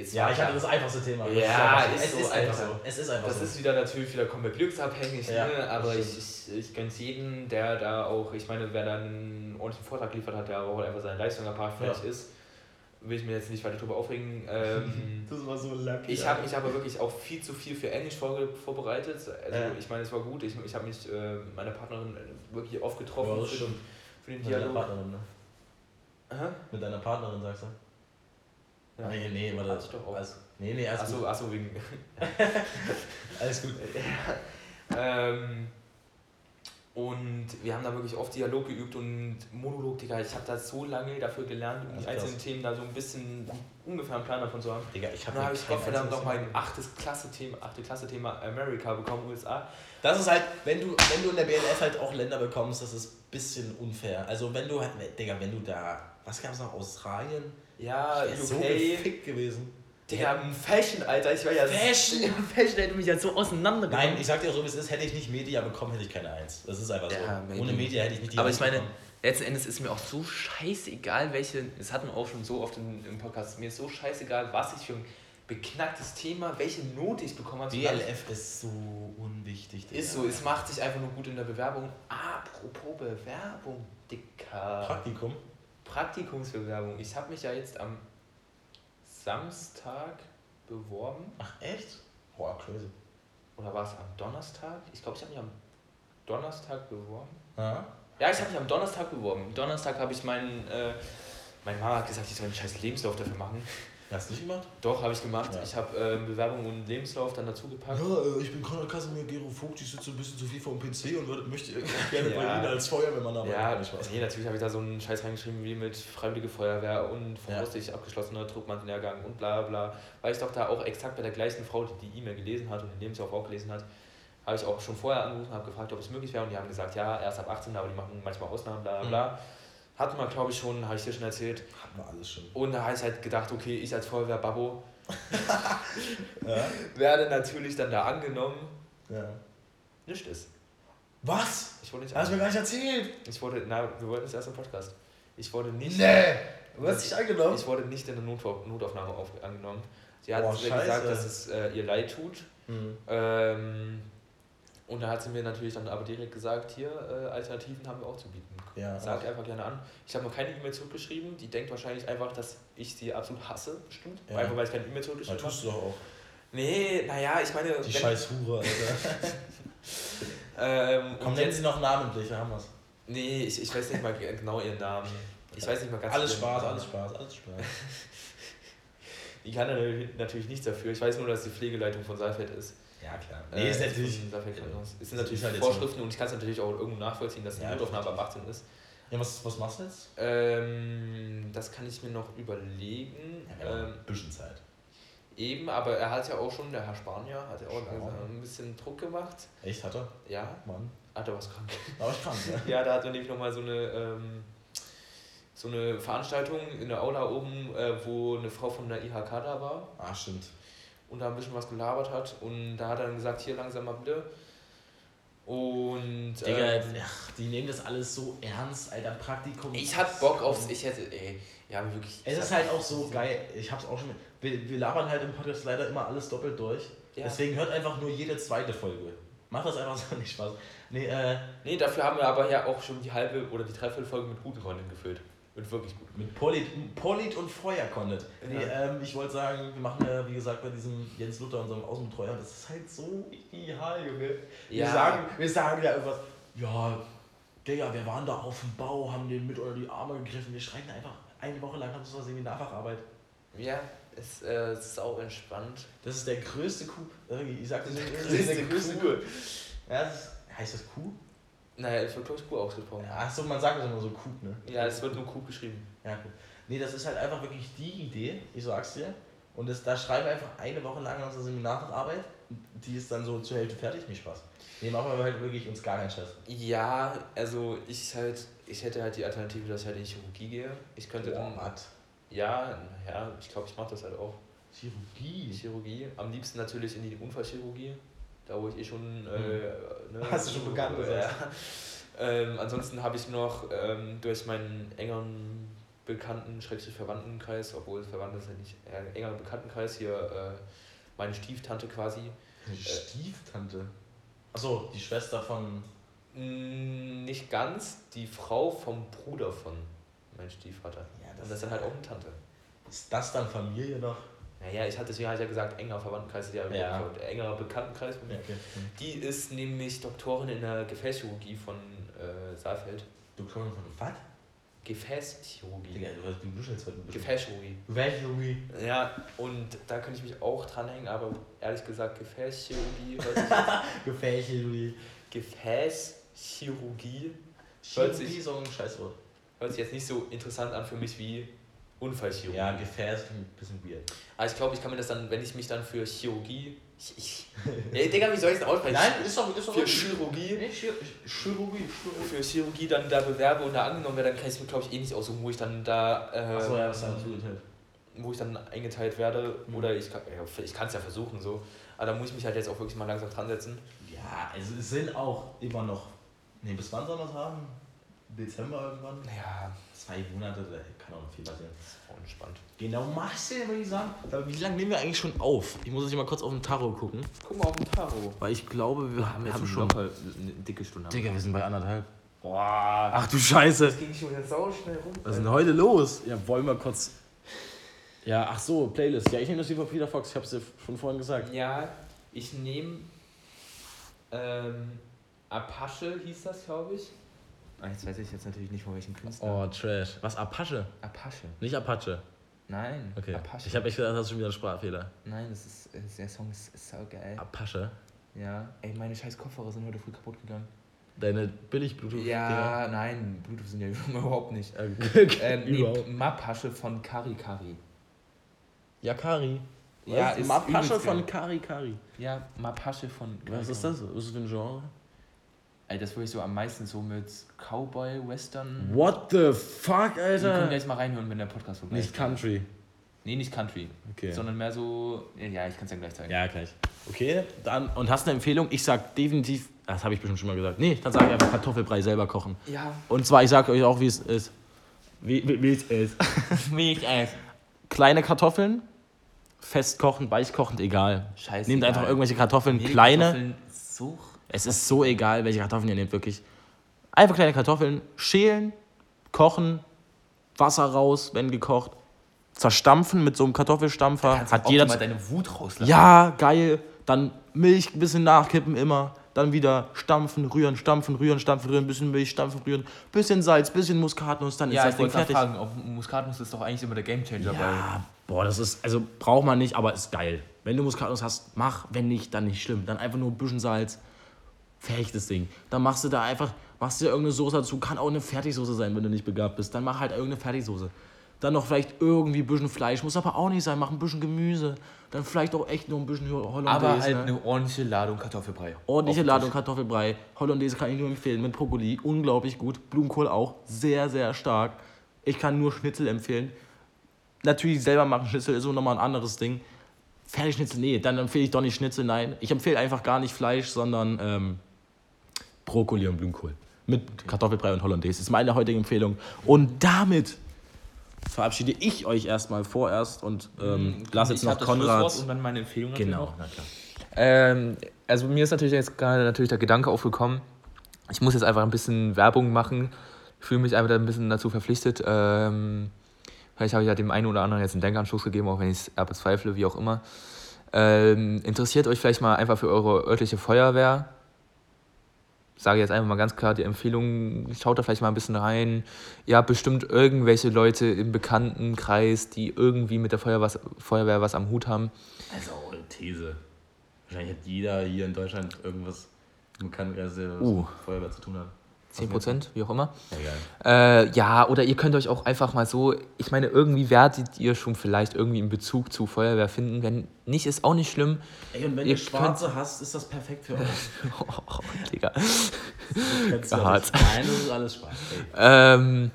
Es Ja, ich hatte das einfachste Thema. Ja, ist Es so, ist einfach so. Es ist einfach Das so. ist wieder natürlich wieder komplett glücksabhängig, Ja, ne? aber ich, ich, ich gönn's jedem, der da auch, ich meine, wer dann einen ordentlichen Vortrag liefert hat, der auch einfach seine Leistung erbracht fertig ist, will ich mir jetzt nicht weiter drüber aufregen. Ähm, [LAUGHS] das war so lucky. ich habe mich aber wirklich auch viel zu viel für Englisch vorge vorbereitet. Also Ja. ich meine, es war gut, ich, ich habe mich äh, mit meiner Partnerin wirklich oft Ja, getroffen das für, stimmt. für den Mit deiner Dialog. Partnerin, ne? Aha. Mit deiner Partnerin, sagst du? Ja. Nee, nee, warte. Hatte ich doch auch. Alles, nee, nee, alles Achso, gut. achso, wegen. [LAUGHS] Alles gut. [LAUGHS] Ähm, und wir haben da wirklich oft Dialog geübt und Monolog, Digga. Ich habe da so lange dafür gelernt, um Ja, die krass. einzelnen Themen da so ein bisschen ungefähr einen Plan davon zu haben. Digga, ich hab habe mir ich noch mein achtes Klasse-Thema, achte Klasse-Thema America bekommen, USA. Das ist halt, wenn du, wenn du in der BLF halt auch Länder bekommst, das ist ein bisschen unfair. Also wenn du halt, Digga, wenn du da, was gab's noch, Australien? Ja, Wär so UK. gefickt gewesen. Digga, Fashion, Alter. Ich war ja Fashion? Fashion hätte mich ja so auseinander Nein, ich sag dir so, wie es ist, hätte ich nicht Media bekommen, hätte ich keine Eins. Das ist einfach Ja, so. maybe. Ohne Media hätte ich nicht die Aber Eins ich meine, bekommen. letzten Endes ist mir auch so scheißegal, welche, das hatten wir auch schon so oft im, im Podcast, mir ist so scheißegal, was ich für ein beknacktes Thema, welche Note ich bekommen habe. BLF ist so unwichtig. Digga. Ist so, es macht sich einfach nur gut in der Bewerbung. Apropos Bewerbung, Dicker. Praktikum. Praktikumsbewerbung. Ich habe mich ja jetzt am Samstag beworben. Ach echt? Boah, crazy. Oder war es am Donnerstag? Ich glaube, ich habe mich am Donnerstag beworben. Ja? Ja, ich habe mich am Donnerstag beworben. Donnerstag habe ich meinen. Äh, meine Mama hat gesagt, ich soll einen scheiß Lebenslauf dafür machen. Hast du nicht gemacht? Doch, habe ich gemacht. Ja. Ich habe ähm, Bewerbung und Lebenslauf dann dazu gepackt. Ja, äh, ich bin Konrad Kasimir Gero Vogt, ich sitze ein bisschen zu viel vor dem PC und würde, möchte gerne bei [LAUGHS] Ja. Ihnen als Feuerwehrmann arbeiten. Ja, Spaß. nee, natürlich habe ich da so einen Scheiß reingeschrieben wie mit Freiwillige Feuerwehr und Ja. voraussichtlich abgeschlossener Truppmannlehrgang und bla bla. Weil ich doch da auch exakt bei der gleichen Frau, die die E-Mail gelesen hat und den Lebenslauf auch gelesen hat, habe ich auch schon vorher angerufen, habe gefragt, ob es möglich wäre und die haben gesagt, ja, erst ab 18, aber die machen manchmal Ausnahmen, bla Mhm. Hatten wir, glaube ich, schon, habe ich dir schon erzählt. Hatten wir alles schon. Und da habe ich halt gedacht, okay, ich als Feuerwehr-Babbo [LAUGHS] Ja? werde natürlich dann da angenommen. ja. Nicht ist. Was? Ich wurde nicht Hast du mir gar nicht erzählt? Ich wurde, na, wir wollten es erst im Podcast. Ich wurde nicht. Nee. Du hast dich angenommen? Ich wurde nicht in der Notfa- Notaufnahme auf, angenommen. Sie hat Boah, gesagt, dass es äh, ihr leid tut. Mhm. Ähm, und da hat sie mir natürlich dann aber direkt gesagt, hier, äh, Alternativen haben wir auch zu bieten. Ja, Sag auch. einfach gerne an. Ich habe noch keine E-Mail zurückgeschrieben. Die denkt wahrscheinlich einfach, dass ich sie absolut hasse, bestimmt. Ja. Einfach weil ich keine E-Mail zurückgeschrieben tust habe. du doch auch. Nee, naja, ich meine. Die scheiß Hure, Alter. [LAUGHS] Ähm, Komm, nennen sie noch namentlich, haben wir's. nee, ich, ich weiß nicht mal genau ihren Namen. Ich weiß nicht mal ganz Alles ihren Spaß, alles Spaß, alles Spaß. [LAUGHS] Ich kann natürlich nichts dafür. Ich weiß nur, dass die Pflegeleitung von Saalfeld ist. Ja, klar. Äh, Nee, ist natürlich. Es sind natürlich halt Vorschriften und ich kann es natürlich auch irgendwo nachvollziehen, dass die Ja, Notaufnahme ab 18 ist. Ja, was, was machst du jetzt? Ähm, das kann ich mir noch überlegen. Ja, ähm, ein bisschen Zeit. eben, aber er hat ja auch schon, der Herr Spanier, hat ja auch Spanier. ein bisschen Druck gemacht. Echt, hat er? Ja, Mann. hat er was krank. Aber ich kann, ja. [LAUGHS] Ja, da hat er nämlich nochmal so eine, ähm, so eine Veranstaltung in der Aula oben, äh, wo eine Frau von der IHK da war Ah, stimmt. und da ein bisschen was gelabert hat. Und da hat er dann gesagt, hier langsam mal bitte. Und Digga, ähm, ach, die nehmen das alles so ernst, Alter. Praktikum. ich hab Bock aufs, ich hätte, ey, ja wirklich. Es ist halt auch so geil. Ich hab's auch schon. Wir, wir labern halt im Podcast leider immer alles doppelt durch. Ja. Deswegen hört einfach nur jede zweite Folge. Macht das einfach [LAUGHS] so nicht Spaß. Nee, äh, Nee, dafür haben wir aber ja auch schon die halbe oder die Dreiviertelfolge mit guten Content gefüllt. Mit wirklich gut. mit Polit, Polit und Feuer-Content. Nee, Ja. ähm, ich wollte sagen, wir machen ja, wie gesagt, bei diesem Jens Luther, unserem Außenbetreuer, das ist halt so ideal, Junge. Wir, Ja. sagen, wir sagen ja irgendwas, ja, Digga, wir waren da auf dem Bau, haben den mit unter die Arme gegriffen, wir schreiben einfach eine Woche lang, haben so was Seminarfacharbeit. Ja, es, äh, es ist auch entspannt. Das ist der größte Coup. Irgendwie, Ich sag das das größte ist der größte Coup. Coup. Ja, das ist, heißt das Coup? Naja, es wird glaube ich gut ausgesprochen. Achso, man sagt das immer so Coup, ne? Ja, es wird nur Coup geschrieben. Ja, gut. Nee, das ist halt einfach wirklich die Idee, ich sag's dir. Und das, da schreiben wir einfach eine Woche lang unsere Seminarfacharbeit. Die ist dann so zur Hälfte fertig, nicht Spaß. Nee, machen wir halt wirklich uns gar keinen Stress. Ja, also ich halt, ich hätte halt die Alternative, dass ich halt in die Chirurgie gehe. Ich könnte dann. Matt. Ja, ja, ich glaube, ich mache das halt auch. Chirurgie. Chirurgie. Am liebsten natürlich in die Unfallchirurgie. Da wo ich eh schon. Äh, ne, Hm. Hast du schon bekannt, [LAUGHS] Ja. oder? Ähm, ansonsten habe ich noch ähm, durch meinen engeren Bekannten, Schrägstrich Verwandtenkreis, obwohl Verwandte sind nicht, äh, enger Bekanntenkreis hier, äh, meine Stieftante quasi. Die Stieftante. Achso, die Schwester von. Mm, Nicht ganz, die Frau vom Bruder von meinem Stiefvater. Ja, Und das ist dann halt auch eine Tante. Ist das dann Familie noch? Naja, ich hatte deswegen halt ja gesagt, enger Verwandtenkreis, ja, Ja. engerer Bekanntenkreis. Ja, okay. Die ist nämlich Doktorin in der Gefäßchirurgie von äh, Saalfeld. Doktorin von was? Gefäßchirurgie. Digga, du hast- du duschelst heute. Gefäßchirurgie. Gefäßchirurgie. Ja, und da könnte ich mich auch dranhängen, aber ehrlich gesagt, Gefäßchirurgie hört sich, [LAUGHS] Gefäßchirurgie. Gefäßchirurgie Hört sich- Chirurgie ist auch ein Scheißwort. hört sich jetzt nicht so interessant an für mich wie Unfallchirurgie. Ja, Gefäß ist ein bisschen weird. Aber ich glaube, ich kann mir das dann, wenn ich mich dann für Chirurgie. Ich, ich, [LAUGHS] ey, Digga, wie soll ich das aussprechen? ist doch, ist Für Chirurgie. Nee, Chir Chirurgie. Für Chirurgie dann da bewerbe und da angenommen werde, dann kann ich es mir, glaube ich, eh nicht aussuchen, wo ich dann da. Äh, Achso, ja, was dann zugeteilt. wo ich dann eingeteilt werde. Mhm. Oder ich kann ja, ich es ja versuchen so. Aber da muss ich mich halt jetzt auch wirklich mal langsam dran setzen. Ja, also es sind auch immer noch. Nee, bis wann soll das haben? Dezember irgendwann? Ja, Zwei Monate, da kann auch noch viel passieren. auch entspannt. Genau, machst du, würde ich sagen. Aber wie lange nehmen wir eigentlich schon auf? Ich muss jetzt mal kurz auf den Tarot gucken. Guck mal auf den Tarot. Weil ich glaube, wir haben jetzt schon. eine dicke Stunde. Digga, wir sind bei anderthalb. Boah. Ach du Scheiße. Das ging schon wieder sau schnell rum. Was ist denn heute los? Ja, wollen wir kurz. Ja, ach so, Playlist. Ja, ich nehme das von Peter Fox, ich hab's dir schon vorhin gesagt. Ja, ich nehme ähm, Apache hieß das, glaube ich. Ah, jetzt weiß ich jetzt natürlich nicht von welchem Künstler. Oh, Trash. Was, Apache? Apache. Nicht Apache. Nein. Okay. Apache. Ich habe echt gedacht, das ist schon wieder ein Sprachfehler. Nein, das ist, ist, der Song ist, ist sau geil. Apache. Ja. Ey, meine scheiß Kopfhörer sind heute früh kaputt gegangen. Deine billig Bluetooth. Ja, nein, Bluetooth sind ja [LAUGHS] überhaupt nicht. Dinger. Ähm, nee, [LAUGHS] Überhaupt. Mapasche von Kari Kari. Ja, Kari. Ja, ist Mapasche von. Kari Kari. Ja, Mapasche von Kari Was ist das? Was ist das für ein Genre? Ey, das würde ich so am meisten so mit Cowboy, Western. What the fuck, Wir können Alter? jetzt mal reinhören, wenn der Podcast vorbei Nicht. Country. Nee, nicht Country. Okay. Sondern mehr so. Ja, ich kann es ja gleich zeigen. Ja, gleich. Okay, dann. Und hast eine Empfehlung? Ich sag definitiv. Das habe ich bestimmt schon mal gesagt. Nee, dann sage ich einfach Kartoffelbrei selber kochen. Ja. Und zwar, ich sage euch auch, wie es ist. Wie, wie, wie es ist. [LAUGHS] Milch, ey. Kleine Kartoffeln, festkochend, weichkochend, egal. Scheiße. Nehmt einfach irgendwelche Kartoffeln, kleine. Kartoffeln, So. Es ist so egal, welche Kartoffeln ihr nehmt, wirklich. Einfach kleine Kartoffeln, schälen, kochen, Wasser raus, wenn gekocht, zerstampfen mit so einem Kartoffelstampfer. Kannst Hat auch jeder. mal deine Wut rauslassen. Ja, geil. Dann Milch ein bisschen nachkippen immer. Dann wieder stampfen, rühren, stampfen, rühren, stampfen, rühren, bisschen Milch, stampfen, rühren, bisschen Salz, bisschen Muskatnuss, dann Ja, ist das Ding fertig. fragen, ob Muskatnuss ist doch eigentlich immer der Gamechanger bei. Ja, boah, das ist, also braucht man nicht, aber ist geil. Wenn du Muskatnuss hast, mach, wenn nicht, dann nicht schlimm. Dann einfach nur ein bisschen Salz, fertig das Ding. Dann machst du da einfach, machst du dir irgendeine Soße dazu, kann auch eine Fertigsoße sein, wenn du nicht begabt bist. Dann mach halt irgendeine Fertigsoße. Dann noch vielleicht irgendwie ein bisschen Fleisch, muss aber auch nicht sein, mach ein bisschen Gemüse. Dann vielleicht auch echt noch ein bisschen Hollandaise. Aber halt ne? eine ordentliche Ladung Kartoffelbrei. Ordentliche Ladung. Kartoffelbrei. Hollandaise kann ich nur empfehlen. Mit Brokkoli. Unglaublich gut. Blumenkohl auch. Sehr, sehr stark. Ich kann nur Schnitzel empfehlen. Natürlich selber machen Schnitzel ist so nochmal ein anderes Ding. Fertigschnitzel, nee, dann empfehle ich doch nicht Schnitzel, nein. Ich empfehle einfach gar nicht Fleisch, sondern ähm, Brokkoli und Blumenkohl. Mit Kartoffelbrei und Hollandaise. Das ist meine heutige Empfehlung. Und damit verabschiede ich euch erstmal vorerst und ähm, lass jetzt Ich hab noch Konrad. Und dann meine Empfehlung Genau, na klar. Ähm, also mir ist natürlich jetzt gerade natürlich der Gedanke aufgekommen, ich muss jetzt einfach ein bisschen Werbung machen. Ich fühle mich einfach ein bisschen dazu verpflichtet. Ähm, vielleicht habe ich ja dem einen oder anderen jetzt einen Denkanstoß gegeben, auch wenn ich es eher bezweifle, wie auch immer. Ähm, interessiert euch vielleicht mal einfach für eure örtliche Feuerwehr? Sage jetzt einfach mal ganz klar die Empfehlung, schaut da vielleicht mal ein bisschen rein. Ihr habt bestimmt irgendwelche Leute im Bekanntenkreis, die irgendwie mit der Feuerwehr was, Feuerwehr was am Hut haben. Also eine These. Wahrscheinlich hat jeder hier in Deutschland irgendwas im Bekanntenkreis, der was Uh. mit Feuerwehr zu tun hat. 10 Prozent, wie auch immer. Egal. Äh, ja, oder ihr könnt euch auch einfach mal so, ich meine, irgendwie werdet ihr schon vielleicht irgendwie einen Bezug zu Feuerwehr finden. Wenn nicht, ist auch nicht schlimm. Ey, und wenn Ihr ihr Schwarze hasst, ist das perfekt für [LAUGHS] euch. Oh, Digga. Ja Hart. Nein, das ist alles Spaß. Ähm,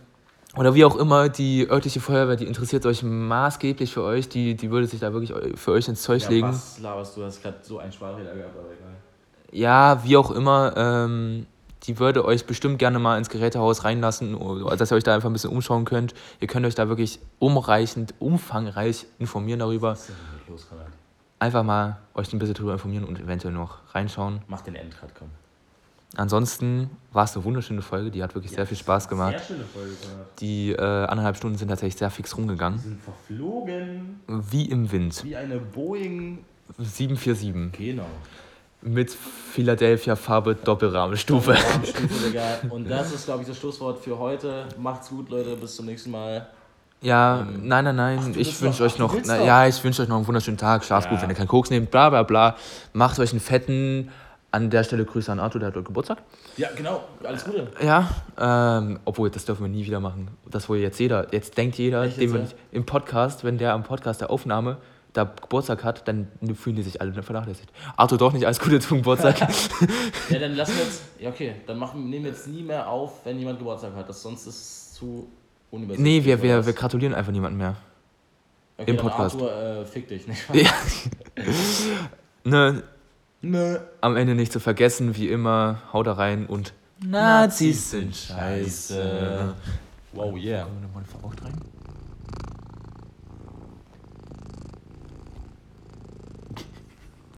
oder wie auch immer, die örtliche Feuerwehr, die interessiert euch maßgeblich für euch. Die, die würde sich da wirklich für euch ins Zeug Ja, legen. was laberst du? Du hast gerade so einen Sprachfehler gehabt, aber egal. Ja, wie auch immer, ähm, die würde euch bestimmt gerne mal ins Gerätehaus reinlassen, oder dass ihr euch da einfach ein bisschen umschauen könnt. Ihr könnt euch da wirklich umreichend, umfangreich informieren darüber. Los? Einfach mal euch ein bisschen darüber informieren und eventuell noch reinschauen. Mach den Endcut, komm. Ansonsten war es eine wunderschöne Folge, die hat wirklich sehr viel Spaß gemacht. Sehr schöne Folge. Die äh, anderthalb Stunden sind tatsächlich sehr fix rumgegangen. sind verflogen Wie im Wind. wie eine Boeing. 747 Genau. Mit Philadelphia Farbe Doppelrahmenstufe. Digga. [LAUGHS] Und das ist, glaube ich, das Schlusswort für heute. Macht's gut, Leute. Bis zum nächsten Mal. Ja, Ähm, nein, nein, nein. ach, ich wünsche euch noch, na, ja, ich wünsche euch noch einen wunderschönen Tag. Schlaft gut, Ja. wenn ihr keinen Koks nehmt, bla bla bla. Macht euch einen fetten. An der Stelle Grüße an Arthur, der hat heute Geburtstag. Ja, genau. Alles Gute. Ja, ähm, obwohl, das dürfen wir nie wieder machen. Das wohl jetzt jeder, jetzt denkt jeder, Echt dem wir jetzt, nicht, im Podcast, wenn der am Podcast der Aufnahme da Geburtstag hat, dann fühlen die sich alle vernachlässigt. Arthur, doch nicht alles Gute zum Geburtstag. [LAUGHS] [LAUGHS] Ja, dann lassen wir jetzt. Ja, okay. Dann machen, nehmen wir jetzt nie mehr auf, wenn jemand Geburtstag hat. Das, sonst ist es zu unübersichtlich. nee, wir, wir, wir gratulieren einfach niemandem mehr. okay, im Podcast. Arthur, äh, fick dich, nicht? Ja. [LAUGHS] ne, Nö. am Ende nicht zu vergessen, wie immer, haut da rein und Nazis sind scheiße. Wow, yeah. Kommen wir nochmal verraucht rein?